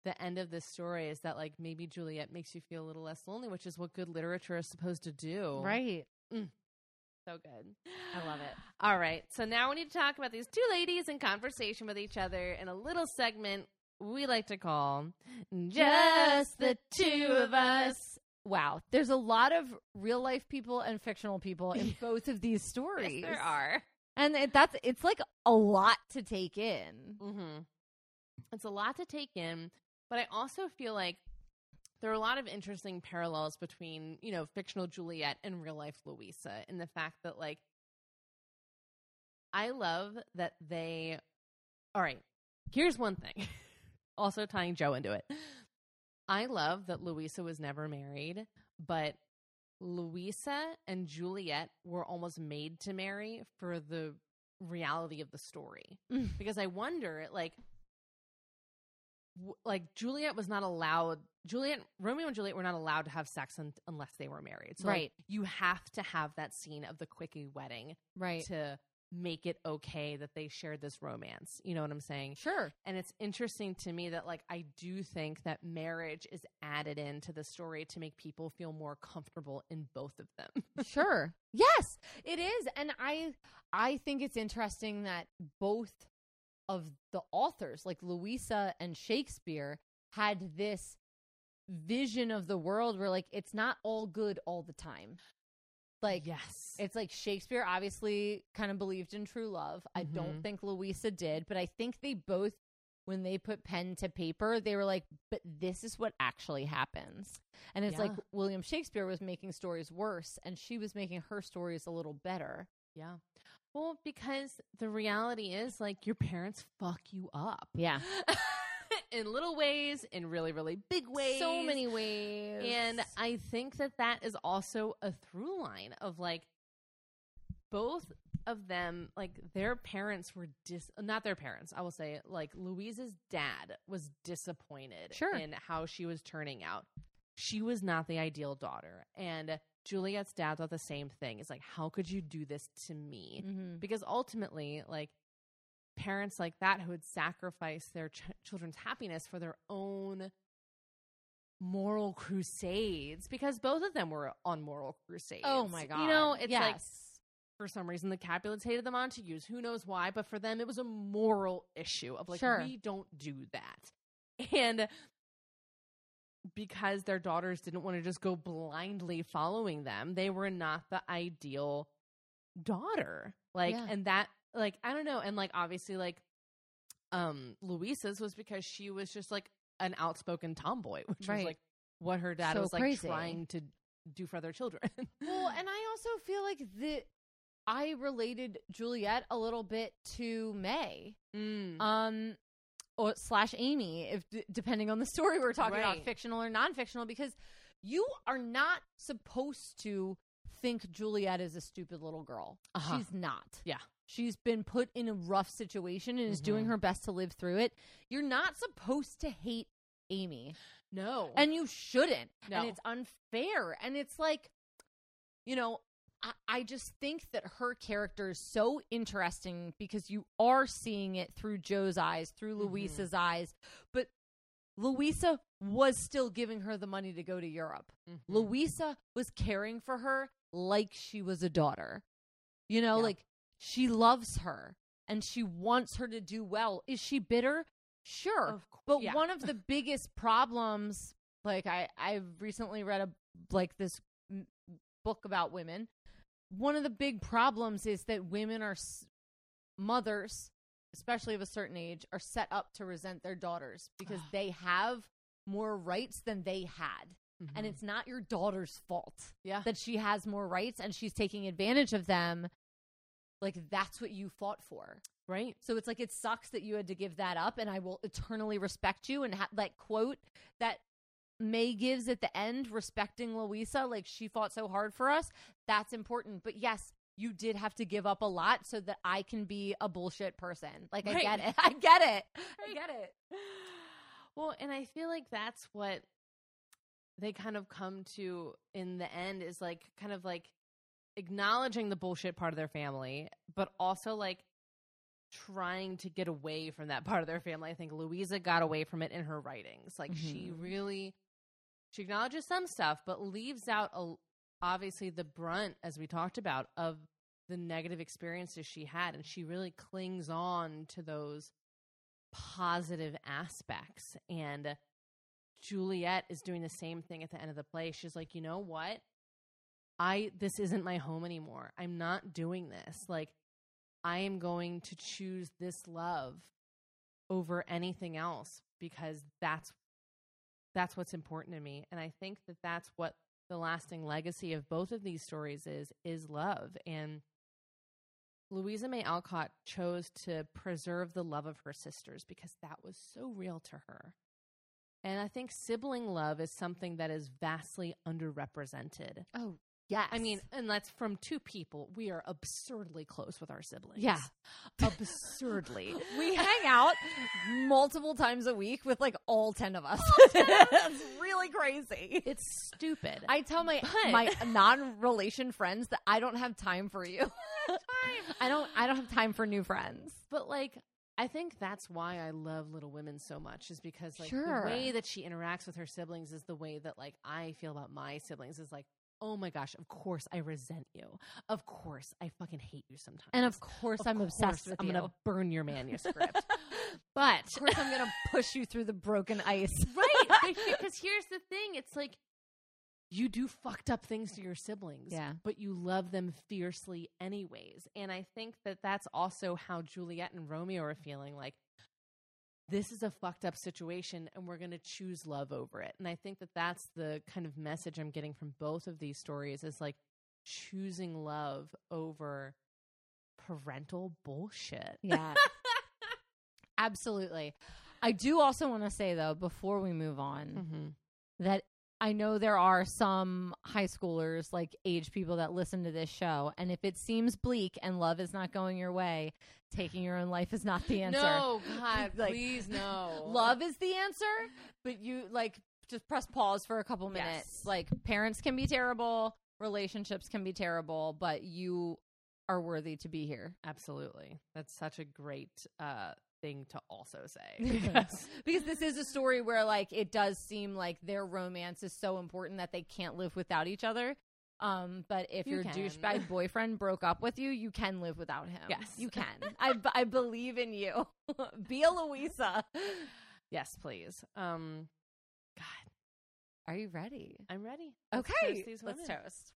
Speaker 1: The end of this story is that like maybe Juliet makes you feel a little less lonely, which is what good literature is supposed to do.
Speaker 2: right.
Speaker 1: So good.
Speaker 2: I love it.
Speaker 1: All right. So now we need to talk about these two ladies in conversation with each other in a little segment we like to call Just the Two of Us.
Speaker 2: Wow. There's a lot of real life people and fictional people in both of these stories.
Speaker 1: Yes, there are.
Speaker 2: And it, that's it's like a lot to take in.
Speaker 1: Mm-hmm. It's a lot to take in, but I also feel like there are a lot of interesting parallels between, you know, fictional Juliet and real life Louisa in the fact that, like, I love that they. All right, here's one thing. also tying Jo into it. I love that Louisa was never married, but Louisa and Juliet were almost made to marry for the reality of the story.
Speaker 2: Mm.
Speaker 1: Because I wonder, like, like Juliet was not allowed. Juliet, Romeo and Juliet were not allowed to have sex un- unless they were married. So, like,
Speaker 2: Right.
Speaker 1: you have to have that scene of the quickie wedding
Speaker 2: Right.
Speaker 1: to make it okay that they shared this romance. You know what I'm saying?
Speaker 2: Sure.
Speaker 1: And it's interesting to me that like I do think that marriage is added into the story to make people feel more comfortable in both of them.
Speaker 2: sure. Yes, it is. And I I think it's interesting that both of the authors, like Louisa and Shakespeare, had this vision of the world where like it's not all good all the time. Like
Speaker 1: yes.
Speaker 2: It's like Shakespeare obviously kind of believed in true love. I don't
Speaker 1: Mhm.
Speaker 2: think Louisa did, but I think they both, when they put pen to paper, they were like, but this is what actually happens. And it's like William Shakespeare was making stories worse, and she was making her stories a little better.
Speaker 1: yeah. Well, because the reality is like your parents fuck you up.
Speaker 2: Yeah.
Speaker 1: in little ways, in really, really big ways.
Speaker 2: So many ways.
Speaker 1: And I think that that is also a through line of like both of them, like their parents were dis, not their parents, I will say, like Louise's dad was disappointed
Speaker 2: Sure.
Speaker 1: in how she was turning out. She was not the ideal daughter. And Juliet's dad thought the same thing. It's like, how could you do this to me?
Speaker 2: Mhm.
Speaker 1: Because ultimately, like, parents like that who would sacrifice their ch- children's happiness for their own moral crusades because both of them were on moral crusades.
Speaker 2: Oh my god.
Speaker 1: You know, it's like for some reason the Capulets hated the Montagues. Who knows why? But for them, it was a moral issue of like
Speaker 2: Sure.
Speaker 1: we don't do that, and because their daughters didn't want to just go blindly following them, they were not the ideal daughter. Like,
Speaker 2: Yeah.
Speaker 1: and that, like, I don't know, and like obviously, like, um, Louisa's was because she was just like an outspoken tomboy, which was like what her dad
Speaker 2: So
Speaker 1: was like
Speaker 2: crazy.
Speaker 1: trying to do for other children.
Speaker 2: Well, and I also feel like the I related Juliet a little bit to May.
Speaker 1: Mm.
Speaker 2: um or slash Amy if depending on the story we're talking about fictional or non-fictional because you are not supposed to think Juliet is a stupid little girl.
Speaker 1: Uh-huh.
Speaker 2: She's not.
Speaker 1: Yeah.
Speaker 2: She's been put in a rough situation and is doing
Speaker 1: Mhm.
Speaker 2: her best to live through it. You're not supposed to hate Amy.
Speaker 1: no,
Speaker 2: And you shouldn't.
Speaker 1: No.
Speaker 2: And it's unfair. And it's like, you know, I, I just think that her character is so interesting because you are seeing it through Jo's eyes, through
Speaker 1: Mhm.
Speaker 2: Louisa's eyes. But Louisa was still giving her the money to go to Europe.
Speaker 1: Mhm.
Speaker 2: Louisa was caring for her like she was a daughter. You know,
Speaker 1: Yeah.
Speaker 2: like she loves her and she wants her to do well. Is she bitter? Sure. But
Speaker 1: yeah.
Speaker 2: one of the biggest problems, like I, I've recently read a like this m- book about women. One of the big problems is that women are s- mothers, especially of a certain age, are set up to resent their daughters because they have more rights than they had, and
Speaker 1: Mhm.
Speaker 2: it's not your daughter's fault
Speaker 1: yeah,
Speaker 2: that she has more rights and she's taking advantage of them. Like that's what you fought for.
Speaker 1: right.
Speaker 2: So it's like it sucks that you had to give that up, and I will eternally respect you. And ha- that quote that May gives at the end, respecting Louisa, like she fought so hard for us, that's important. But yes, you did have to give up a lot so that I can be a bullshit person. Like I get it, I get it, I get it.
Speaker 1: Well, and I feel like that's what they kind of come to in the end is like kind of like acknowledging the bullshit part of their family, but also like trying to get away from that part of their family. I think Louisa got away from it in her writings. Like she
Speaker 2: Mhm.
Speaker 1: really she acknowledges some stuff, but leaves out a, obviously the brunt, as we talked about, of the negative experiences she had, and she really clings on to those positive aspects. And Juliet is doing the same thing at the end of the play. She's like, you know what? I this isn't my home anymore. I'm not doing this. Like I am going to choose this love over anything else because that's that's what's important to me. And I think that that's what the lasting legacy of both of these stories is is love and Louisa May Alcott chose to preserve the love of her sisters because that was so real to her. And I think sibling love is something that is vastly underrepresented.
Speaker 2: Oh yes,
Speaker 1: I mean, and that's from two people. We are absurdly close with our siblings.
Speaker 2: Yeah.
Speaker 1: absurdly.
Speaker 2: we hang out multiple times a week with like all ten of us. it's really crazy.
Speaker 1: It's stupid.
Speaker 2: I tell my
Speaker 1: But-
Speaker 2: my non-relation friends that I don't have time for you. I don't I don't have time for new friends.
Speaker 1: But like I think that's why I love Little Women so much is because like
Speaker 2: Sure.
Speaker 1: the way that she interacts with her siblings is the way that like I feel about my siblings is like oh my gosh of course I resent you of course I fucking hate you sometimes
Speaker 2: And of course
Speaker 1: Of
Speaker 2: I'm
Speaker 1: course,
Speaker 2: obsessed with
Speaker 1: I'm
Speaker 2: you.
Speaker 1: gonna burn your manuscript but
Speaker 2: of course I'm gonna push you through the broken ice.
Speaker 1: right because here's the thing it's like you do fucked up things to your siblings
Speaker 2: Yeah.
Speaker 1: but you love them fiercely anyways and i think that that's also how juliet and romeo are feeling like this is a fucked up situation and we're going to choose love over it and i think that that's the kind of message i'm getting from both of these stories is like choosing love over parental bullshit
Speaker 2: Yeah. Absolutely. I do also want to say though before we move on
Speaker 1: mm-hmm.
Speaker 2: that I know there are some high schoolers, like age people that listen to this show, and if it seems bleak and love is not going your way, taking your own life is not the answer.
Speaker 1: no god
Speaker 2: Like,
Speaker 1: please no
Speaker 2: Love is the answer, but you like just press pause for a couple minutes.
Speaker 1: Yes.
Speaker 2: Like parents can be terrible, relationships can be terrible, but you are worthy to be here.
Speaker 1: Absolutely. That's such a great uh, thing to also say. Because
Speaker 2: because this is a story where like it does seem like their romance is so important that they can't live without each other. Um, but if
Speaker 1: You
Speaker 2: your
Speaker 1: can.
Speaker 2: douchebag boyfriend broke up with you, you can live without him.
Speaker 1: Yes.
Speaker 2: you can. I, b- I believe in you. Be a Louisa.
Speaker 1: yes, please. Um, God,
Speaker 2: Are you ready?
Speaker 1: I'm ready. Let's
Speaker 2: Okay,
Speaker 1: toast
Speaker 2: let's toast.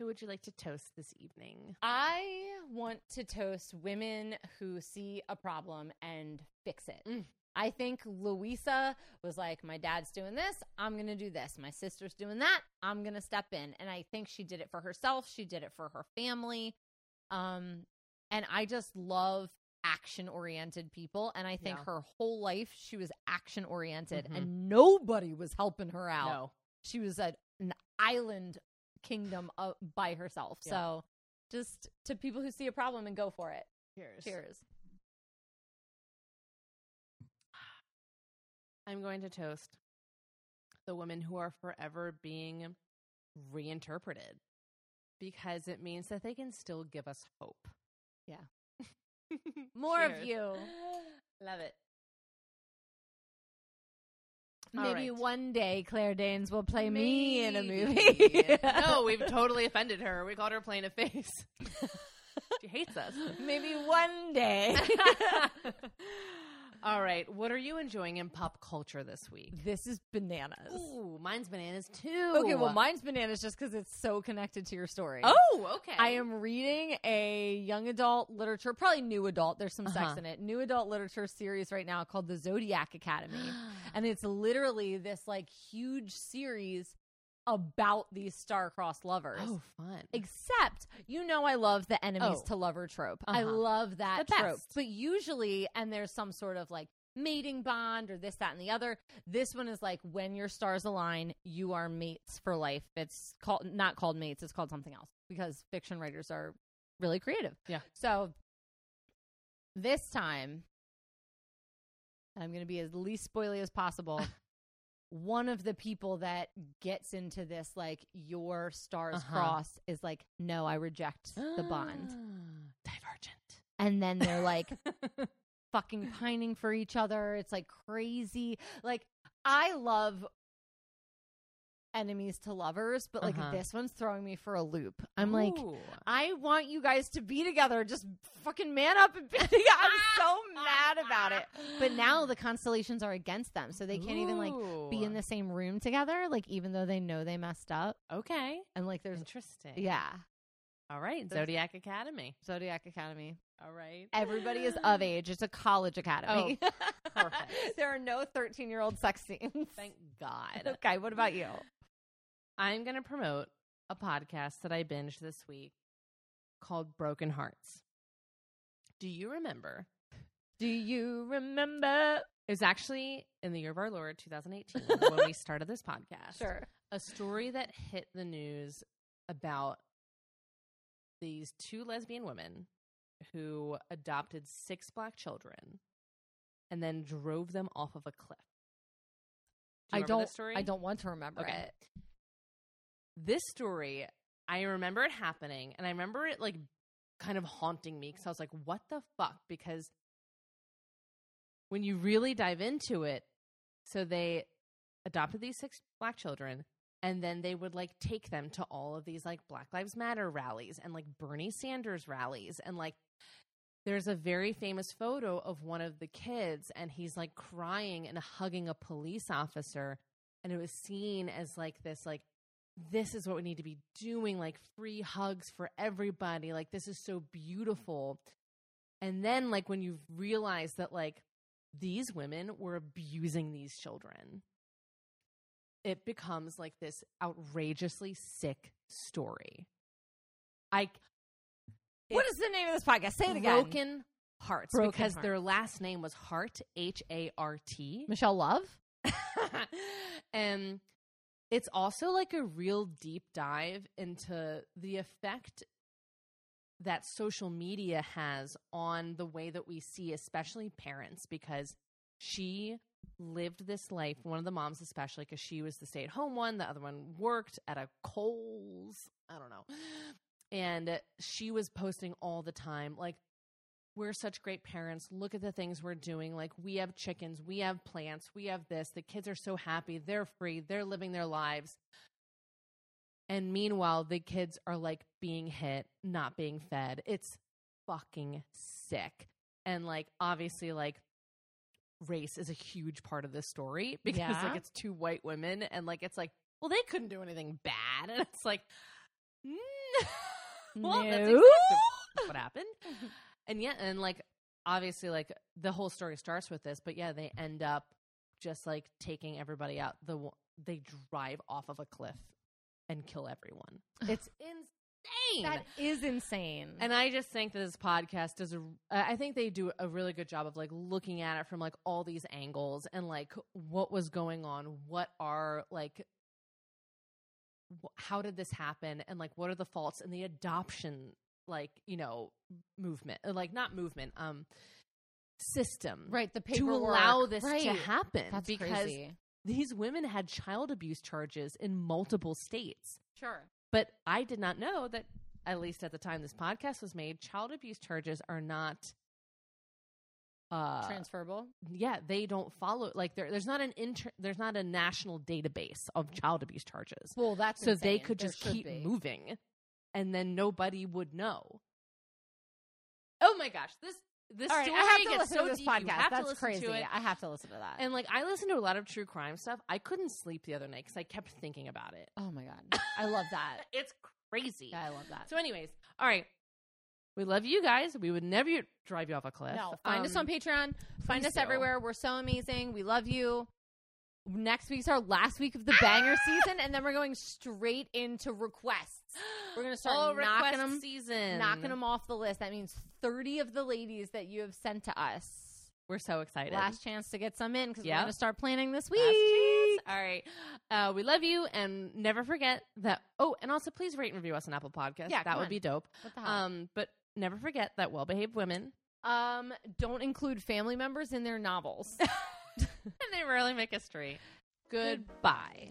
Speaker 1: Who would you like to toast this evening?
Speaker 2: I want to toast women who see a problem and fix it.
Speaker 1: Mm.
Speaker 2: I think Louisa was like, My dad's doing this. I'm going to do this. My sister's doing that. I'm going to step in. And I think she did it for herself. She did it for her family. Um, and I just love action oriented people. And I think
Speaker 1: Yeah.
Speaker 2: her whole life, she was action oriented
Speaker 1: Mhm.
Speaker 2: and nobody was helping her out.
Speaker 1: No.
Speaker 2: She was at an island kingdom uh, by herself.
Speaker 1: Yeah.
Speaker 2: So just to people who see a problem and go for it.
Speaker 1: Cheers.
Speaker 2: Cheers.
Speaker 1: I'm going to toast the women who are forever being reinterpreted because it means that they can still give us hope.
Speaker 2: Yeah. More of you.
Speaker 1: Love it.
Speaker 2: Maybe
Speaker 1: right.
Speaker 2: one day Claire Danes will play me in a movie.
Speaker 1: No, we've totally offended her. We called her plain a face. she hates us.
Speaker 2: Maybe one day.
Speaker 1: All right. What are you enjoying in pop culture this week?
Speaker 2: this is bananas.
Speaker 1: Ooh, mine's bananas too.
Speaker 2: Okay, well, mine's bananas just because it's so connected to your story.
Speaker 1: Oh, okay.
Speaker 2: I am reading a young adult literature, probably new adult. There's some sex
Speaker 1: Uh-huh.
Speaker 2: in it. New adult literature series right now called the Zodiac Academy. and it's literally this like huge series about these star-crossed lovers.
Speaker 1: oh, fun.
Speaker 2: Except, you know, I love the enemies
Speaker 1: Oh.
Speaker 2: to lover trope. I
Speaker 1: Uh-huh.
Speaker 2: love that
Speaker 1: The
Speaker 2: trope.
Speaker 1: best.
Speaker 2: But usually, and there's some sort of like mating bond or this, that, and the other. This one is like when your stars align, you are mates for life. It's called not called mates. It's called something else because fiction writers are really creative.
Speaker 1: Yeah.
Speaker 2: So this time, I'm going to be as least spoily as possible. One of the people that gets into this, like your stars
Speaker 1: Uh-huh.
Speaker 2: cross, is like, no, I reject the bond.
Speaker 1: divergent
Speaker 2: And then they're like fucking pining for each other. It's like crazy. Like, I love enemies to lovers, but like
Speaker 1: Uh-huh.
Speaker 2: this one's throwing me for a loop. I'm like, I want you guys to be together. Just fucking man up and be together. I'm so mad about it. But now the constellations are against them, so they can't even like be in the same room together. Like even though they know they messed up,
Speaker 1: Okay.
Speaker 2: and like there's
Speaker 1: Interesting.
Speaker 2: yeah,
Speaker 1: All right.
Speaker 2: That's-
Speaker 1: Zodiac Academy.
Speaker 2: Zodiac Academy.
Speaker 1: All right.
Speaker 2: Everybody is of age. It's a college academy.
Speaker 1: Oh, perfect.
Speaker 2: there are no 13 year old sex scenes.
Speaker 1: Thank God.
Speaker 2: okay, what about you?
Speaker 1: I'm going to promote a podcast that I binged this week called Broken Harts. Do you remember?
Speaker 2: Do you remember?
Speaker 1: It was actually in the year of our Lord, 2018, when we started this podcast.
Speaker 2: Sure.
Speaker 1: A story that hit the news about these two lesbian women who adopted six black children and then drove them off of a cliff. Do you
Speaker 2: I
Speaker 1: remember
Speaker 2: don't. I don't want to remember
Speaker 1: Okay.
Speaker 2: it.
Speaker 1: This story, I remember it happening, and I remember it like kind of haunting me because I was like, "What the fuck?" Because when you really dive into it, so they adopted these six black children, and then they would like take them to all of these like Black Lives Matter rallies and like Bernie Sanders rallies, and like there's a very famous photo of one of the kids, and he's like crying and hugging a police officer, and it was seen as like this like this is what we need to be doing like free hugs for everybody like this is so beautiful and then like when you realize that like these women were abusing these children it becomes like this outrageously sick story i
Speaker 2: What is the name of this podcast? Say it again.
Speaker 1: broken harts
Speaker 2: Broken
Speaker 1: because their last name was hart h-a-r-t
Speaker 2: Michelle Love.
Speaker 1: and it's also like a real deep dive into the effect that social media has on the way that we see especially parents because she lived this life. One of the moms, especially, because she was the stay at home one. The other one worked at a Kohl's. I don't know. And she was posting all the time, like, we're such great parents. Look at the things we're doing. Like, we have chickens, we have plants, we have this. The kids are so happy. They're free, they're living their lives. And meanwhile, the kids are like being hit, not being fed. It's fucking sick. And like, obviously, like, race is a huge part of this story because
Speaker 2: Yeah.
Speaker 1: like it's two white women and like it's like well they couldn't do anything bad and it's like mm, well that's
Speaker 2: No.
Speaker 1: exactly what happened and yeah and like obviously like the whole story starts with this but yeah they end up just like taking everybody out the they drive off of a cliff and kill everyone it's insane
Speaker 2: That is insane.
Speaker 1: and I just think that this podcast does a. I think they do a really good job of like looking at it from like all these angles and like what was going on, what are like, how did this happen, and like what are the faults in the adoption, like you know, movement, uh, like not movement, um, system,
Speaker 2: right, the
Speaker 1: to allow this
Speaker 2: right.
Speaker 1: to happen
Speaker 2: That's
Speaker 1: because
Speaker 2: crazy.
Speaker 1: these women had child abuse charges in multiple states.
Speaker 2: Sure.
Speaker 1: But I did not know that, at least at the time this podcast was made, child abuse charges are not. Uh,
Speaker 2: Transferable.
Speaker 1: yeah, they don't follow. Like there, there's not an inter, there's not a national database of child abuse charges,
Speaker 2: Well, that's
Speaker 1: so they could
Speaker 2: There
Speaker 1: just keep
Speaker 2: be.
Speaker 1: moving, and then nobody would know. Oh my gosh, this this
Speaker 2: right,
Speaker 1: story
Speaker 2: I have to
Speaker 1: gets
Speaker 2: listen
Speaker 1: so
Speaker 2: to this
Speaker 1: deep. You
Speaker 2: podcast. That's
Speaker 1: listen
Speaker 2: crazy.
Speaker 1: to it.
Speaker 2: I have to listen to that.
Speaker 1: And like I listen to a lot of true crime stuff. I couldn't sleep the other night because I kept thinking about it.
Speaker 2: oh my god, I love that.
Speaker 1: It's crazy.
Speaker 2: Yeah, I love that.
Speaker 1: So, anyways, all right. We love you guys. We would never drive you off a cliff.
Speaker 2: No, find us
Speaker 1: Um,
Speaker 2: on Patreon. Find us
Speaker 1: do.
Speaker 2: everywhere. We're so amazing. We love you. Next week's our last week of the banger season, and then we're going straight into requests. We're gonna start
Speaker 1: Oh,
Speaker 2: knocking them,
Speaker 1: season.
Speaker 2: knocking them off the list. That means thirty of the ladies that you have sent to us.
Speaker 1: We're so excited.
Speaker 2: Last chance to get some in because
Speaker 1: Yep.
Speaker 2: we're gonna start planning this week.
Speaker 1: chance. All right. Uh, we love you, and never forget that. Oh, and also please rate and review us on Apple Podcasts.
Speaker 2: Yeah,
Speaker 1: that would
Speaker 2: on.
Speaker 1: be dope.
Speaker 2: What the hell?
Speaker 1: Um, but never forget that well-behaved women,
Speaker 2: Um, don't include family members in their novels.
Speaker 1: and they rarely make a history. Goodbye.